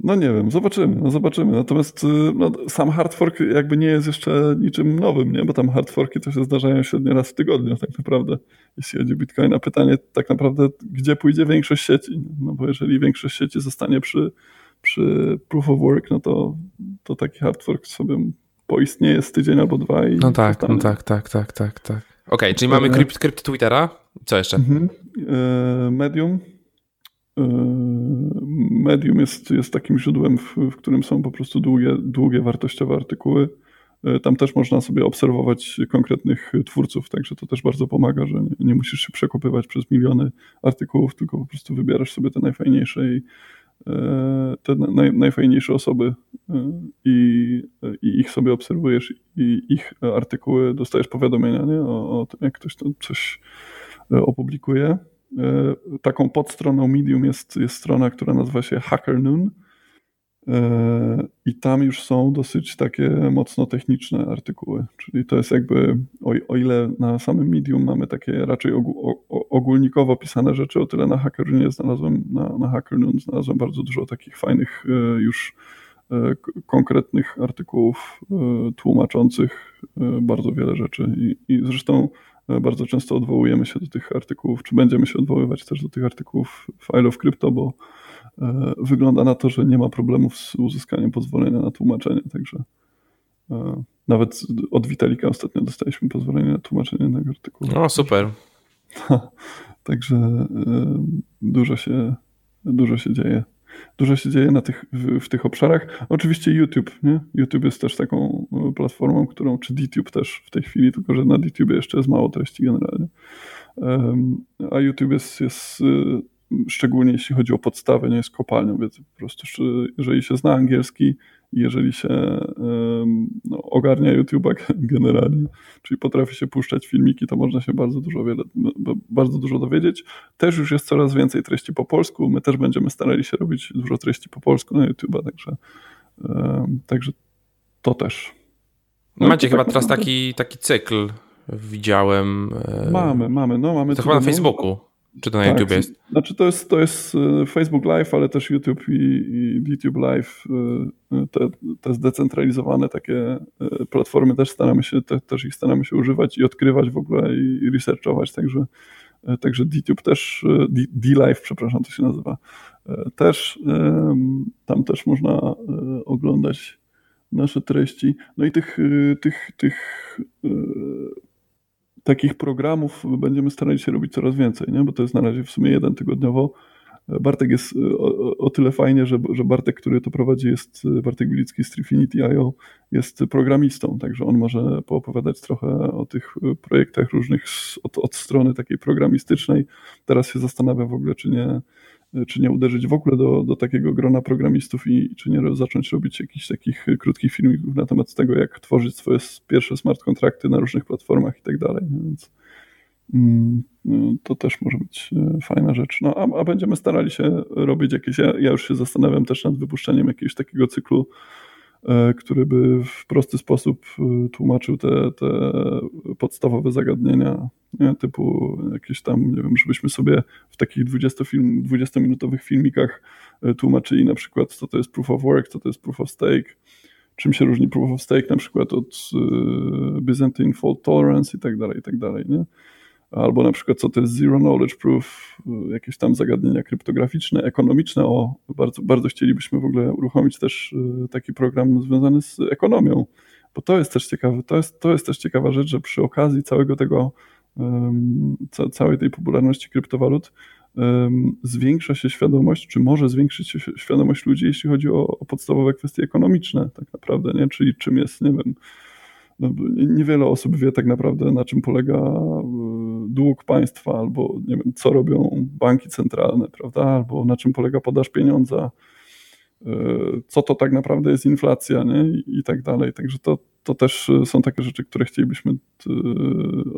S2: No nie wiem, zobaczymy, no zobaczymy. Natomiast no, sam hardfork jakby nie jest jeszcze niczym nowym, nie? Bo tam hardforki to się zdarzają średnio raz w tygodniu tak naprawdę, jeśli chodzi o Bitcoina. Pytanie tak naprawdę, gdzie pójdzie większość sieci? No bo jeżeli większość sieci zostanie przy, przy proof of work, no to, to taki hardfork sobie poistnieje z tydzień albo dwa i
S1: No tak, no tak, tak, tak, tak, tak. Okej, okay, czyli mamy krypt, krypt Twittera. Co jeszcze? Mhm.
S2: E, Medium. E, Medium jest, jest takim źródłem, w, w, którym są po prostu długie, długie, wartościowe artykuły. E, tam też można sobie obserwować konkretnych twórców, także to też bardzo pomaga, że nie, nie musisz się przekopywać przez miliony artykułów, tylko po prostu wybierasz sobie te najfajniejsze i te naj, najfajniejsze osoby i, i, ich sobie obserwujesz i ich artykuły dostajesz powiadomienia nie? O, o tym, jak ktoś tam coś opublikuje. E, taką podstroną Medium jest, jest strona, która nazywa się HackerNoon. E, i tam już są dosyć takie mocno techniczne artykuły, czyli to jest jakby, o, o ile na samym Medium mamy takie raczej ogólnikowo pisane rzeczy, o tyle na HackerNoonie znalazłem, na, na HackerNoon znalazłem bardzo dużo takich fajnych e, już konkretnych artykułów tłumaczących bardzo wiele rzeczy. I, i zresztą E, bardzo często odwołujemy się do tych artykułów, czy będziemy się odwoływać też do tych artykułów File of Crypto, bo e, wygląda na to, że nie ma problemów z uzyskaniem pozwolenia na tłumaczenie, także e, nawet od Witalika ostatnio dostaliśmy pozwolenie na tłumaczenie tego artykułu.
S1: O, super. [LAUGHS]
S2: Także dużo się, dużo się dzieje dużo się dzieje na tych, w, w, tych obszarach. Oczywiście YouTube, nie? YouTube jest też taką e, platformą, którą, czy DTube też w tej chwili, tylko że na DTube jeszcze jest mało treści generalnie. Um, a YouTube jest, jest e, szczególnie jeśli chodzi o podstawę, nie jest kopalnią, więc po prostu jeżeli się zna angielski, jeżeli się no, ogarnia YouTube'a [LAUGHS] generalnie, czyli potrafi się puszczać filmiki, to można się bardzo dużo, wiele, bardzo dużo dowiedzieć. Też już jest coraz więcej treści po polsku. My też będziemy starali się robić dużo treści po polsku na YouTube'a, także, także to też.
S1: No Macie chyba tak teraz taki, taki cykl, widziałem.
S2: E, mamy, mamy. No, mamy
S1: to chyba na Facebooku. Czy to na tak, YouTube jest?
S2: Znaczy to jest, to jest e, Facebook Live, ale też YouTube i, i YouTube Live, e, te, te zdecentralizowane takie e, platformy też staramy się, te, też ich staramy się używać i odkrywać w ogóle i, i researchować, także Także DTube też, D-Live, przepraszam, to się nazywa. Też, tam też można oglądać nasze treści. No i tych, tych, tych takich programów będziemy starali się robić coraz więcej, nie? bo to jest na razie w sumie jeden tygodniowo. Bartek jest o, o tyle fajnie, że, że Bartek, który to prowadzi, jest Bartek Wilicki z Trifinity.io, jest programistą, także on może poopowiadać trochę o tych projektach różnych od, od strony takiej programistycznej. Teraz się zastanawiam w ogóle, czy nie, czy nie uderzyć w ogóle do, do takiego grona programistów i czy nie zacząć robić jakichś takich krótkich filmików na temat tego, jak tworzyć swoje pierwsze smart kontrakty na różnych platformach i tak dalej. Więc mm, no, to też może być e, fajna rzecz. No, a, a będziemy starali się robić jakieś. Ja, ja już się zastanawiam też nad wypuszczeniem jakiegoś takiego cyklu który by w prosty sposób e, tłumaczył te, te podstawowe zagadnienia, nie? typu jakieś tam, nie wiem, żebyśmy sobie w takich 20 film, 20-minutowych filmikach e, tłumaczyli na przykład, co to jest proof of work, co to jest proof of stake, czym się różni proof of stake na przykład od Byzantine Fault Tolerance i tak dalej, i tak dalej, nie? Albo na przykład co to jest Zero Knowledge Proof, jakieś tam zagadnienia kryptograficzne, ekonomiczne. O, bardzo, bardzo chcielibyśmy w ogóle uruchomić też y, taki program związany z ekonomią, bo to jest też ciekawe, to jest, to jest też ciekawa rzecz, że przy okazji całego tego, ca, całej tej popularności kryptowalut zwiększa się świadomość, czy może zwiększyć się świadomość ludzi, jeśli chodzi o, o podstawowe kwestie ekonomiczne tak naprawdę, nie? czyli czym jest, nie wiem, niewiele osób wie tak naprawdę, na czym polega e, dług państwa, albo nie wiem, co robią banki centralne, prawda? Albo na czym polega podaż pieniądza, e, co to tak naprawdę jest inflacja, nie? I, tak dalej. Także to, to też są takie rzeczy, które chcielibyśmy, e,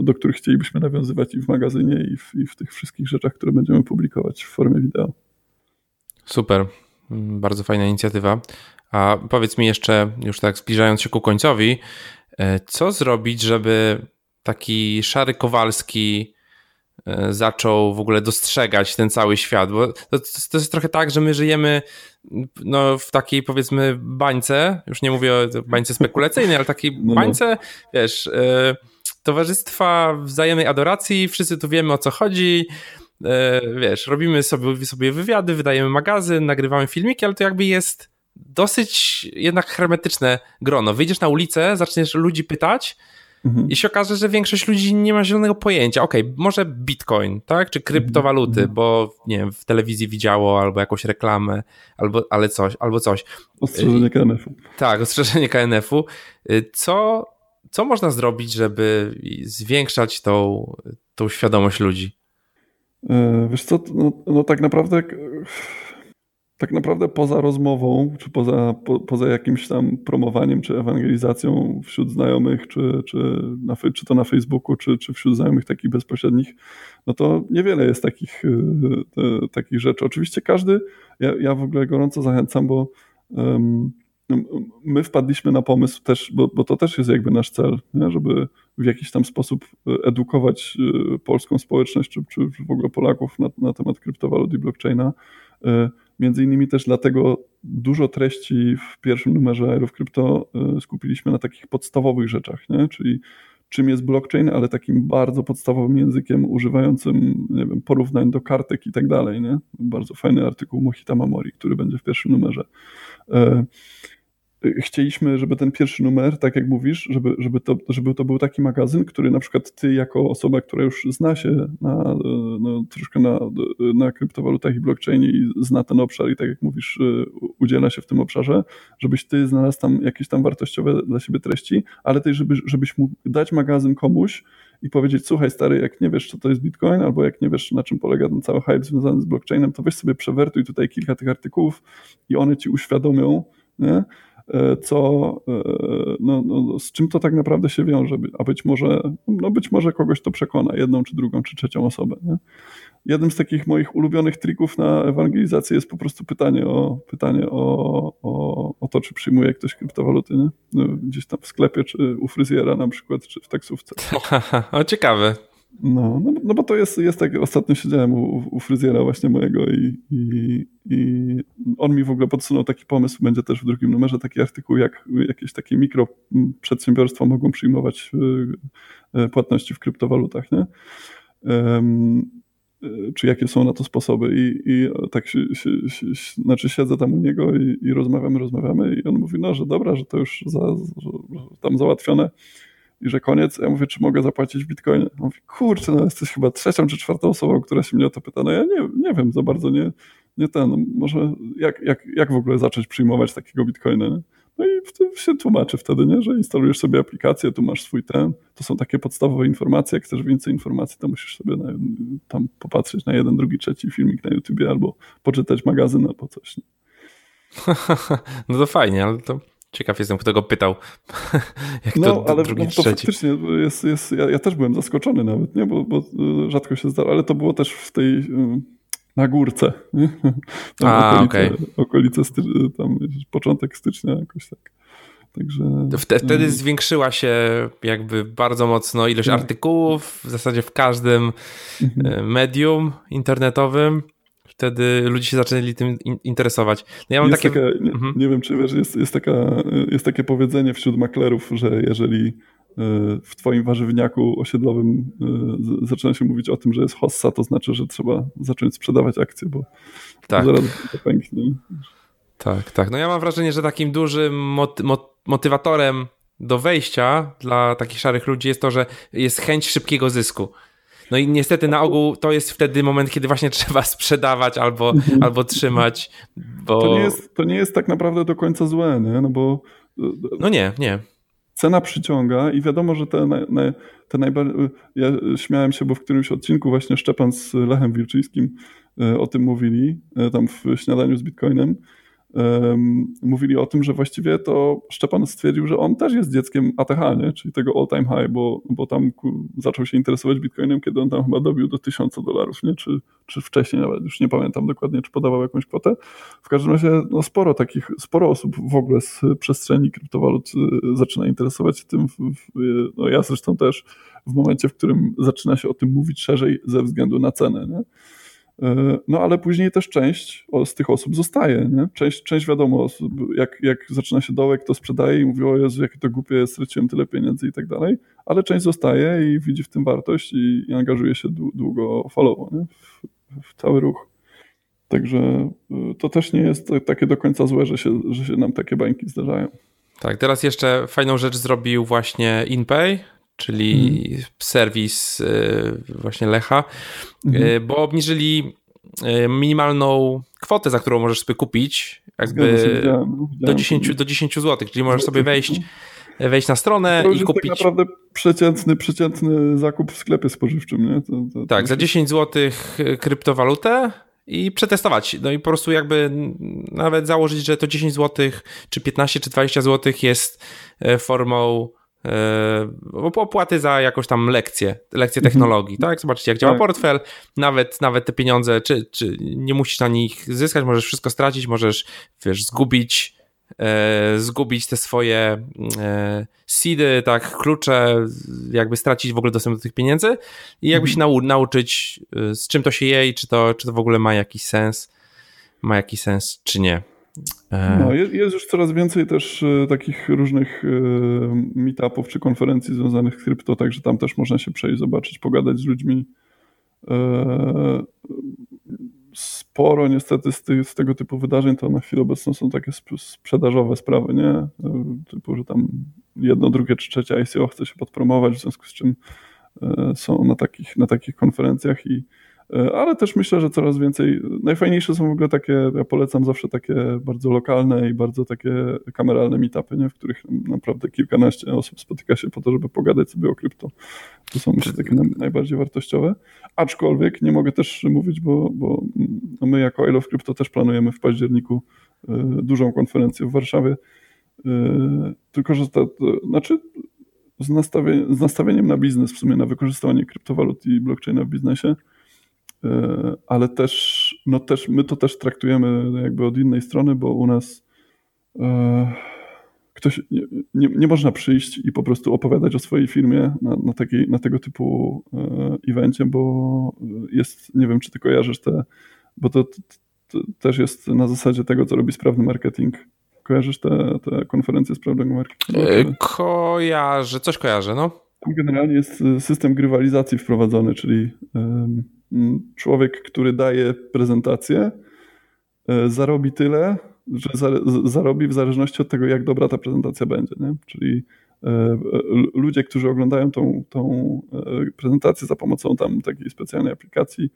S2: do których chcielibyśmy nawiązywać i w magazynie, i w, i w tych wszystkich rzeczach, które będziemy publikować w formie wideo.
S1: Super. Bardzo fajna inicjatywa. A powiedz mi jeszcze, już tak zbliżając się ku końcowi, E, co zrobić, żeby taki szary Kowalski e, zaczął w ogóle dostrzegać ten cały świat, bo to, to jest trochę tak, że my żyjemy no, w takiej powiedzmy bańce, już nie mówię o bańce spekulacyjnej, ale takiej no, no. bańce, wiesz, e, towarzystwa wzajemnej adoracji, wszyscy tu wiemy o co chodzi, e, wiesz, robimy sobie, sobie wywiady, wydajemy magazyn, nagrywamy filmiki, ale to jakby jest dosyć jednak hermetyczne grono. Wyjdziesz na ulicę, zaczniesz ludzi pytać mhm. i się okaże, że większość ludzi nie ma zielonego pojęcia. Okej, okay, może bitcoin, tak? Czy kryptowaluty, mhm. bo nie wiem, w telewizji widziało albo jakąś reklamę, albo, ale coś, albo coś.
S2: Ostrzeżenie KNF-u.
S1: Tak, ostrzeżenie KNF-u. Co, co można zrobić, żeby zwiększać tą, tą świadomość ludzi?
S2: E, wiesz co, no, no tak naprawdę tak naprawdę poza rozmową, czy poza, po, poza jakimś tam promowaniem, czy ewangelizacją wśród znajomych, czy, czy, na, czy to na Facebooku, czy, czy wśród znajomych takich bezpośrednich, no to niewiele jest takich, y, takich rzeczy. Oczywiście każdy, ja, ja w ogóle gorąco zachęcam, bo um, my wpadliśmy na pomysł też, bo, bo to też jest jakby nasz cel, nie? żeby w jakiś tam sposób edukować y, polską społeczność, czy, czy w ogóle Polaków na, na temat kryptowalut i blockchaina. Y, Między innymi też dlatego dużo treści w pierwszym numerze Aerów Crypto y, skupiliśmy na takich podstawowych rzeczach, nie? czyli czym jest blockchain, ale takim bardzo podstawowym językiem używającym nie wiem, porównań do kartek i tak dalej. Nie? Bardzo fajny artykuł Mohita Mamori, który będzie w pierwszym numerze. Chcieliśmy, żeby ten pierwszy numer, tak jak mówisz, żeby, żeby, to, żeby to był taki magazyn, który na przykład ty jako osoba, która już zna się na, no, troszkę na, na kryptowalutach i blockchainie i zna ten obszar i tak jak mówisz, y, udziela się w tym obszarze, żebyś ty znalazł tam jakieś tam wartościowe dla siebie treści, ale też żeby, żebyś mógł dać magazyn komuś i powiedzieć, słuchaj stary, jak nie wiesz, co to jest Bitcoin, albo jak nie wiesz, na czym polega ten cały hype związany z blockchainem, to weź sobie przewertuj tutaj kilka tych artykułów i one ci uświadomią, nie? E, co, e, no, no, z czym to tak naprawdę się wiąże, a być może, no być może kogoś to przekona, jedną czy drugą czy trzecią osobę. Nie? Jednym z takich moich ulubionych trików na ewangelizację jest po prostu pytanie o, pytanie o, o, o to, czy przyjmuje ktoś kryptowaluty, nie? No, gdzieś tam w sklepie, czy u fryzjera na przykład, czy w taksówce. [LAUGHS]
S1: o, ciekawe.
S2: No, no, no, bo to jest, jest tak, ostatnio siedziałem u, u fryzjera właśnie mojego i, i, i, on mi w ogóle podsunął taki pomysł, będzie też w drugim numerze taki artykuł, jak jakieś takie mikro przedsiębiorstwa mogą przyjmować e, e, płatności w kryptowalutach, nie? Um, czy jakie są na to sposoby i, i tak się, się, się, znaczy siedzę tam u niego i, i rozmawiamy, rozmawiamy i on mówi, no, że dobra, że to już za, że tam załatwione, i że koniec. Ja mówię, czy mogę zapłacić w bitcoinie? On mówi, kurczę, no jesteś chyba trzecią czy czwartą osobą, która się mnie o to pyta. No ja nie, nie wiem za bardzo, nie, nie ten, może jak, jak, jak w ogóle zacząć przyjmować takiego bitcoina, nie? No i się tłumaczy wtedy, nie? że instalujesz sobie aplikację, tu masz swój ten, to są takie podstawowe informacje, jak chcesz więcej informacji, to musisz sobie na, tam popatrzeć na jeden, drugi, trzeci filmik na YouTubie albo poczytać magazyn albo coś. Nie? [LAUGHS]
S1: no to fajnie, ale to Ciekaw jestem, kto go pytał. [LAUGHS]
S2: Jak no, to ale drugi, no, to trzeci. faktycznie jest, jest ja, ja, też byłem zaskoczony nawet, nie? Bo, bo e, rzadko się zdarza, ale to było też w tej e, na górce. Nie? [LAUGHS]
S1: A, okolice,
S2: okay. okolice sty, tam początek stycznia jakoś tak. Także,
S1: Wtedy e, zwiększyła się jakby bardzo mocno ilość tak. artykułów, w zasadzie w każdym mhm. medium internetowym wtedy ludzie się zaczęli tym interesować.
S2: No ja mam takie... Taka, nie, mhm. nie, wiem, czy wiesz, jest, jest, taka, jest takie powiedzenie wśród maklerów, że jeżeli e, w twoim warzywniaku osiedlowym e, zaczyna się mówić o tym, że jest hossa, to znaczy, że trzeba zacząć sprzedawać akcje, bo tak. zaraz to pęknie.
S1: Tak, tak. No ja mam wrażenie, że takim dużym mot motywatorem do wejścia dla takich szarych ludzi jest to, że jest chęć szybkiego zysku. No i niestety na ogół to jest wtedy moment, kiedy właśnie [LAUGHS] trzeba sprzedawać albo, mhm. albo trzymać, bo...
S2: To nie, jest, to nie jest tak naprawdę do końca złe, nie? No bo...
S1: No nie, nie.
S2: Cena przyciąga i wiadomo, że te, te najbardziej... Ja śmiałem się, bo w którymś odcinku właśnie Szczepan z Lechem Wilczyńskim e, o tym mówili, e, tam w śniadaniu z Bitcoinem, um, mówili o tym, że właściwie to Szczepan stwierdził, że on też jest dzieckiem ATH, nie? czyli tego all time high, bo, bo tam zaczął się interesować bitcoinem, kiedy on tam chyba dobił do 1000 dolarów, nie? Czy, czy wcześniej nawet, już nie pamiętam dokładnie, czy podawał jakąś kwotę. W każdym razie no, sporo takich, sporo osób w ogóle z przestrzeni kryptowalut y, zaczyna interesować się tym. No ja zresztą też w momencie, w którym zaczyna się o tym mówić szerzej ze względu na cenę. Nie? E, no ale później też część z tych osób zostaje. Nie? Część, część wiadomo, jak, jak zaczyna się dołek, to sprzedaje i mówi, o Jezu, jakie to głupie, straciłem tyle pieniędzy i tak dalej, ale część zostaje i widzi w tym wartość i, i angażuje się długofalowo nie? W, w cały ruch. Także e, to też nie jest takie do końca złe, że się, że się nam takie bańki zdarzają.
S1: Tak, teraz jeszcze fajną rzecz zrobił właśnie InPay, czyli mm. serwis y, właśnie Lecha, mm. bo obniżyli y, minimalną kwotę, za którą możesz sobie kupić, jakby widziałem, do, 10, do 10 zł, czyli możesz sobie wejść wejść na stronę
S2: to
S1: i kupić.
S2: Tak naprawdę przeciętny, przeciętny zakup w sklepie spożywczym, nie? To,
S1: to, tak, za 10 zł kryptowalutę i przetestować. No i po prostu jakby nawet założyć, że to 10 zł, czy 15, czy 20 zł jest formą opłaty za jakąś tam lekcję, lekcję mhm. technologii, tak? Zobaczcie, jak działa tak. portfel, nawet, nawet te pieniądze, czy, czy nie musisz na nich zyskać, możesz wszystko stracić, możesz, wiesz, zgubić, e, zgubić te swoje e, seedy, tak, klucze, jakby stracić w ogóle dostęp do tych pieniędzy i jakby się mhm. nau nauczyć, e, z czym to się je i czy to, czy to w ogóle ma jakiś sens, ma jakiś sens, czy nie.
S2: No, jest, już coraz więcej też e, takich różnych e, meetupów czy konferencji związanych z krypto, także tam też można się przejść, zobaczyć, pogadać z ludźmi. E, sporo niestety z, ty, z tego typu wydarzeń to na chwilę obecną są takie sprzedażowe sprawy, nie? Typu, że tam jedno, drugie czy trzecie ICO chce się podpromować, w związku z czym są na takich, na takich konferencjach i E, ale też myślę, że coraz więcej, najfajniejsze są w ogóle takie, ja polecam zawsze takie bardzo lokalne i bardzo takie kameralne meetupy, nie? w których naprawdę kilkanaście osób spotyka się po to, żeby pogadać sobie o krypto. To są myślę takie najbardziej wartościowe. Aczkolwiek nie mogę też mówić, bo, bo no my jako I Love Crypto też planujemy w październiku e, dużą konferencję w Warszawie, e, tylko że to, znaczy z, nastawieniem, na biznes, w sumie na wykorzystywanie kryptowalut i blockchaina w biznesie, E, ale też, no też my to też traktujemy jakby od innej strony, bo u nas e, ktoś, nie, nie, nie, można przyjść i po prostu opowiadać o swojej firmie na, na, takiej, na tego typu e, evencie, bo jest, nie wiem czy ty kojarzysz te, bo to, to, to też jest na zasadzie tego, co robi sprawny marketing. Kojarzysz te, te konferencje sprawnego marketingu?
S1: Kojarzę, coś kojarzę, no.
S2: Generalnie jest system grywalizacji wprowadzony, czyli człowiek, który daje prezentację, e, zarobi tyle, że zarobi w zależności od tego, jak dobra ta prezentacja będzie. Nie? Czyli e, ludzie, którzy oglądają tą, tą e, prezentację za pomocą tam takiej specjalnej aplikacji,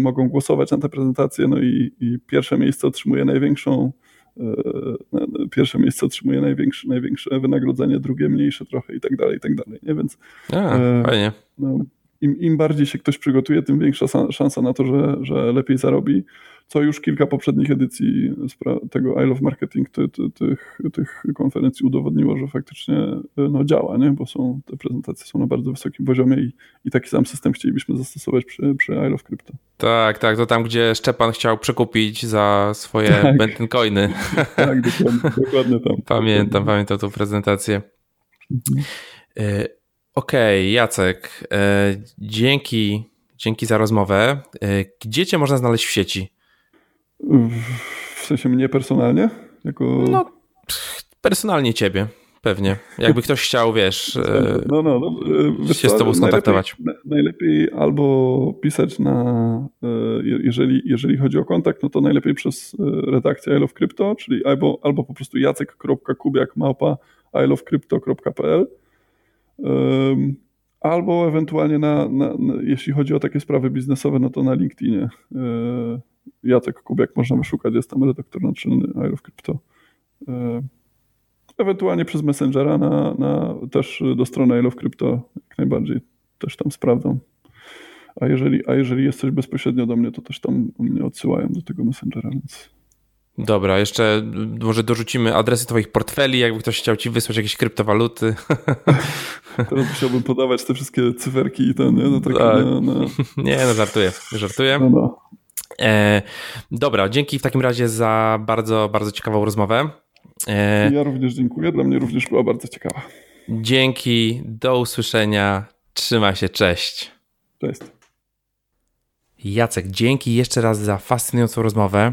S2: mogą głosować na tę prezentację, no i, i pierwsze miejsce otrzymuje największą pierwsze miejsce otrzymuje największe, największe wynagrodzenie, drugie mniejsze trochę i tak dalej, i tak dalej. Nie? Więc
S1: A, fajnie. No,
S2: im, im bardziej się ktoś przygotuje, tym większa szansa na to, że, że lepiej zarobi. Co już kilka poprzednich edycji tego I Love Marketing, ty, ty, tych, tych konferencji udowodniło, że faktycznie no, działa, nie? bo są, te prezentacje są na bardzo wysokim poziomie i, i taki sam system chcielibyśmy zastosować przy, przy I Love Crypto.
S1: Tak, tak, to tam, gdzie Szczepan chciał przekupić za swoje tak. Bentoncoiny. [LAUGHS]
S2: tak, dokładnie, dokładnie tam.
S1: Pamiętam, dokładnie. pamiętam tą prezentację. Mhm. Okej, okay, Jacek, e, dzięki, dzięki za rozmowę. E, gdzie cię można znaleźć w sieci?
S2: W sensie mnie personalnie? Jako...
S1: No, personalnie ciebie, pewnie. Jakby ktoś chciał, wiesz, e, no, no, no, e, się z tobą skontaktować.
S2: Najlepiej, najlepiej, albo pisać na, e, jeżeli, jeżeli chodzi o kontakt, no to najlepiej przez redakcję I Love Crypto, czyli albo, albo po prostu jacek.kubiak małpa ilovecrypto.pl Albo ewentualnie, na, na, na, jeśli chodzi o takie sprawy biznesowe, no to na LinkedInie. E, Jacek Kubiak można wyszukać, jest tam redaktor naczelny I Love Crypto. E, ewentualnie przez Messengera na, na, też do strony I Love Crypto jak najbardziej też tam sprawdzam. A jeżeli, a jeżeli jest coś bezpośrednio do mnie, to też tam mnie odsyłają do tego Messengera, więc
S1: Dobra, jeszcze może dorzucimy adresy Twoich portfeli, jakby ktoś chciał Ci wysłać jakieś kryptowaluty. [LAUGHS]
S2: Teraz musiałbym podawać te wszystkie cyferki i ten, nie? No, tak, tak. No, no. [LAUGHS]
S1: Nie, no żartuję, żartuję. No, no. E, dobra, dzięki w takim razie za bardzo, bardzo ciekawą rozmowę.
S2: E, ja również dziękuję, dla mnie również była bardzo ciekawa.
S1: Dzięki, do usłyszenia, trzymaj się, cześć.
S2: Cześć.
S1: Jacek, dzięki jeszcze raz za fascynującą rozmowę.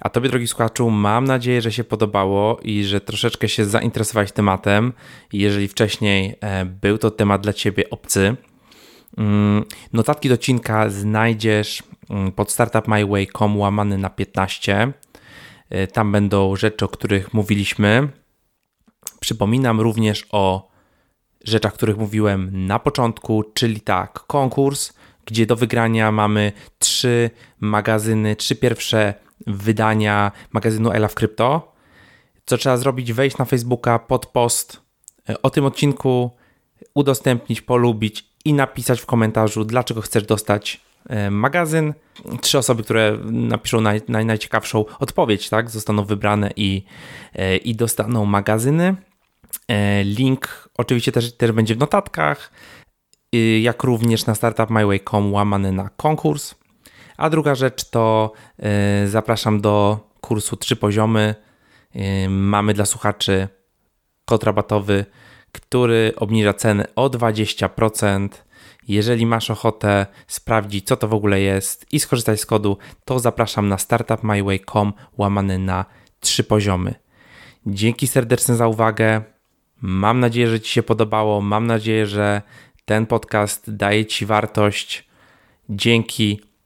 S1: A Tobie, drogi słuchaczu, mam nadzieję, że się podobało i że troszeczkę się zainteresowałeś tematem. Jeżeli wcześniej e, był to temat dla Ciebie obcy, mm, notatki do odcinka znajdziesz mm, pod startupmyway.com łamany na 15. E, tam będą rzeczy, o których mówiliśmy. Przypominam również o rzeczach, o których mówiłem na początku, czyli tak, konkurs, gdzie do wygrania mamy trzy magazyny, trzy pierwsze wydania magazynu I Love Crypto. Co trzeba zrobić? Wejść na Facebooka pod post e, o tym odcinku, udostępnić, polubić i napisać w komentarzu, dlaczego chcesz dostać e, magazyn. Trzy osoby, które napiszą naj, naj, najciekawszą odpowiedź, tak, zostaną wybrane i, e, i dostaną magazyny. Link oczywiście też, też będzie w notatkach, jak również na startupmyway.com łamany na konkurs. A druga rzecz to y, zapraszam do kursu Trzy Poziomy. Y, mamy dla słuchaczy kod rabatowy, który obniża ceny o 20%. Jeżeli masz ochotę sprawdzić, co to w ogóle jest i skorzystać z kodu, to zapraszam na startupmyway.com łamany na trzy poziomy. Dzięki serdecznie za uwagę. Mam nadzieję, że Ci się podobało. Mam nadzieję, że ten podcast daje Ci wartość. Dzięki.